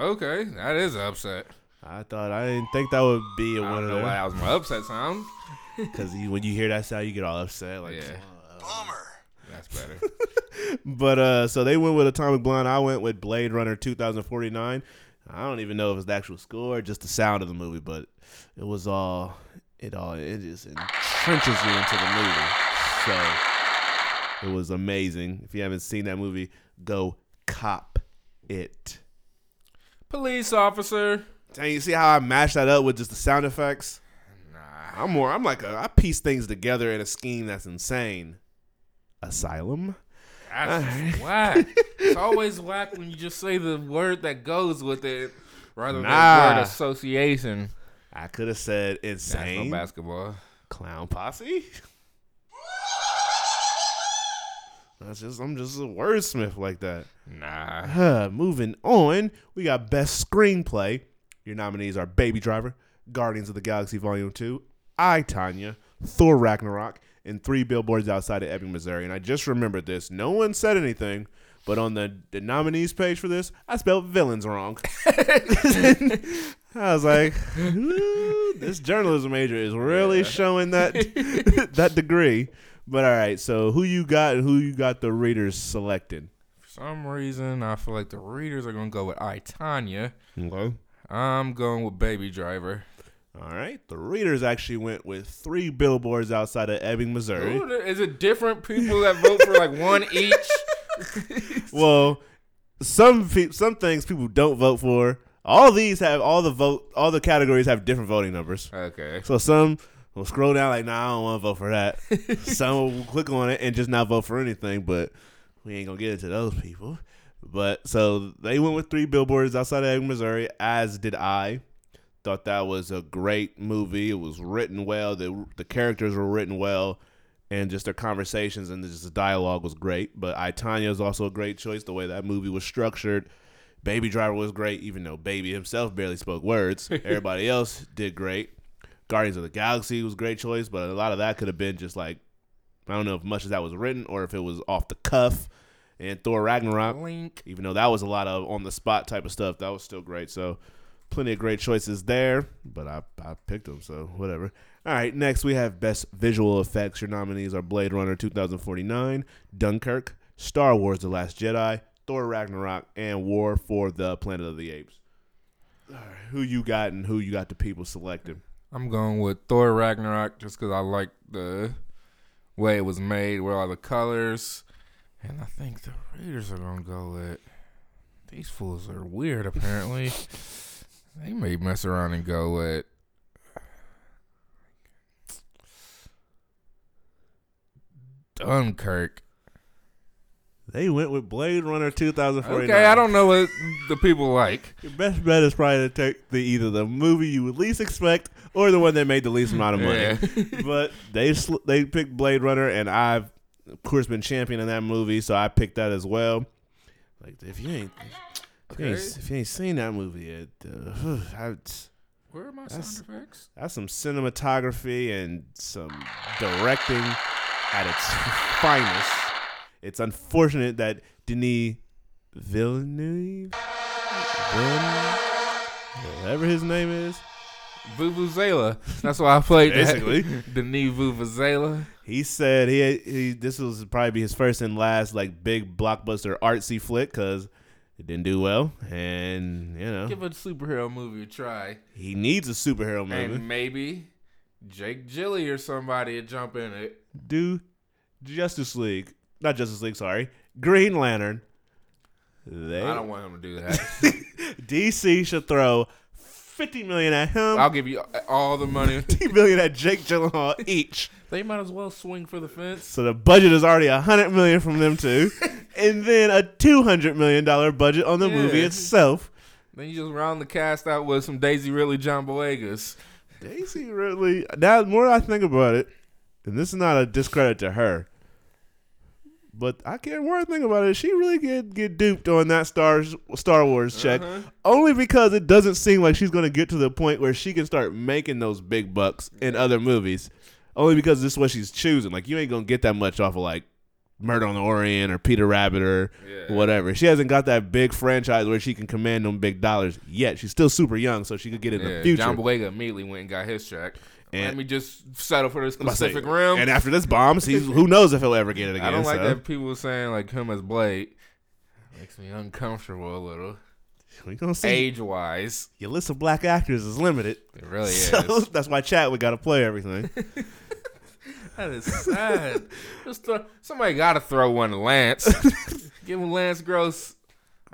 Okay, that is an upset. I thought I didn't think that would be I one don't of know why that was my upset sound. [LAUGHS] because when you hear that sound, you get all upset. Like, Yeah. Bummer. That's better. [LAUGHS] but uh, so they went with Atomic Blonde. I went with Blade Runner 2049. I don't even know if it's the actual score, just the sound of the movie, but it was all it all it just entrenches you into the movie. So it was amazing. If you haven't seen that movie, go cop it. Police officer. Dang, you see how I mashed that up with just the sound effects? Nah. I'm more. I'm like a, I piece things together in a scheme that's insane. Asylum. That's whack. [LAUGHS] It's always whack when you just say the word that goes with it rather than Nah. word association. I could have said National insane. basketball. Clown posse. That's just I'm just a wordsmith like that. Nah. Huh, moving on, we got best screenplay. Your nominees are Baby Driver, Guardians of the Galaxy Volume Two, I Tanya, Thor Ragnarok, and Three Billboards Outside of Ebbing, Missouri. And I just remembered this. No one said anything, but on the, the nominees page for this, I spelled villains wrong. [LAUGHS] I was like, this journalism major is really showing that [LAUGHS] that degree. But all right, so who you got and who you got the readers selected? For some reason, I feel like the readers are going to go with I, Tanya. Okay. I'm going with Baby Driver. All right. The readers actually went with three billboards outside of Ebbing, Missouri. Ooh, is it different people that vote for like one [LAUGHS] each? Well, some pe- some things people don't vote for. All these have all the vote. All the categories have different voting numbers. Okay. So some will scroll down like, "Nah, I don't want to vote for that." [LAUGHS] some will click on it and just not vote for anything. But we ain't gonna get into those people. But so they went with three billboards outside of Ebbing, Missouri, as did I. Thought that was a great movie. It was written well. The the characters were written well, and just their conversations and just the dialogue was great. But I Tanya is also a great choice. The way that movie was structured. Baby Driver was great, even though Baby himself barely spoke words. [LAUGHS] Everybody else did great. Guardians of the Galaxy was a great choice, but a lot of that could have been just like I don't know if much of that was written or if it was off the cuff. And Thor Ragnarok, Link. even though that was a lot of on the spot type of stuff, that was still great. So plenty of great choices there, but I, I picked them, so whatever. All right, next we have Best Visual Effects. Your nominees are Blade Runner 2049, Dunkirk, Star Wars The Last Jedi, Thor Ragnarok, and War for the Planet of the Apes. All right, who you got and who you got the people selected? I'm going with Thor Ragnarok just because I like the way it was made, with all the colors. And I think the readers are going to go with. These fools are weird, apparently. [LAUGHS] they may mess around and go with. Dunkirk. They went with Blade Runner 2049. Okay, I don't know what the people like. Your best bet is probably to take the either the movie you would least expect or the one that made the least amount of money. Yeah. [LAUGHS] but they sl- they picked Blade Runner, and I've of course been championing that movie, so I picked that as well. Like if you ain't if, you ain't, if you ain't seen that movie yet, uh, [SIGHS] I, Where are my That's- sound effects? that's some cinematography and some directing at its [LAUGHS] finest. It's unfortunate that Denis Villeneuve, Villeneuve, whatever his name is, Vuvuzela. That's why I played Basically. that. [LAUGHS] Denis Vuvuzela. he said he he this was probably be his first and last like big blockbuster artsy flick because It didn't do well, and you know Give a superhero movie a try, he needs a superhero movie. and maybe Jake Gilly or somebody would jump in it. Do Justice League, not Justice League, sorry, Green Lantern. They I don't want him to do that. [LAUGHS] DC should throw fifty million at him, I'll give you all the money. [LAUGHS] fifty million at Jake Gyllenhaal each. They might as well swing for the fence. So the budget is already a hundred million from them two, [LAUGHS] and then a two hundred million dollar budget on the movie itself. Then you just round the cast out with some Daisy Ridley, John Boyegas. Daisy Ridley. Now, the more I think about it, and this is not a discredit to her, but I can't. worry I think about it, she really get get duped on that Star Star Wars check, Uh-huh. only because it doesn't seem like she's going to get to the point where she can start making those big bucks in other movies. Only because this is what she's choosing. Like you ain't gonna get that much off of like Murder on the Orient or Peter Rabbit or Yeah. whatever. She hasn't got that big franchise where she can command them big dollars yet. She's still super young, so she could get in Yeah, the future. John Boyega immediately went and got his check. And- Let me just settle for this I'm about to say, Pacific Rim. And after this bombs, he's who knows if he'll ever get it again. [LAUGHS] I don't like so. that people saying like him as Blade. Makes me uncomfortable a little. We gonna see. Age wise, Your list of black actors is limited. it really [LAUGHS] So is. [LAUGHS] that's why chat we got to play everything. That is sad. just throw, somebody got to throw one to Lance. Give him Lance Gross.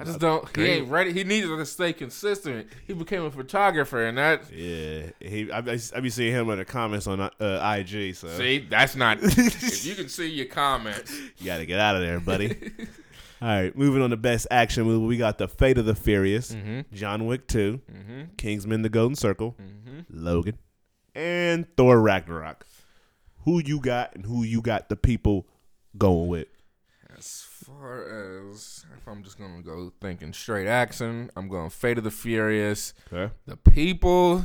I just don't. He ain't ready. He needs to stay consistent. He became a photographer, and that. yeah, he. I, I, be seeing him in the comments on uh, IG. So See, that's not. [LAUGHS] if you can see your comments, you got to get out of there, buddy. [LAUGHS] All right, moving on to best action movie, we got The Fate of the Furious, Mm-hmm. John Wick 2, Kingsman: The Golden Circle, Logan, and Thor: Ragnarok. Who you got and who you got the people going with? As far as if I'm just gonna go thinking straight action, I'm going Fate of the Furious. Okay. The people.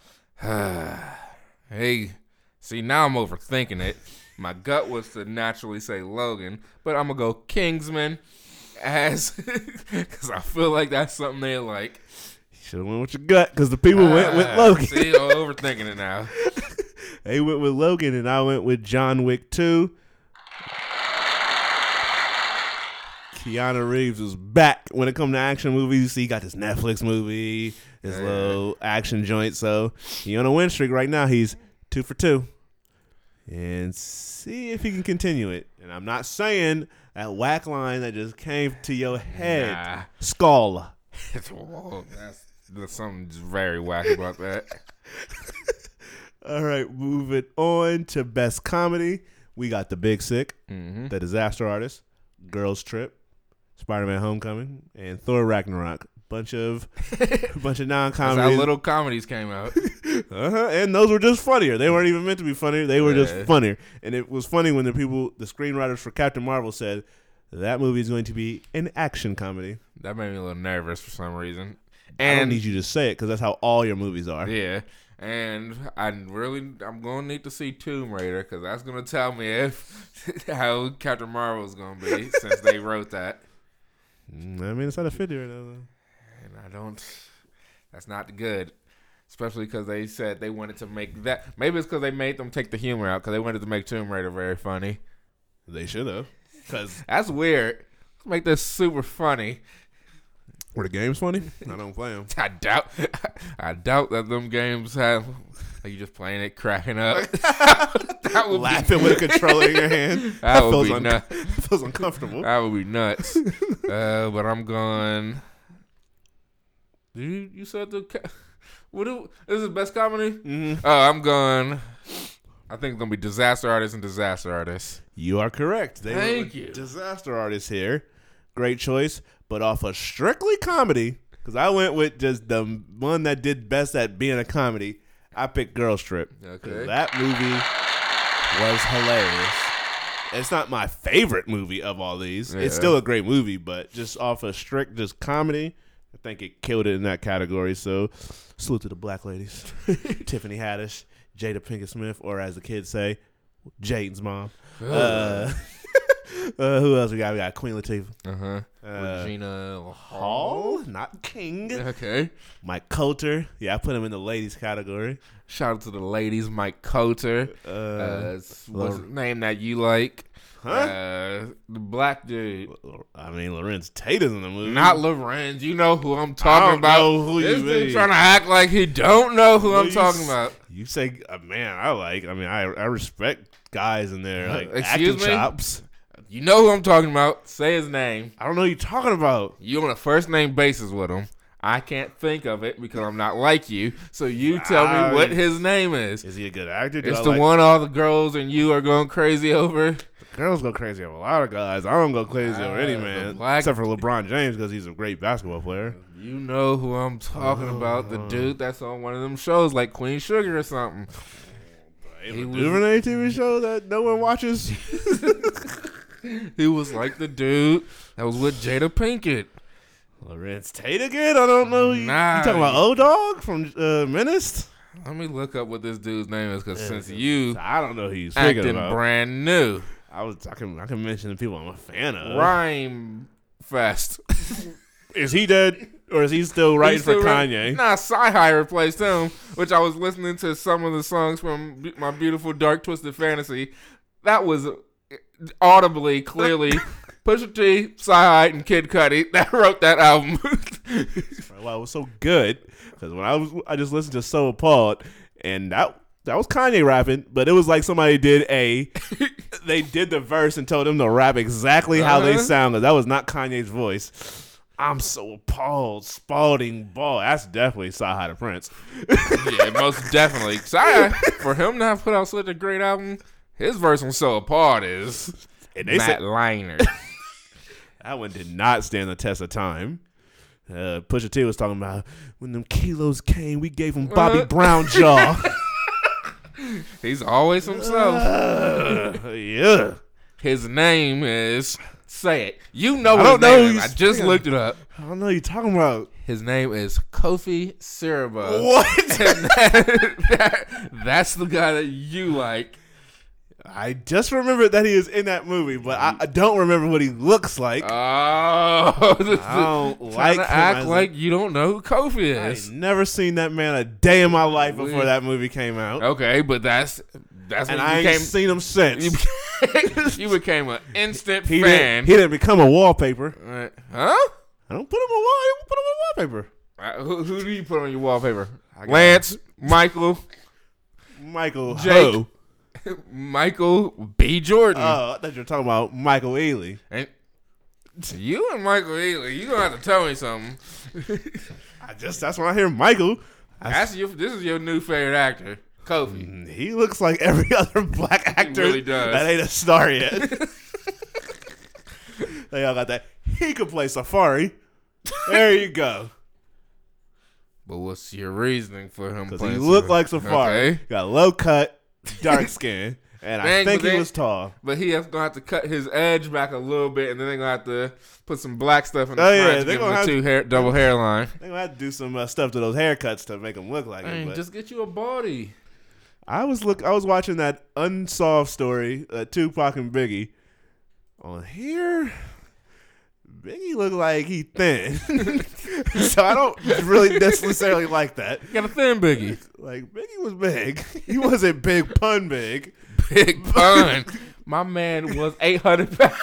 [SIGHS] hey, see now I'm overthinking it. My gut was to naturally say Logan, but I'm gonna go Kingsman as [LAUGHS] because I feel like that's something they like. Should have went with your gut because the people went with Ah, Logan. See, I'm overthinking it now. [LAUGHS] They went with Logan, and I went with John Wick 2. Keanu Reeves is back when it comes to action movies. You see, he got this Netflix movie, this Yeah. little action joint. So he on a win streak right now. He's two for two. And see if he can continue it. And I'm not saying that whack line that just came to your head. Nah. Skull. Whoa, [LAUGHS] that's, there's something very whack about that. [LAUGHS] All right, moving on to best comedy. We got The Big Sick, Mm-hmm. The Disaster Artist, Girls Trip, Spider-Man: Homecoming, and Thor: Ragnarok. Bunch of [LAUGHS] bunch of non-comedies. little comedies came out. [LAUGHS] uh-huh, and those were just funnier. They weren't even meant to be funnier. They were Yeah. just funnier. And it was funny when the people, the screenwriters for Captain Marvel, said that movie is going to be an action comedy. That made me a little nervous for some reason. And I don't need you to say it because that's how all your movies are. yeah, and I really I'm gonna need to see Tomb Raider because that's gonna tell me if [LAUGHS] how Captain Marvel is gonna be since they wrote that. Mm, I mean, it's not a fifty right now. though. And I don't. That's not good. Especially because they said they wanted to make that. Maybe it's because they made them take the humor out because they wanted to make Tomb Raider very funny. They should have. Because That's weird. Let's make this super funny. Were the games funny? [LAUGHS] I don't play them. I doubt. [LAUGHS] I doubt that them games have. Are you just playing it, cracking up? [LAUGHS] that would Laughing be, with a controller in your hand. That would feels, be un- nuts. feels uncomfortable. That would be nuts. uh, but I'm going. You you said the ca- what? Do, this is best comedy. Mhm. Oh, I'm going. I think it's gonna be disaster artists and disaster artists. You are correct. They Thank you. Disaster artists here. Great choice, but off of strictly comedy, because I went with just the one that did best at being a comedy. I picked Girl Trip. 'Cause Okay. That movie was hilarious. It's not my favorite movie of all these. It's still a great movie, but just off of strict just comedy, I think it killed it in that category. So salute to the black ladies. [LAUGHS] Tiffany Haddish, Jada Pinkett Smith, or as the kids say, Jaden's mom. Uh, [LAUGHS] [LAUGHS] uh, who else we got? We got Queen Latifah. Uh huh. Uh, Regina Hall. Not King. Okay. Mike Colter. Yeah, I put him in the ladies category. Shout out to the ladies, Mike Colter. Uh, Uh, what's name that you like? Huh? Uh, the black dude. I mean, Larenz Tate is in the movie. Not Larenz. You know who I'm talking about. know who this you dude mean. trying to act like he don't know who I'm talking s- about. You say, uh, man, I like. I mean, I I respect guys in their like Excuse acting me? chops. You know who I'm talking about. Say his name. I don't know what you're talking about. You on a first name basis with him. I can't think of it because I'm not like you. So you tell me what his name is. Is he a good actor? Do It's I the like- one all the girls and you are going crazy over. Girls go crazy over a lot of guys. I don't go crazy over any uh, the man, black- except for LeBron James because he's a great basketball player. You know who I'm talking about. The uh-huh. dude that's on one of them shows like Queen Sugar or something. Oh, Ava was- DuVernay TV show that no one watches. [LAUGHS] [LAUGHS] [LAUGHS] He was like the dude that was with Jada Pinkett. Larenz Tate again? I don't know. You, Nah. you talking about O Dog from uh, Menace? Let me look up what this dude's name is because since you I don't know who he's acting about. brand new, I was I can I can mention the people I'm a fan of. Rhyme Fest. [LAUGHS] Is he dead or is he still writing still for Kanye? Nah, CyHi replaced him, which I was listening to some of the songs from my beautiful dark twisted fantasy. That was audibly, clearly, [LAUGHS] Pusha T, CyHi, and Kid Cudi [LAUGHS] that wrote that album. Well, it was so good because when I was I just listened to So Appalled and that that was Kanye rapping, but it was like somebody did a [LAUGHS] they did the verse and told him to rap exactly how they Uh-huh. sound. 'cause that was not Kanye's voice. I'm so appalled, Spalding Ball. That's definitely CyHi the Prynce. yeah, most definitely. CyHi, for him to have put out such a great album, his verse on So Apart is [LAUGHS] And they Matt said Liner. [LAUGHS] that one did not stand the test of time. Uh, Pusha T was talking about when them kilos came, we gave him Bobby Uh-huh. Brown jaw. [LAUGHS] He's always himself. Uh, yeah. His name is say it. You know I don't his know name who is. I just speaking. looked it up. I don't know what you're talking about. His name is Kofi Siriboe. What? That- that- that's the guy that you like. I just remember that he is in that movie, but I, I don't remember what he looks like. Oh, I don't [LAUGHS] like to act a- like you don't know who Kofi is. I never seen that man a day in my life before We- that movie came out, Okay, but that's that's and when I ain't seen him since. you became, [LAUGHS] you became an instant he fan. didn't. He didn't become a wallpaper. Uh, huh? I don't put him on wall. I don't put him on wallpaper. Uh, who, who do you put on your wallpaper? Lance, Michael, Michael Jake. Ho. Michael B. Jordan. Oh, I thought you were talking about Michael Ealy. and you and Michael Ealy, you gonna have to tell me something. I just that's when I hear Michael. I That's your. This is your new favorite actor, Kofi. Mm, He looks like every [LAUGHS] other black actor really does. that ain't a star yet. [LAUGHS] they all got that. He could play Safaree. There you go. But what's your reasoning for him? Because he looked like Safaree. Okay. Got low cut, dark skin, and I Dang, think but he they- was tall. But he has gonna have to cut his edge back a little bit, and then they're gonna have to put some black stuff in the Oh, front yeah, to they give him gonna a have- two hair double [LAUGHS] hairline. They gonna have to do some uh, stuff to those haircuts to make them look like Dang, him. But just get you a body. I was look. I was watching that unsolved story, uh, Tupac and Biggie. On here, Biggie looked like he thin, [LAUGHS] so I don't really necessarily like that. You got a thin biggie, Like Biggie was big, he wasn't big pun big. big [LAUGHS] pun. My man was eight hundred pounds.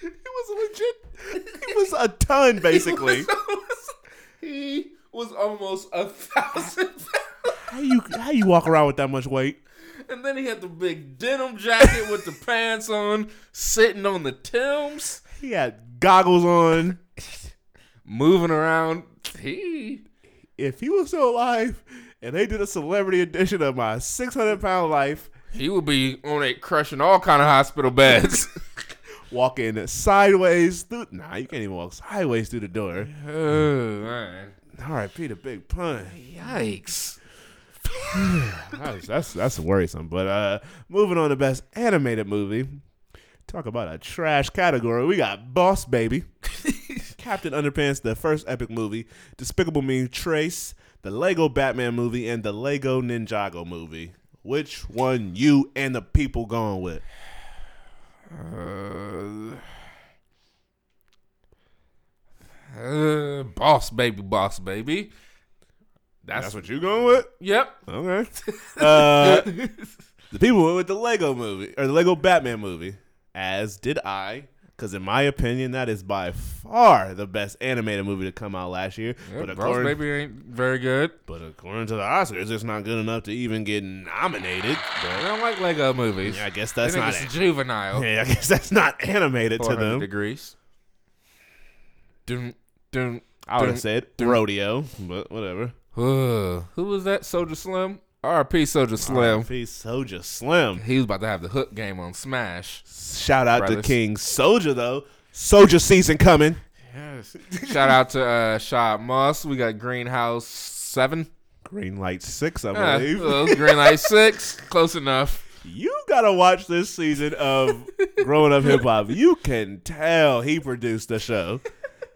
He was legit. He was a ton [LAUGHS] basically. he was almost a thousand pounds. how you how you walk around with that much weight? And then he had the big denim jacket with the [LAUGHS] pants on, sitting on the Timbs, He had goggles on. moving around. He If he was still alive, and they did a celebrity edition of my 600 pound life. he would be on it crushing all kind of hospital beds. [LAUGHS] walking sideways through. Nah, you can't even walk sideways through the door. oh man. R.I.P. the big pun. Yikes. [LAUGHS] that's, that's that's worrisome. But uh, moving on to best animated movie. Talk about a trash category. We got Boss Baby, [LAUGHS] Captain Underpants, the first epic movie, Despicable Me, Trace, the Lego Batman movie, and the Lego Ninjago movie. Which one you and the people going with? Uh, uh, boss baby, boss baby. That's, That's what you going with? Yep. Okay. [LAUGHS] Uh, [LAUGHS] the people went with the Lego movie or the Lego Batman movie, as did I. Because in my opinion, that is by far the best animated movie to come out last year. Yep, but according, baby ain't very good. but according to the Oscars, it's not good enough to even get nominated. I don't like Lego movies. yeah, I guess that's not. it's juvenile. Yeah, I guess that's not animated to them. degrees. Dun, dun, I would have said rodeo, but whatever. Uh, who was that? Soulja Slim? RP Soulja Slim. Peace, Soulja Slim. He was about to have the hook game on Smash. Shout out Brothers. to King Soldier though. Soldier season coming. Yes. Shout out to uh, Shot Moss. We got Greenhouse 7. Green Light Six, I Uh, believe. well, Green Light 6. Close enough. you gotta watch this season of [LAUGHS] Growing Up Hip Hop. You can tell he produced the show.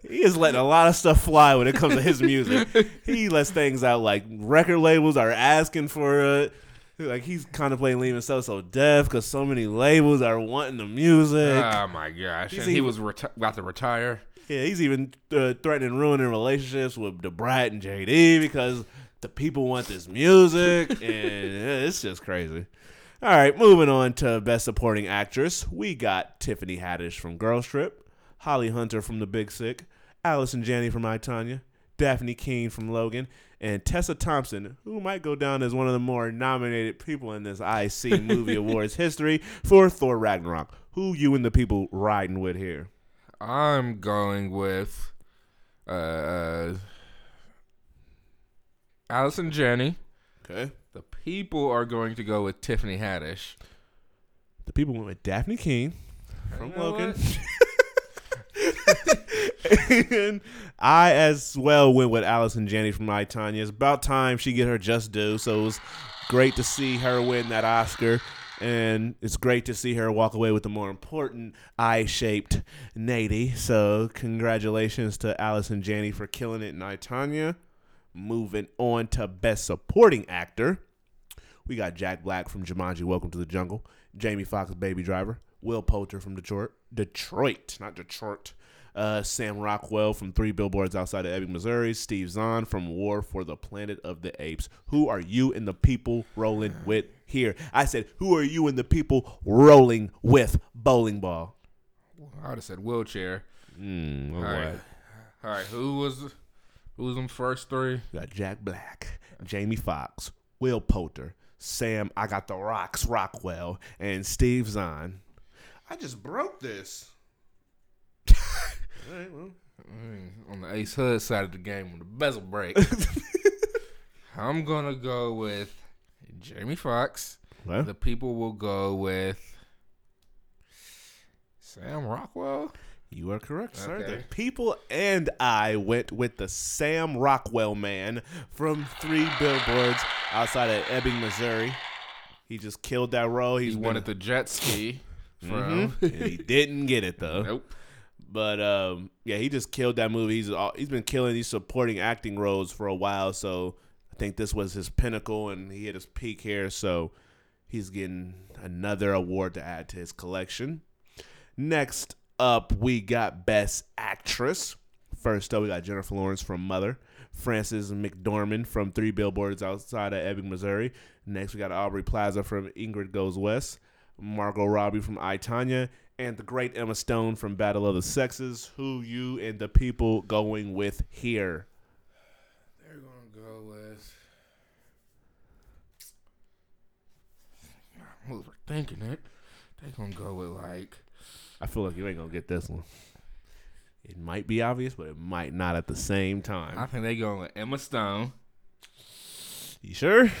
He is letting a lot of stuff fly when it comes to his music. [LAUGHS] He lets things out like record labels are asking for it. Like he's contemplating leaving So So Def because so many labels are wanting the music. Oh, my gosh. He's And he even- was reti- about to retire. Yeah, he's even uh, threatening ruining relationships with Da Brat and JD because the people want this music, [LAUGHS] and uh, it's just crazy. All right, moving on to Best Supporting Actress. We got Tiffany Haddish from Girl Trip, Holly Hunter from The Big Sick, Allison Janney from I, Tonya, Dafne Keen from Logan, and Tessa Thompson, who might go down as one of the more nominated people in this IC [LAUGHS] Movie Awards history for Thor Ragnarok. Who you and the people riding with here? I'm going with uh, Allison Janney. Okay. The people are going to go with Tiffany Haddish. The people went with Daphne King from You know Logan. [LAUGHS] and I as well went with Allison Janney from I, Tonya. It's about time she get her just due. So it was great to see her win that Oscar. And it's great to see her walk away with the more important eye-shaped Nady. So congratulations to Allison Janney for killing it in I. Moving on to Best Supporting Actor. We got Jack Black from Jumanji, Welcome to the Jungle. Jamie Foxx, Baby Driver. Will Poulter from Detroit. Detroit, not Detroit. Uh, Sam Rockwell from Three Billboards Outside of Ebbing, Missouri. Steve Zahn from War for the Planet of the Apes. Who are you and the people rolling with here? I said, who are you and the people rolling with bowling ball? I would have said wheelchair. Mm, all All right. All right. Who was who was them first three? We got Jack Black, Jamie Foxx, Will Poulter, Sam, I got the Rocks Rockwell, and Steve Zahn. I just broke this. [LAUGHS] All right, well. Mm, On the Ace Hood side of the game with the bezel break. [LAUGHS] I'm gonna go with Jamie Foxx. The people will go with Sam Rockwell. you are correct, sir. Okay. The people and I went with the Sam Rockwell man from three billboards outside of Ebbing, Missouri. He just killed that role. He He's wanted been, the jet ski from. Mhm. and he didn't get it though. nope. But um, yeah, he just killed that movie. He's all, he's been killing these supporting acting roles for a while. So I think this was his pinnacle, and he hit his peak here. So he's getting another award to add to his collection. Next up, we got Best Actress. First up, we got Jennifer Lawrence from Mother, Frances McDormand from Three Billboards Outside of Ebbing, Missouri. Next, we got Aubrey Plaza from Ingrid Goes West, Margot Robbie from I, Tonya, and the great Emma Stone from Battle of the Sexes. Who you and the people going with here? They're gonna go with. I'm overthinking it. They're gonna go with like. I feel like you ain't gonna get this one. It might be obvious, but it might not at the same time. I think they going with Emma Stone. You sure?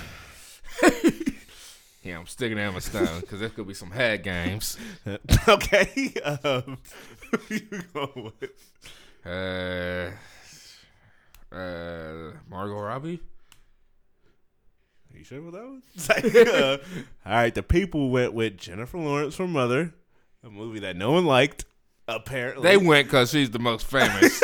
Yeah, I'm sticking to Emma Stone because there could be some head games. [LAUGHS] okay. Um, who [LAUGHS] you going with? Uh, uh, Margot Robbie. Are You sure with that one? [LAUGHS] Like, uh, all right, the people went with Jennifer Lawrence from Mother, a movie that no one liked, apparently. They went because she's the most famous.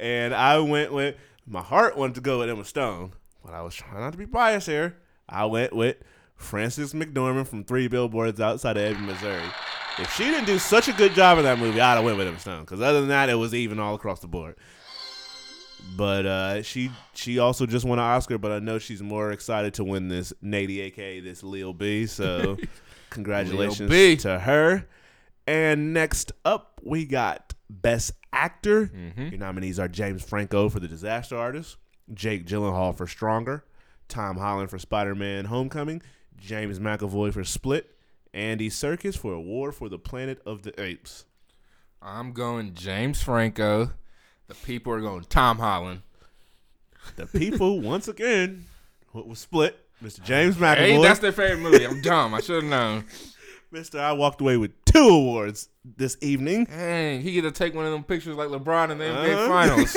and I went with my heart wanted to go with Emma Stone, but I was trying not to be biased here. I went with Frances McDormand from Three Billboards Outside of Ebbing, Missouri. If she didn't do such a good job in that movie, I'd have went with Emma Stone. Because other than that, it was even all across the board. But uh, she she also just won an Oscar, but I know she's more excited to win this Nady, aka this Lil B. So [LAUGHS] congratulations B. to her. And next up, we got Best Actor. Your nominees are James Franco for The Disaster Artist, Jake Gyllenhaal for Stronger, Tom Holland for Spider-Man: Homecoming, James McAvoy for Split, Andy Serkis for A War for the Planet of the Apes. I'm going James Franco. The people are going Tom Holland. The people [LAUGHS] once again what was Split. Mr. James Hey, McAvoy. that's their favorite movie. I'm dumb. I should have known. [LAUGHS] Mr. I walked away with two awards this evening. Dang, he get to take one of them pictures like LeBron in the NBA Uh-huh. Finals.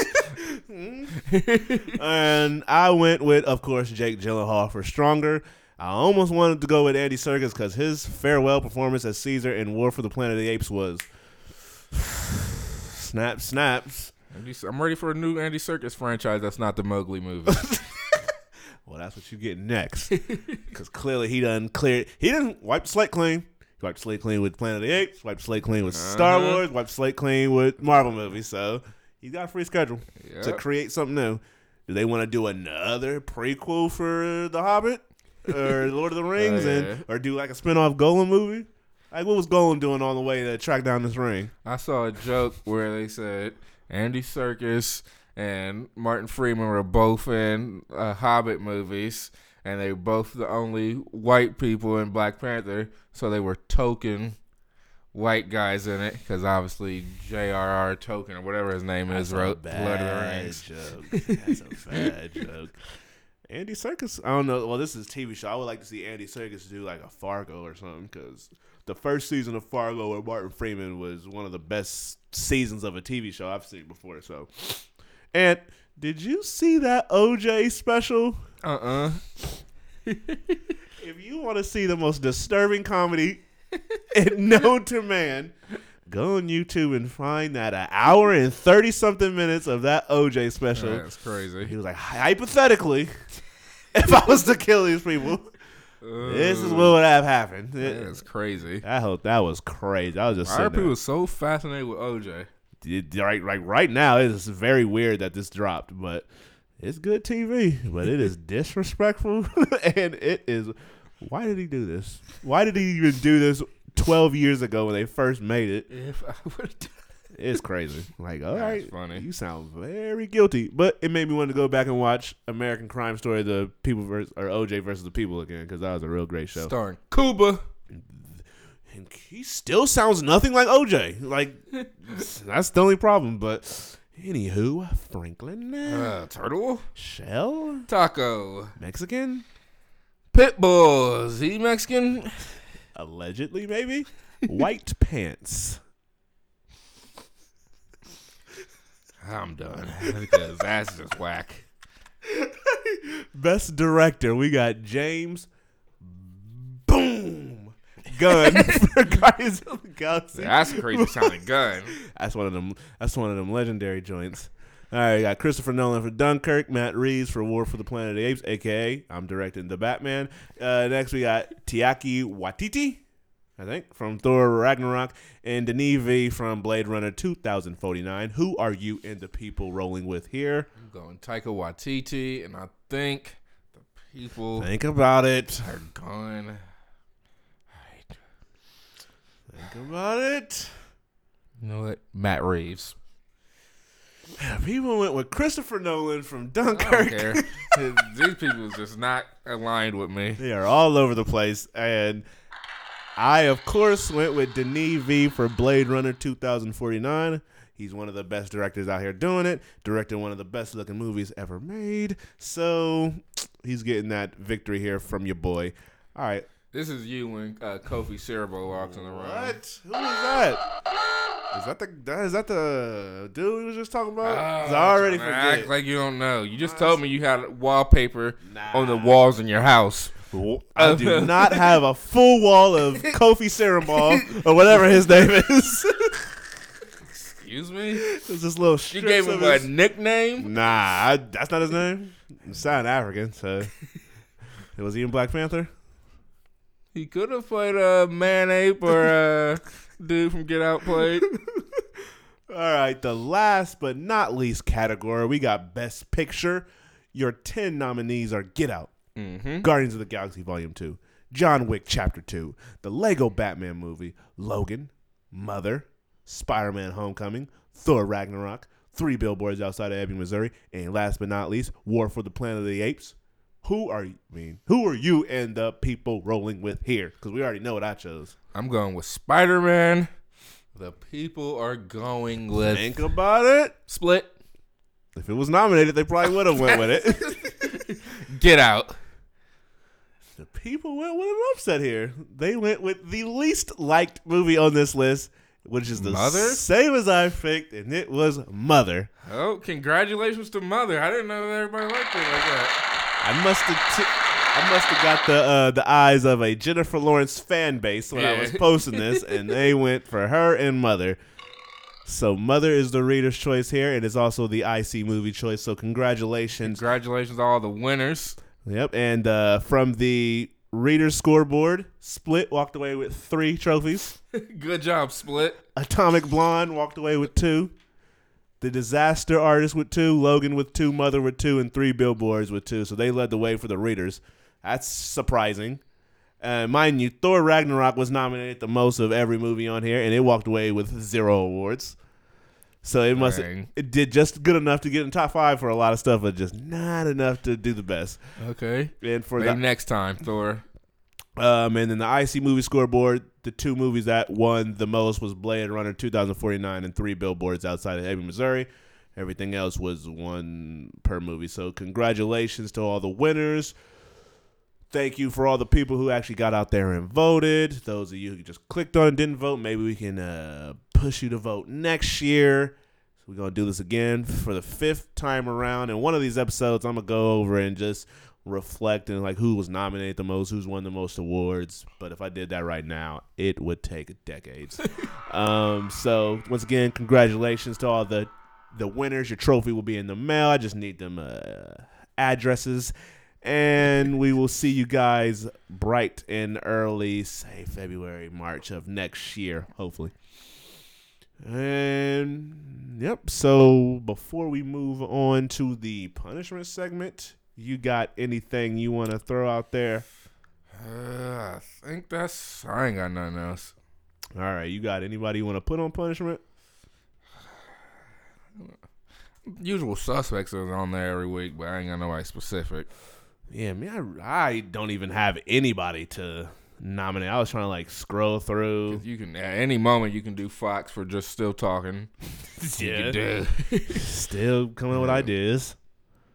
[LAUGHS] and I went with, of course, Jake Gyllenhaal for Stronger. I almost wanted to go with Andy Serkis because his farewell performance as Caesar in War for the Planet of the Apes was [SIGHS] snap snaps. I'm ready for a new Andy Serkis franchise. That's not the Mowgli movie. [LAUGHS] Well, that's what you get next. [LAUGHS] Because clearly he done clear. He didn't wipe the slate clean. He wiped the slate clean with Planet of the Apes. Wiped the slate clean with Star Uh-huh. Wars. Wiped the slate clean with Marvel movies. So he's got a free schedule to create something new. Do they want to do another prequel for The Hobbit or [LAUGHS] Lord of the Rings, yeah. and or do like a spin-off Gollum movie? Like what was Gollum doing on the way to track down this ring? I saw a joke where they said Andy Serkis and Martin Freeman were both in uh, Hobbit movies, and they were both the only white people in Black Panther, so they were token white guys in it because obviously J.R.R. Tolkien or whatever his name is wrote Lord of the Rings. joke. That's a bad joke. [LAUGHS] Andy Serkis. I don't know. Well, this is a TV show. I would like to see Andy Serkis do like a Fargo or something because the first season of Fargo with Martin Freeman was one of the best seasons of a TV show I've seen before. So, and did you see that OJ special? Uh uh [LAUGHS] If you want to see the most disturbing comedy [LAUGHS] known to man, go on YouTube and find that an hour and thirty something minutes of that OJ special. That's crazy. He was like, hypothetically, [LAUGHS] if I was to kill these people, this is what would have happened. That's crazy. I hope that was crazy. I was just sitting people so fascinated with OJ? It- right, right, right now, it's very weird that this dropped, but it's good TV. But it is [LAUGHS] disrespectful, [LAUGHS] and it is. Why did he do this? Why did he even do this twelve years ago when they first made it? If I [LAUGHS] would It's crazy. Like, all That's right, funny. You sound very guilty, but it made me want to go back and watch American Crime Story: The People versus or OJ versus the People again because that was a real great show. starring Cuba. And he still sounds nothing like OJ. Like [LAUGHS] that's the only problem. But anywho, Franklin, Uh, turtle. Shell, Taco. Mexican, Pitbull. Is he Mexican? Allegedly maybe, White Pants. I'm done because that's just whack. Best director, we got James Boom Gun [LAUGHS] for Guardians of the Galaxy. That's a crazy sounding gun. That's one of them. That's one of them legendary joints. All right, we got Christopher Nolan for Dunkirk, Matt Reeves for War for the Planet of the Apes, aka I'm directing the Batman. Uh, next, we got Tiaki Watiti, I think, from Thor Ragnarok, and Denis V from Blade Runner 2049. Who are you and the people rolling with here? I'm going Taika Waititi, and I think the people Think about it. are going. Alright. Think about it. You know what? Matt Reeves. People went with Christopher Nolan from I don't Dunkirk. care. [LAUGHS] These people just not aligned with me. They are all over the place. And I, of course, went with Denis V for Blade Runner 2049. He's one of the best directors out here doing it, directed one of the best looking movies ever made. So he's getting that victory here from your boy. All right. This is you when uh, Kofi Siriboe walks in the room. What? Who is that? Is that the that- is that the dude we was just talking about? Oh, I already forget. Act like you don't know. You just told me you had wallpaper Nah. on the walls in your house. I do not have a full wall of [LAUGHS] Kofi Cerebral or whatever his name is. Excuse me? It's this little You strips gave him a nickname? Nah, I, that's not his name. It sound African, so it [LAUGHS] was he in Black Panther? He could have played a man ape or uh, a [LAUGHS] dude from Get Out played. [LAUGHS] All right, the last but not least category, we got Best Picture. Your 10 nominees are Get Out, Mm-hmm. Guardians of the Galaxy Volume 2, John Wick Chapter 2, the Lego Batman movie, Logan, Mother, Spider Man Homecoming, Thor Ragnarok, Three Billboards Outside of Ebbing, Missouri, and last but not least, War for the Planet of the Apes. Who are you? I mean, who are you and the people rolling with here? Because we already know what I chose. I'm going with Spider Man. The people are going with Think about it. Split. If it was nominated, they probably would have went with it. [LAUGHS] Get Out. The people went with an upset here. They went with the least liked movie on this list, which is the Mother? same as I picked, and it was Mother. Oh, congratulations to Mother. I didn't know that everybody liked it like that. I must have t- I must have got the uh, the eyes of a Jennifer Lawrence fan base when I was [LAUGHS] posting this, and they went for her and Mother. So Mother is the reader's choice here, and it's also the IC movie choice. So congratulations Congratulations to all the winners. Yep, and uh, from the reader's scoreboard, Split walked away with three trophies. [LAUGHS] Good job, Split. Atomic Blonde walked away with two. The Disaster Artist with two. Logan with two. Mother with two, and three billboards with two. So they led the way for the readers. That's surprising. Uh, mind you, Thor Ragnarok was nominated the most of every movie on here, and it walked away with zero awards. So it must Dang. it did just good enough to get in top five for a lot of stuff, but just not enough to do the best. Okay. And for Maybe the next time, Thor. um, and then the IC movie scoreboard, the two movies that won the most was Blade Runner 2049 and Three Billboards Outside of Ebbing, Missouri. Everything else was one per movie. So congratulations to all the winners. Thank you for all the people who actually got out there and voted. Those of you who just clicked on and didn't vote, maybe we can uh, push you to vote next year. So we're gonna do this again for the fifth time around. And one of these episodes, I'm gonna go over and just reflect and like who was nominated the most, who's won the most awards. But if I did that right now, it would take decades. [LAUGHS] um, so once again, congratulations to all the the winners. Your trophy will be in the mail. I just need them uh, addresses. And we will see you guys bright and early, say February, March of next year, hopefully. And yep. So before we move on to the punishment segment, you got anything you want to throw out there? Uh, I think that's. I ain't got nothing else. All right, you got anybody you want to put on punishment? Usual suspects is on there every week, but I ain't got nobody specific. Yeah, man, I, I don't even have anybody to nominate. I was trying to like scroll through. You can, at any moment, you can do Fox for just still talking. [LAUGHS] Do. [LAUGHS] Still coming up with ideas.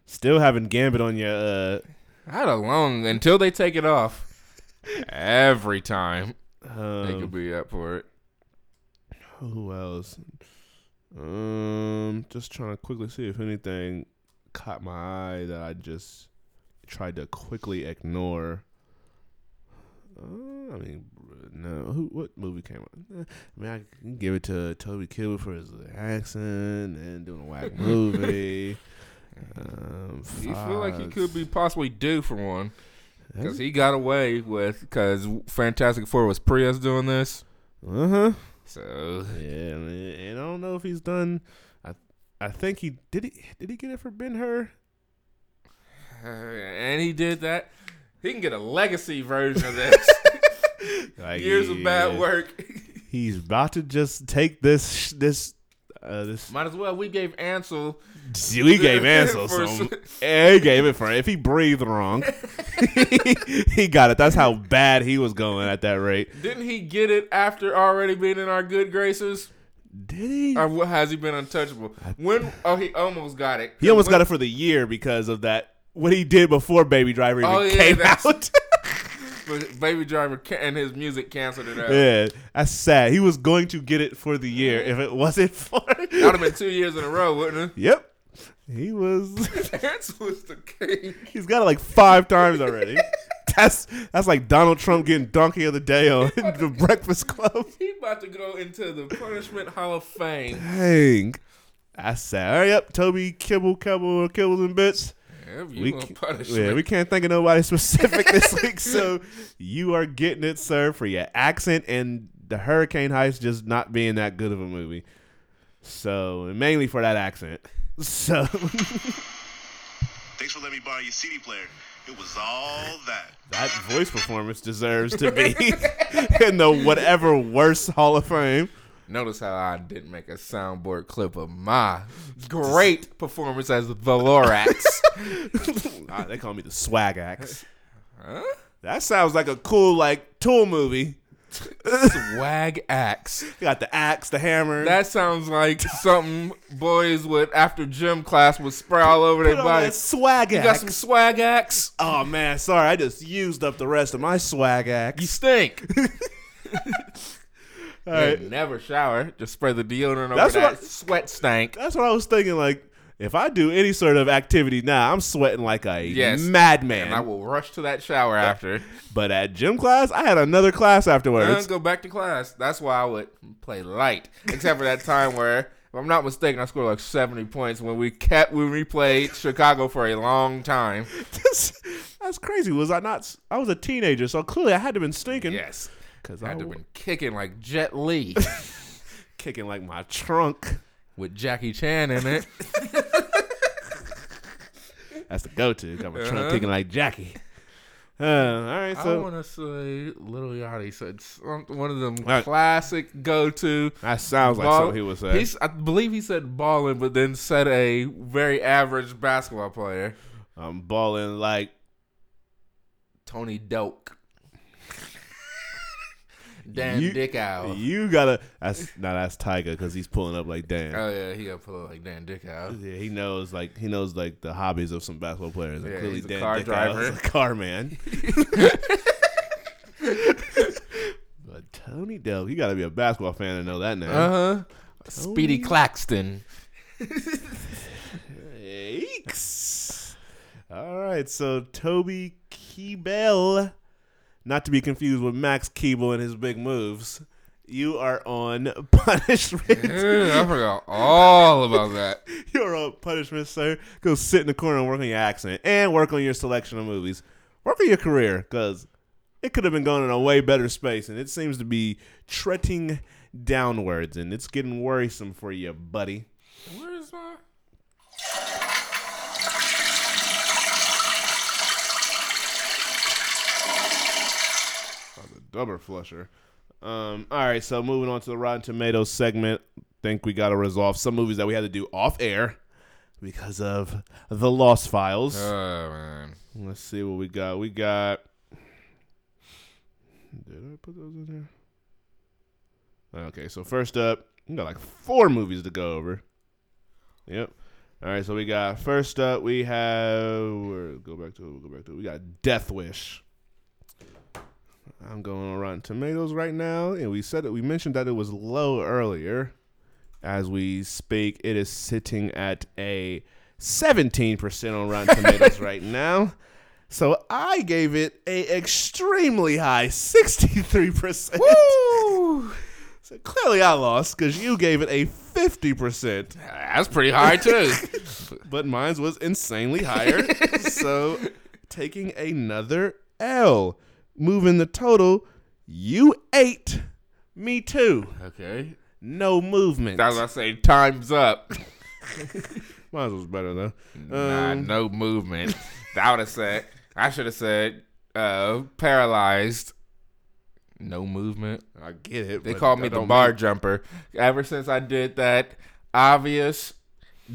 Still having Gambit on your. uh I had a long until they take it off. Every time they um, could be up for it. Who else? Um, just trying to quickly see if anything caught my eye that I just tried to quickly ignore. Uh, I mean, no. Who? What movie came out? Eh, I mean, I can give it to Toby Kebbell for his accent and doing a whack [LAUGHS] movie. Um, You feel like he could be possibly due for one because he got away with because Fantastic Four was Prius doing this. Uh huh. So Yeah, man, and I don't know if he's done. I I think he did. He did he get it for Ben Hur? uh, [SIGHS] and he did that. He can get a legacy version of this. Like, [LAUGHS] Years of bad work. He's about to just take this this uh, this. Might as well. We gave Ansel. [LAUGHS] We gave [LAUGHS] Ansel For some. He gave it for if he breathed wrong, [LAUGHS] he got it. That's how bad he was going at that rate. Didn't he get it after already being in our good graces? Did he? Or has he been untouchable? When? Oh, he almost got it. He almost got it for the year because of that. What he did before Baby Driver even Oh, yeah, came that's- out. Baby Driver and his music canceled it out. yeah, that's sad. He was going to get it for the year if it wasn't [LAUGHS] for. That would have been two years in a row, wouldn't it? Yep. He was? [LAUGHS] Ansel was the king. he's got it like five times already. [LAUGHS] That's that's like Donald Trump getting donkey of the day on the Breakfast Club. He about to go into the Punishment Hall of Fame. Dang. That's sad. All right, yep. Toby Kibble, Kibble, Kibbles and Bits. Yeah, we punishment. yeah, we can't think of nobody [LAUGHS] specific this week, so you are getting it, sir, for your accent and the Hurricane Heist just not being that good of a movie. So mainly for that accent. [LAUGHS] So Thanks for letting me borrow your CD player. It was all that. that voice performance deserves to be [LAUGHS] in the whatever worst Hall of Fame. Notice how I didn't make a soundboard clip of my great performance as the Lorax. [LAUGHS] Ah, they call me the Swag Axe. huh? That sounds like a cool like tool movie. Swag axe. [LAUGHS] You got the axe, the hammer. That sounds like something boys would after gym class would spray all over their body. swag You got some swag axe? oh man, sorry, I just used up the rest of my swag axe. You stink. [LAUGHS] Right. Never shower. Just spray the deodorant over That's that what- sweat stank. That's what I was thinking. Like, if I do any sort of activity now, I'm sweating like a Yes. madman. And I will rush to that shower after. but at gym class, I had another class afterwards. go back to class. That's why I would play light. Except for that time where, if I'm not mistaken, I scored like 70 points when we kept when we played Chicago for a long time. [LAUGHS] That's crazy. Was I not? I was a teenager, so clearly I had to have been stinking. Yes. Because I I had to was have been kicking like Jet Li [LAUGHS] kicking like my trunk. with Jackie Chan in it. [LAUGHS] That's the go-to. Got my trunk Uh-huh. kicking like Jackie. Uh, all right, I want to say Lil Yachty said some, one of them right. classic go-to. that sounds like ball- something he would say. He's, I believe he said balling, but then said a very average basketball player, I'm balling like Tony Delk. Dan You- Dickau. you gotta. That's now that's Tiger because he's pulling up like Dan. Oh yeah, he gotta pull up like Dan Dickau. Yeah, he knows like he knows like the hobbies of some basketball players. and Yeah, clearly he's a Dan car Dickau driver. is a car man. [LAUGHS] but Tony Delk, you got to be a basketball fan to know that name. Uh huh. Speedy Claxton. Yikes! All right, so Toby Kebbell, not to be confused with Max Keeble and his big moves. You are on [LAUGHS] punishment. Yeah, I forgot all about that. [LAUGHS] You're on punishment, sir. Go sit in the corner and work on your accent and work on your selection of movies. Work on your career because it could have been going in a way better space, and it seems to be treading downwards, and it's getting worrisome for you, buddy. Where's my? Oh, flusher. Um, all right, so moving on to the Rotten Tomatoes segment. Think we got to resolve some movies that we had to do off air because of the Lost Files. Oh man. Let's see what we got. We got. Did I put those in there? Okay, so first up, we got like four movies to go over. Yep. All right, so we got first up. We have where go back to it. We'll go back to it. We got Death Wish. I'm going on Rotten Tomatoes right now, and we said that we mentioned that it was low earlier. As we speak, it is sitting at a 17% on Rotten Tomatoes [LAUGHS] right now. So I gave it a extremely high 63%. Woo! [LAUGHS] So clearly I lost because you gave it a 50%, That's pretty high too. [LAUGHS] but mine was insanely higher. so taking another L, moving the total, you ate, me too. okay. No movement. That was I say time's up. [LAUGHS] Mine was better though. nah, Um, no movement. I would have said. I should have said uh, paralyzed. No movement. I get it. They call me the bar mean- jumper. Ever since I did that obvious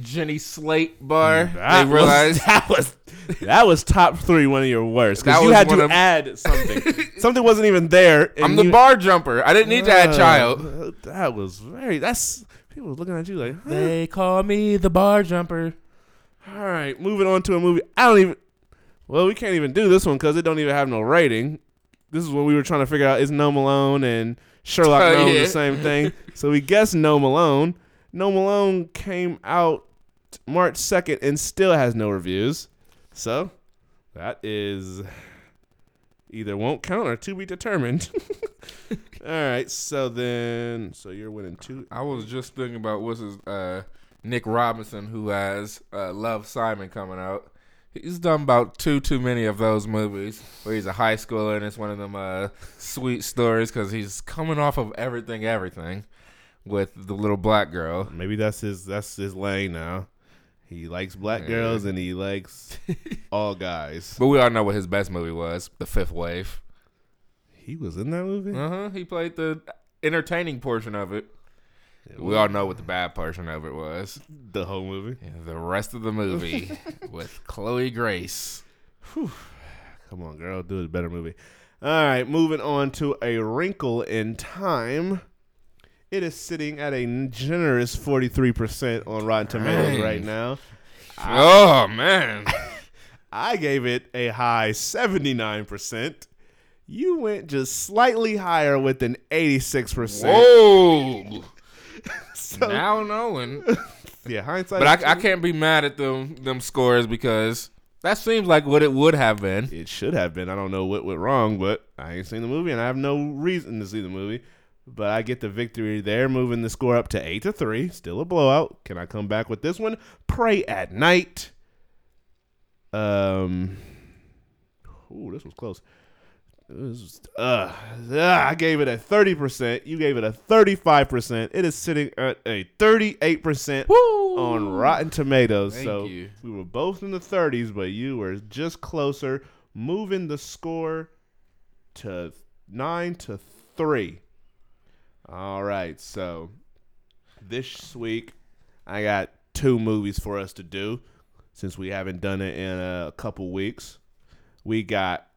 Jenny Slate bar, That they realized was, [LAUGHS] that was that was top three. One of your worst because you had to of- add [LAUGHS] something. something wasn't even there. I'm the you- bar jumper. I didn't need to add Uh, child. That was very. That's people looking at you like. Huh? They call me the bar jumper. All right, moving on to a movie. I don't even. Well, we can't even do this one because it don't even have no rating. This is what we were trying to figure out: is No Malone and Sherlock Oh, Gnomes yeah. the same thing? [LAUGHS] so we guess No Malone. No Malone came out March second and still has no reviews. So that is either won't count or to be determined. [LAUGHS] All right, so then, so you're winning two. I was just thinking about what's his uh, Nick Robinson who has uh, Love Simon coming out. He's done about two too many of those movies where he's a high schooler and it's one of them uh, sweet stories because he's coming off of everything, everything with the little black girl. Maybe that's his that's his lane now. He likes black girls and he likes [LAUGHS] all guys. But we all know what his best movie was, The Fifth Wave. He was in that movie. Uh huh. He played the entertaining portion of it. We all know what the bad portion of it was. The whole movie. Yeah, the rest of the movie [LAUGHS] with Chloe Grace. Come on, girl, do a better movie. All right, moving on to a wrinkle in time. It is sitting at a generous forty-three percent on Rotten Tomatoes Dang. right now. Oh man. [LAUGHS] I gave it a high seventy-nine percent. You went just slightly higher with an eighty-six percent. Whoa. [LAUGHS] So, now knowing. [LAUGHS] yeah, hindsight. But I, I can't be mad at them them scores because that seems like what it would have been. It should have been. I don't know what went wrong, but I ain't seen the movie, and I have no reason to see the movie. But I get the victory there, moving the score up to eight to three. Still a blowout. Can I come back with this one? Prey at night. Um. Ooh, this was close. This was, uh, uh, I gave it a thirty percent. You gave it a thirty-five percent. It is sitting at a thirty-eight percent on Rotten Tomatoes. Thank so you. we were both in the 30s, but you were just closer, moving the score to nine to three. All right, so this week I got two movies for us to do since we haven't done it in a couple weeks. We got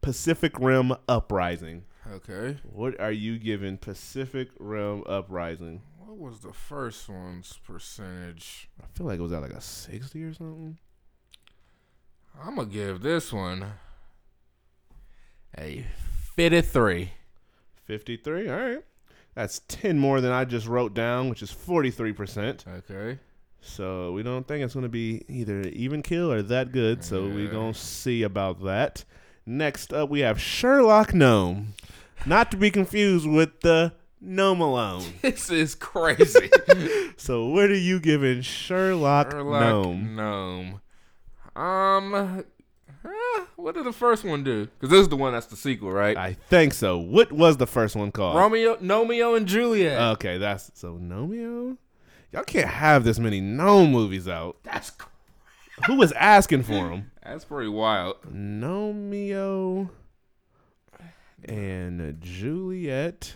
Pacific Rim Uprising. Okay. What are you giving Pacific Rim Uprising? What was the first one's percentage? I feel like it was at like a 60 or something. I'm gonna give this one a 53. 53. All right. That's 10 more than I just wrote down, which is 43%. Okay. So we don't think it's going to be either even kill or that good. So we Yeah. going to see about that. Next up, we have Sherlock Gnome. Not to be confused with the Gnome Alone. [LAUGHS] This is crazy. [LAUGHS] so what are you giving Sherlock, Sherlock Gnome? Gnome. Um, eh, what did the first one do? Because this is the one that's the sequel, right? I think so. What was the first one called? Romeo, Romeo and Juliet. Okay, that's so Gnomeo. Y'all can't have this many gnome movies out. that's cr- Who was asking for them? [LAUGHS] that's pretty wild. Gnomeo and Juliet.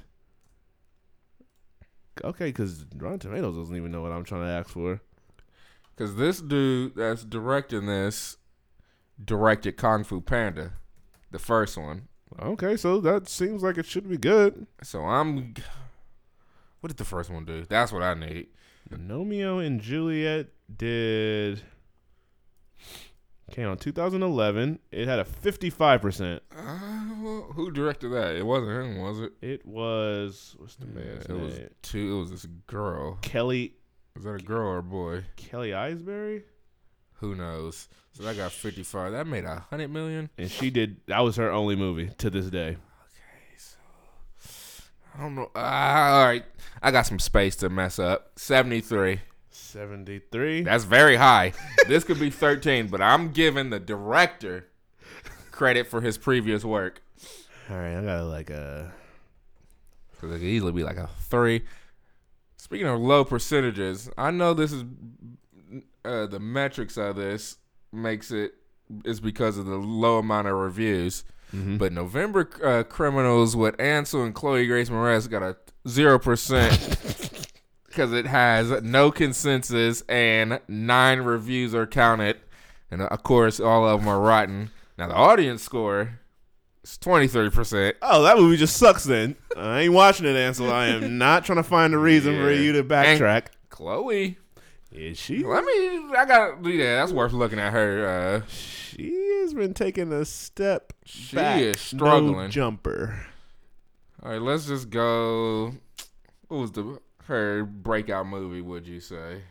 Okay, because Rotten Tomatoes doesn't even know what I'm trying to ask for. Because this dude that's directing this directed Kung Fu Panda, the first one. Okay, so that seems like it should be good. So I'm. What did the first one do? That's what I need. Gnomeo and Juliet did. Okay, on 2011, it had a 55%. Uh, well, who directed that? It wasn't him, was it? It was what's the Yeah, man's it was two. It was this girl. Kelly Is that a girl or a boy? Kelly Asbury, Who knows? So that got 55. That made a hundred million. and she did. That was her only movie to this day. Okay, so I don't know. Ah, all right, I got some space to mess up. 73. 73. That's very high. this could be 13, but I'm giving the director credit for his previous work. All right, I got like a. Because it could easily be like a three. Speaking of low percentages, I know this is uh, the metrics of this makes it is because of the low amount of reviews. But November uh, Criminals with Ansel and Chloe Grace Moretz got a zero percent [LAUGHS] because it has no consensus and nine reviews are counted, and of course all of them are rotten. Now the audience score is twenty three percent. Oh, that movie just sucks. Then I ain't watching it, Ansel. I am [LAUGHS] not trying to find a reason for you to backtrack. Chloe. Is she? Let me. I got. Yeah, that's worth looking at her. Uh, She has been taking a step She back. is No struggling. jumper. all right, let's just go. What was the her breakout movie? Would you say?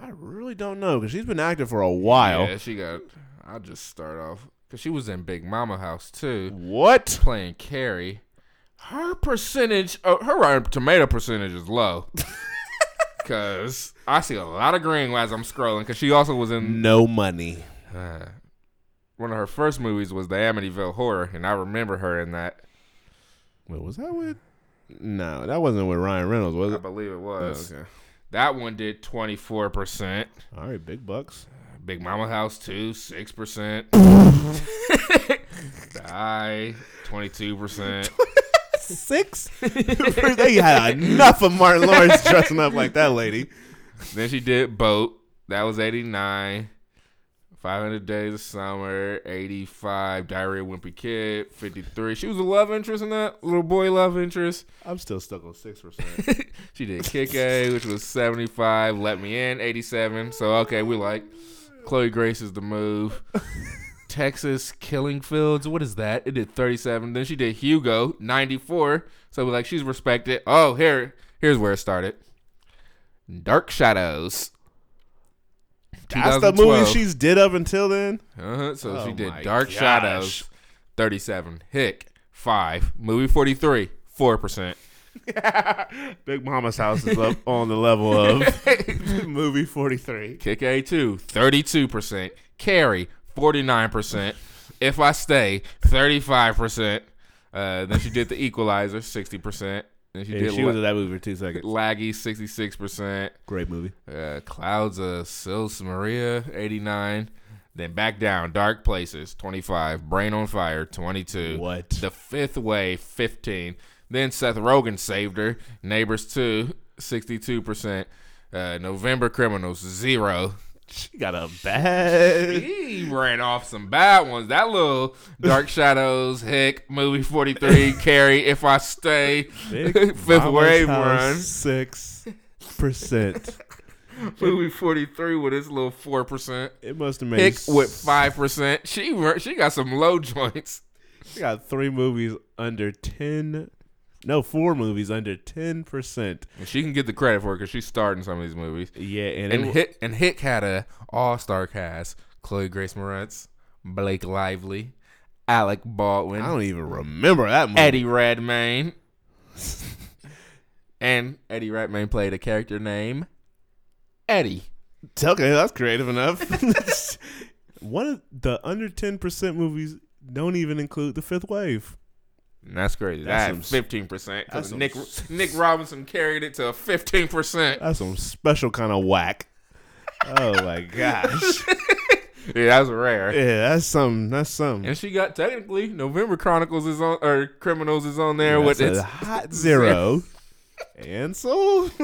I really don't know because she's been active for a while. Yeah, she got. I'll just start off because she was in Big Mama House too, What? playing Carrie. Her percentage, uh, her Rotten tomato percentage is low. [LAUGHS] Cause I see a lot of green as I'm scrolling. Cause she also was in No money. uh, one of her first movies was the Amityville Horror, and I remember her in that. Wait, was that with? No, that wasn't with Ryan Reynolds, was I it? believe it Oh, was. okay. That one did 24 percent. All right, big bucks. Big Mama House 2, 6%. [LAUGHS] [LAUGHS] Die, 22%. Six? [LAUGHS] they had enough of Martin Lawrence dressing up like that lady. then she did Bolt. That was 89. 500 Days of Summer, 85. Diary of a Wimpy Kid, 53. She was a love interest in that. Little boy love interest. I'm still stuck on six percent. [LAUGHS] She did Kick A, which was 75. Let Me In, 87. So, okay, we like. Chloe Grace is the move. [LAUGHS] Texas Killing Fields. What is that? It did 37. Then she did Hugo, 94. So we're like she's respected. Oh, here, here's where it started. Dark Shadows. That's the movie she's did up until then. Uh-huh. So she Oh did Dark gosh. Shadows, 37. Hick, 5. Movie 43, 4%. [LAUGHS] Big Mama's house is up [LAUGHS] on the level of [LAUGHS] movie 43. Kick A2, 32%. Carrie, 49%. If I Stay, 35%. Uh, then she did The Equalizer, 60%. Then she Yeah, did she La- was in that movie for two seconds. Laggy, 66%. Great movie. Uh, Clouds of Sils Maria, 89. Then back down, Dark Places, 25. Brain on Fire, 22. What? The Fifth Wave, 15. Then Seth Rogen saved her. Neighbors 2, 62%. Uh, November Criminals, 0. She got a bad. He ran off some bad ones. That little Dark [LAUGHS] Shadows, Hick, Movie 43, [LAUGHS] Carrie, If I Stay, [LAUGHS] Fifth Mama's Wave Run. Six percent. Movie 43 with its little 4%. It must have made. Hick s- with 5%. She she got some low joints. She got three movies under ten. No, four movies under ten percent. And she can get the credit for it because she's starred in some of these movies. Yeah, and, And it, Hick, and Hick had a all-star cast. Chloe Grace Moretz, Blake Lively, Alec Baldwin, I don't even remember that movie. Eddie Redmayne. [LAUGHS] and Eddie Redmayne played a character named Eddie. Okay, that's creative enough. [LAUGHS] One of the under ten percent movies don't even include the fifth wave. And that's crazy. That's fifteen percent because Nick s- Nick Robinson carried it to fifteen percent. That's some special kind of whack. Oh my gosh. [LAUGHS] Yeah, that's rare. Yeah, that's some. That's some. And she got technically November Chronicles is on or Criminals is on there with That's its a hot zero. [LAUGHS] Ansel. [LAUGHS]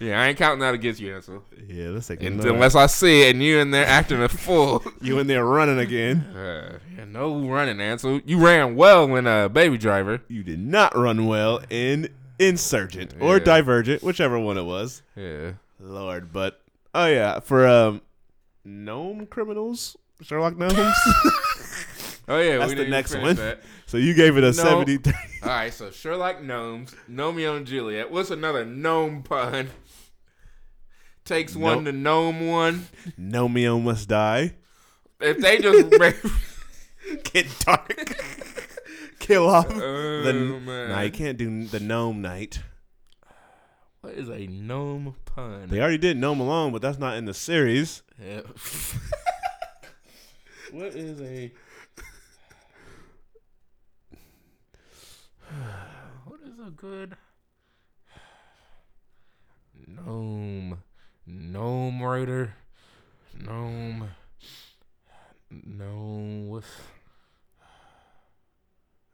Yeah, I ain't counting that against you, Ansel. yeah, let's take And unless I see it and you in there acting a [LAUGHS] fool. you in there running again. [LAUGHS] Uh, yeah, no running, Ansel. You ran well in uh, Baby Driver. You did not run well in Insurgent or Divergent, whichever one it was. Yeah. Lord, but oh yeah, for um, gnome criminals, Sherlock Gnomes. [LAUGHS] Oh yeah, That's we the next one. That. so you gave it a No. seventy-three. All right, so Sherlock Gnomes, Romeo and Juliet. What's another gnome pun? Takes one to gnome one. Gnomeo must die. If they just [LAUGHS] Get dark. [LAUGHS] Kill off oh, the. man. Nah, you can't do the gnome night. what is a gnome pun? They already did Gnome Alone, but that's not in the series. Yeah. [LAUGHS] what is a [SIGHS] what is a good [SIGHS] gnome gnome raider gnome gnome what's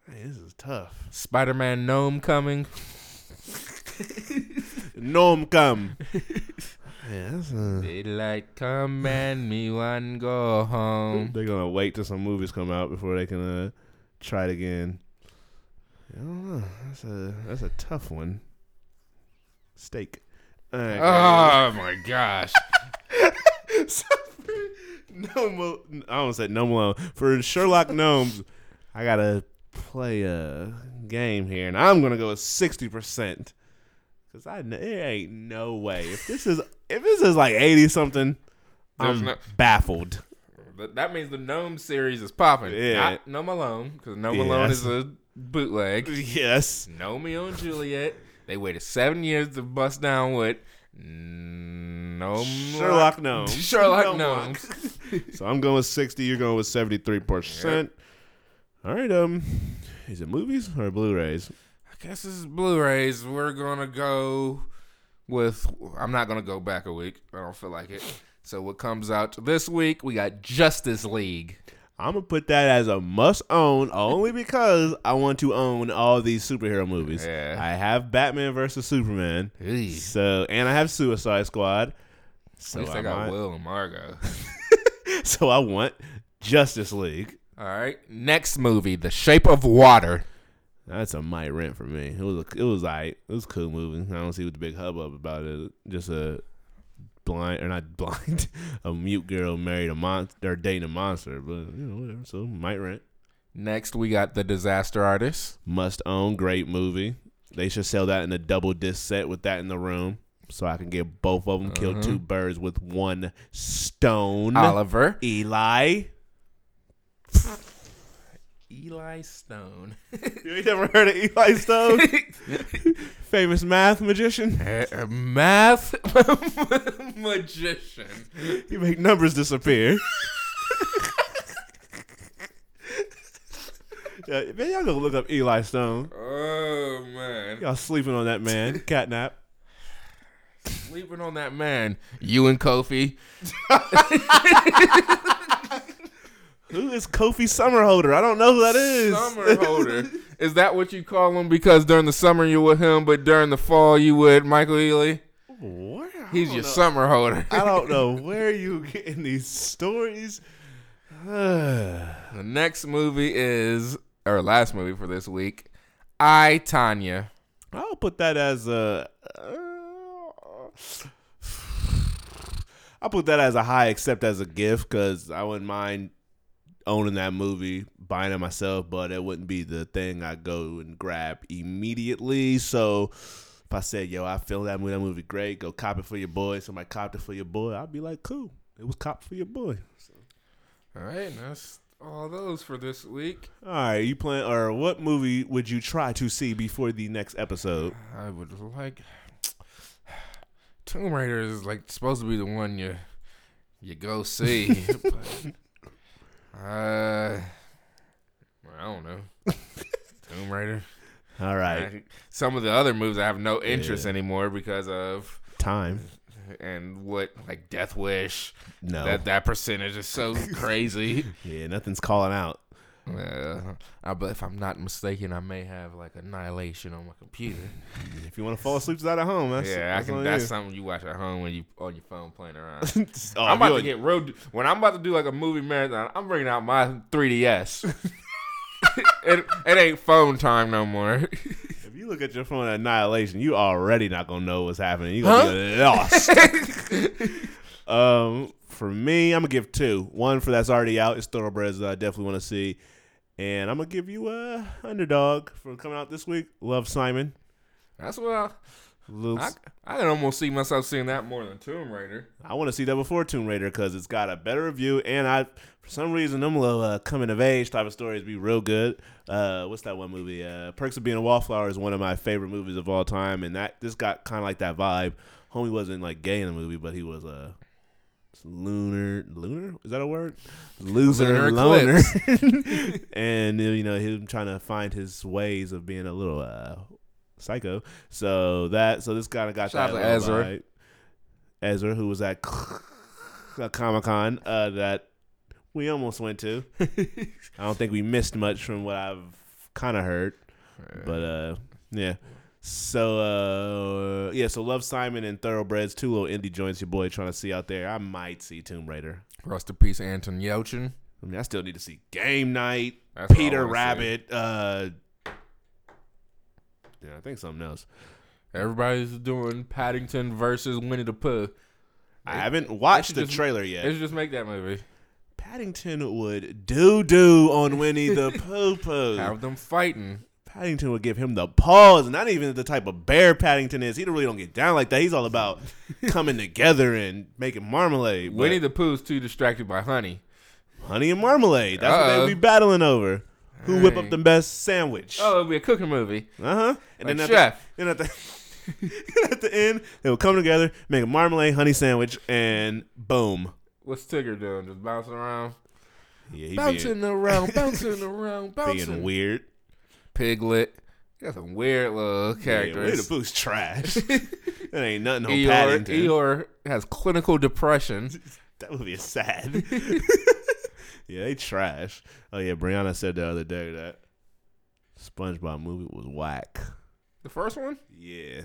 Hey, this is tough. Spider-Man gnome coming? [LAUGHS] Gnome come. yeah, a, Daylight come and me one go home. they're gonna wait till some movies come out before they can uh, try it again. I don't know. That's a that's a tough one. Steak. Right, Oh my gosh. [LAUGHS] no, Mo- I almost said no Malone. For Sherlock Gnomes, I gotta play a game here, and I'm gonna go with sixty percent. Cause I there ain't no way if this is if this is like eighty something, There's I'm no- baffled. But that means the Gnome series is popping. Yeah. Not Gnome Alone, because Gnome Alone Yes. is a bootleg. Yes, Romeo and Juliet. They waited seven years to bust down with No. Sherlock Gnomes. [LAUGHS] Sherlock. Gnomes. [LAUGHS] So I'm going with 60. You're going with 73%. All right. Um, is it movies or Blu-rays? I guess this is Blu-rays. We're gonna go with. I'm not gonna go back a week. I don't feel like it. So what comes out this week? We got Justice League. I'm gonna put that as a must-own only because I want to own all these superhero movies. Yeah. I have Batman versus Superman. Eey. So and I have Suicide Squad. So At least I I got might- Will and Margot. [LAUGHS] so I want Justice League. All right. Next movie, The Shape of Water. That's a might rent for me. It was a, it was like it was a cool movie. I don't see what the big hubbub about it. Just a blind or not [LAUGHS] blind, a mute girl married a monster or dating a monster, but you know whatever. So might rent. Next, we got The Disaster Artist. Must own. Great movie. They should sell that in a double disc set with that in the room, so I can get both of them. Kill two uh-huh. birds with one stone. Oliver. Eli. Eli Stone. [LAUGHS] You ain't never heard of Eli Stone? [LAUGHS] Famous math magician. Math [LAUGHS] magician. You make numbers disappear. yeah, man, y'all gonna look up Eli Stone. Oh man. Y'all sleeping on that man. Catnap. Sleeping on that man. You and Kofi. Who is Kofi Summerholder? I don't know who that is. Summer holder. [LAUGHS] Is that what you call him? Because during the summer you with him, but during the fall you with Michael Ealy? Where? He's your know. summer holder. I don't know [LAUGHS] where you getting these stories. [SIGHS] The next movie is, or last movie for this week, I, Tonya. I'll put that as a. Uh, [SIGHS] I'll put that as a high, except as a gift, because I wouldn't mind owning that movie, buying it myself, but it wouldn't be the thing I go and grab immediately. So if I said, "Yo, I feel that movie, that movie great," go cop it for your boy. Somebody copped it for your boy. I'd be like, "Cool, it was cop for your boy." All right, and that's all those for this week. All right, you plan or what movie would you try to see before the next episode? I would like [SIGHS] Tomb Raider is like supposed to be the one you you go see. [LAUGHS] but, uh, I don't know. [LAUGHS] Tomb Raider. All right, I- Some of the other movies I have no interest Yeah. anymore because of time. and what like Death Wish. No, That that percentage is so [LAUGHS] crazy. yeah, nothing's calling out. Uh, I, but if I'm not mistaken, I may have like Annihilation on my computer. [LAUGHS] If you want to fall asleep to that at home, that's, yeah, I that's can. That's you. something you watch at home when you on your phone playing around. [LAUGHS] Oh, I'm about to get real. When I'm about to do like a movie marathon, I'm bringing out my 3ds. [LAUGHS] it, it ain't phone time no more. If you look at your phone at Annihilation, you already not gonna know what's happening. You gonna be lost. um, for me, I'm gonna give two. One for that's already out. It's Thoroughbreds that I definitely want to see, and I'm gonna give you a underdog for coming out this week. Love Simon. That's what I, Little, I, I can almost see myself seeing that more than Tomb Raider. I want to see that before Tomb Raider because it's got a better review, and I, for some reason, them little uh, coming of age type of stories be real good. Uh, what's that one movie? Uh, Perks of Being a Wallflower is one of my favorite movies of all time, and that this got kind of like that vibe. Homie wasn't like gay in the movie, but he was a uh, lunar. Lunar is that a word? Loser, Lunar loner, [LAUGHS] [LAUGHS] and you know him trying to find his ways of being a little uh, psycho. So that so this kind of got Shout that out to Ezra. vibe. Ezra, who was at [LAUGHS] Comic Con uh, that we almost went to. I don't think we missed much from what I've kind of heard, but uh, yeah. So uh, yeah, so Love Simon and Thoroughbreds, two little indie joints your boy trying to see out there. I might see Tomb Raider. Rest in peace, Anton Yelchin. I mean, I still need to see Game Night, That's Peter Rabbit. Uh, yeah, I think something else. Everybody's doing Paddington versus Winnie the Pooh. I haven't watched the just- trailer They yet. should just make that movie. Paddington would do do on Winnie the [LAUGHS] Pooh Pooh. Have them fighting. Paddington would give him the pause, and not even the type of bear Paddington is. He really don't get down like that. He's all about [LAUGHS] coming together and making marmalade. But Winnie the Pooh's too distracted by honey. honey and marmalade. That's what Uh-oh. they be battling over. Who whip up the best sandwich? Oh, it'll be a cooking movie. Uh huh. And Like then at Chef. the, then at the [LAUGHS] At the end, they would come together, make a marmalade honey sandwich, and boom. What's Tigger doing? Just bouncing around, Yeah, he bouncing being, around, bouncing around, [LAUGHS] bouncing. being weird. Piglet. Got some weird little Yeah, Winnie the characters. Pooh's trash. [LAUGHS] that ain't nothing on Eeyore, Paddington. Eeyore has clinical depression. [LAUGHS] That would be sad. [LAUGHS] yeah, they trash. Oh yeah, Brianna said the other day that SpongeBob movie was whack. The first one? Yeah,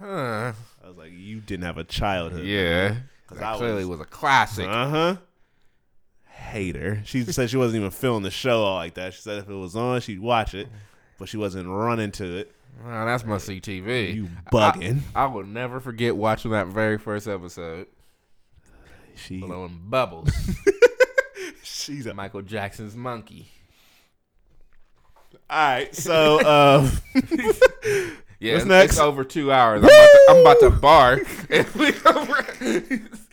Huh. I was like, you didn't have a childhood. Yeah. 'Cause That I clearly was- was a classic. Uh huh. Hater. She said she wasn't even feeling the show all like that. She said if it was on, she'd watch it, but she wasn't running to it. Wow, that's my CTV. You bugging. I, I will never forget watching that very first episode. She, Blowing bubbles. [LAUGHS] she's a. Michael Jackson's monkey. All right, so uh, [LAUGHS] Yeah, What's it's, next? it's over two hours. I'm about to, I'm about to bark. [LAUGHS]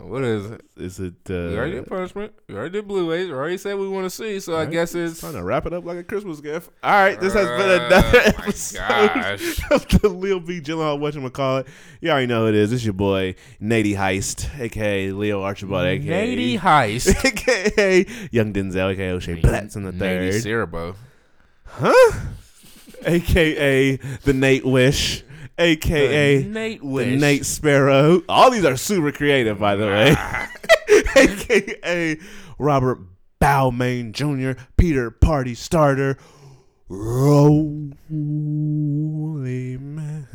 If we go- what is it? is it? We already Uh, did punishment. We already did blue ways. We already said we want to see. So I guess it's. Trying to wrap it up like a Christmas gift. All right, this has been another my episode gosh. [LAUGHS] of the Leo B. Gyllenhaal whatchamacallit. You already know who it is. It's your boy, Nady Heist, a.k.a. Leo Archibald, a.k.a. Nady Heist. [LAUGHS] a.k.a. Young Denzel, a.k.a. O'Shea Platts in the Nady third. Cerebro. Huh? a.k.a. the Nate Wish, a.k.a. Nate the Nate Sparrow. All these are super creative, by the way. [LAUGHS] AKA Robert Balmain Jr., Peter Party Starter, Roly Man.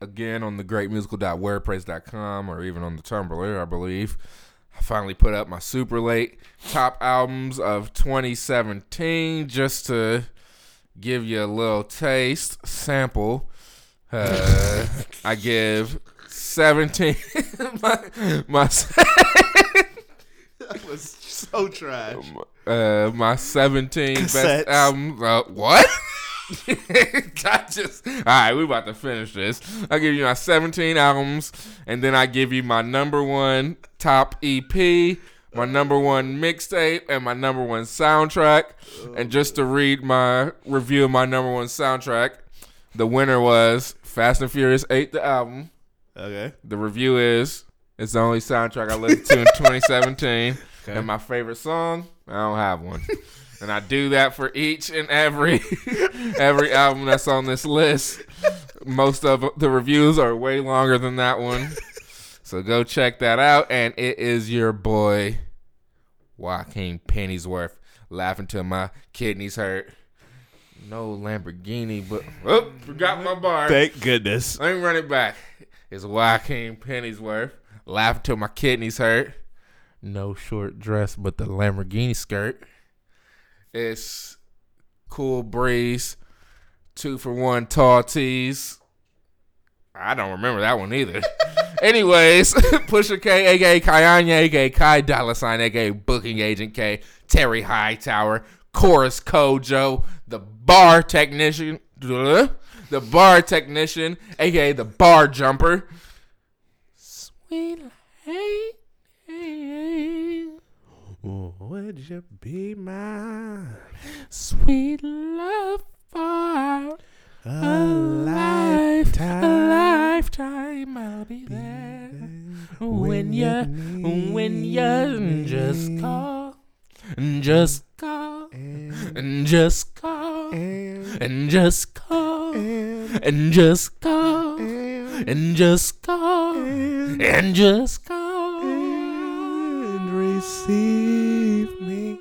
again on the greatmusical.wordpress.com or even on the Tumblr, I believe. I finally put up my super late top albums of 2017 just to give you a little taste sample. Uh, [LAUGHS] I give 17 [LAUGHS] my my That was so trash. uh my 17 Cassettes. best albums. Uh, what? [LAUGHS] I just all right. We about to finish this. I give you my 17 albums, and then I give you my number one top EP, my number one mixtape, and my number one soundtrack. And just to read my review of my number one soundtrack, the winner was Fast and Furious 8, the album. Okay. The review is it's the only soundtrack I listened to in [LAUGHS] 2017. Okay. And my favorite song, I don't have one. and I do that for each and every [LAUGHS] every album that's on this list. Most of the reviews are way longer than that one. So go check that out. And it is your boy Joaquin Pennyworth laughing till my kidneys hurt. No Lamborghini, but oh, forgot my bar. Thank goodness. Let me run it back. It's Joaquin Pennyworth. Laughing till my kidneys hurt. No short dress, but the Lamborghini skirt. It's Cool Breeze. Two for one tall tees. I don't remember that one either. [LAUGHS] Anyways, [LAUGHS] Pusha K, aka Kanye, aka Kai Dollar Sign, aka Booking Agent K, Terry Hightower, Chorus Kojo, the bar technician, [LAUGHS] the bar technician, aka the bar jumper. Sweet lady, Would you be my sweet love for a a lifetime? lifetime. I'll be there when you, when you mm, just call, mm, just call, and mm, just call, and just call, and just call, and just call, and just call. and receive me.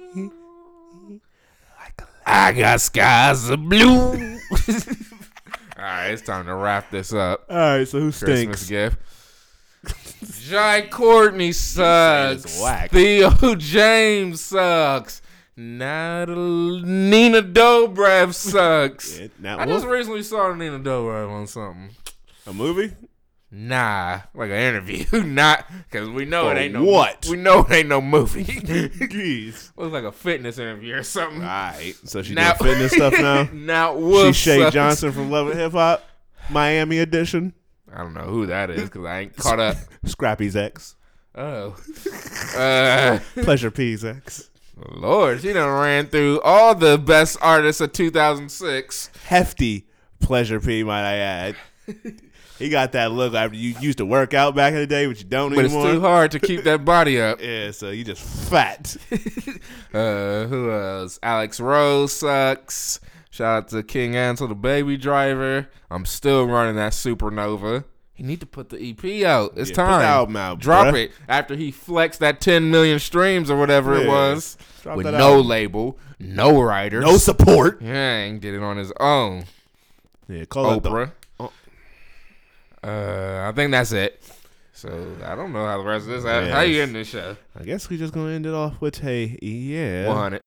I got skies of blue. [LAUGHS] All right, it's time to wrap this up. All right, so who Christmas stinks? gift. Jai Courtney [LAUGHS] sucks. whack. Theo [LAUGHS] James sucks. Natalie, Nina Dobrev sucks. Yeah, I just recently saw Nina Dobrev on something. A movie? Nah, like an interview, [LAUGHS] not because we know For it ain't no what? We know it ain't no movie. [LAUGHS] Jeez. Looks like a fitness interview or something. All right, so she Now- doing fitness stuff [LAUGHS] now. now She Wolf Shay sucks. Johnson from Love and Hip Hop, Miami edition. I don't know who that is because I ain't caught up. Scrappy's ex, Oh, uh, Pleasure P's ex, Lord, she done ran through all the best artists of 2006. Hefty Pleasure P, might I add. He got that look after you used to work out back in the day, but you don't anymore. But it's too hard to keep that body up. [LAUGHS] Yeah, so you just fat. [LAUGHS] Uh, who else? Alex Rose sucks. Shout out to King Ansel, the baby driver. I'm still running that supernova. You need to put the EP out. It's Yeah, time. album out, Drop bruh. it after he flexed that 10 million streams or whatever it was Drop with no album. label, no writers. no support. Yeah, ain't did it on his own. Yeah, call Oprah. Uh, I think that's it. So I don't know how the rest of this. How, how you Yes. ending this show? I guess we just gonna end it off with hey, yeah. 100.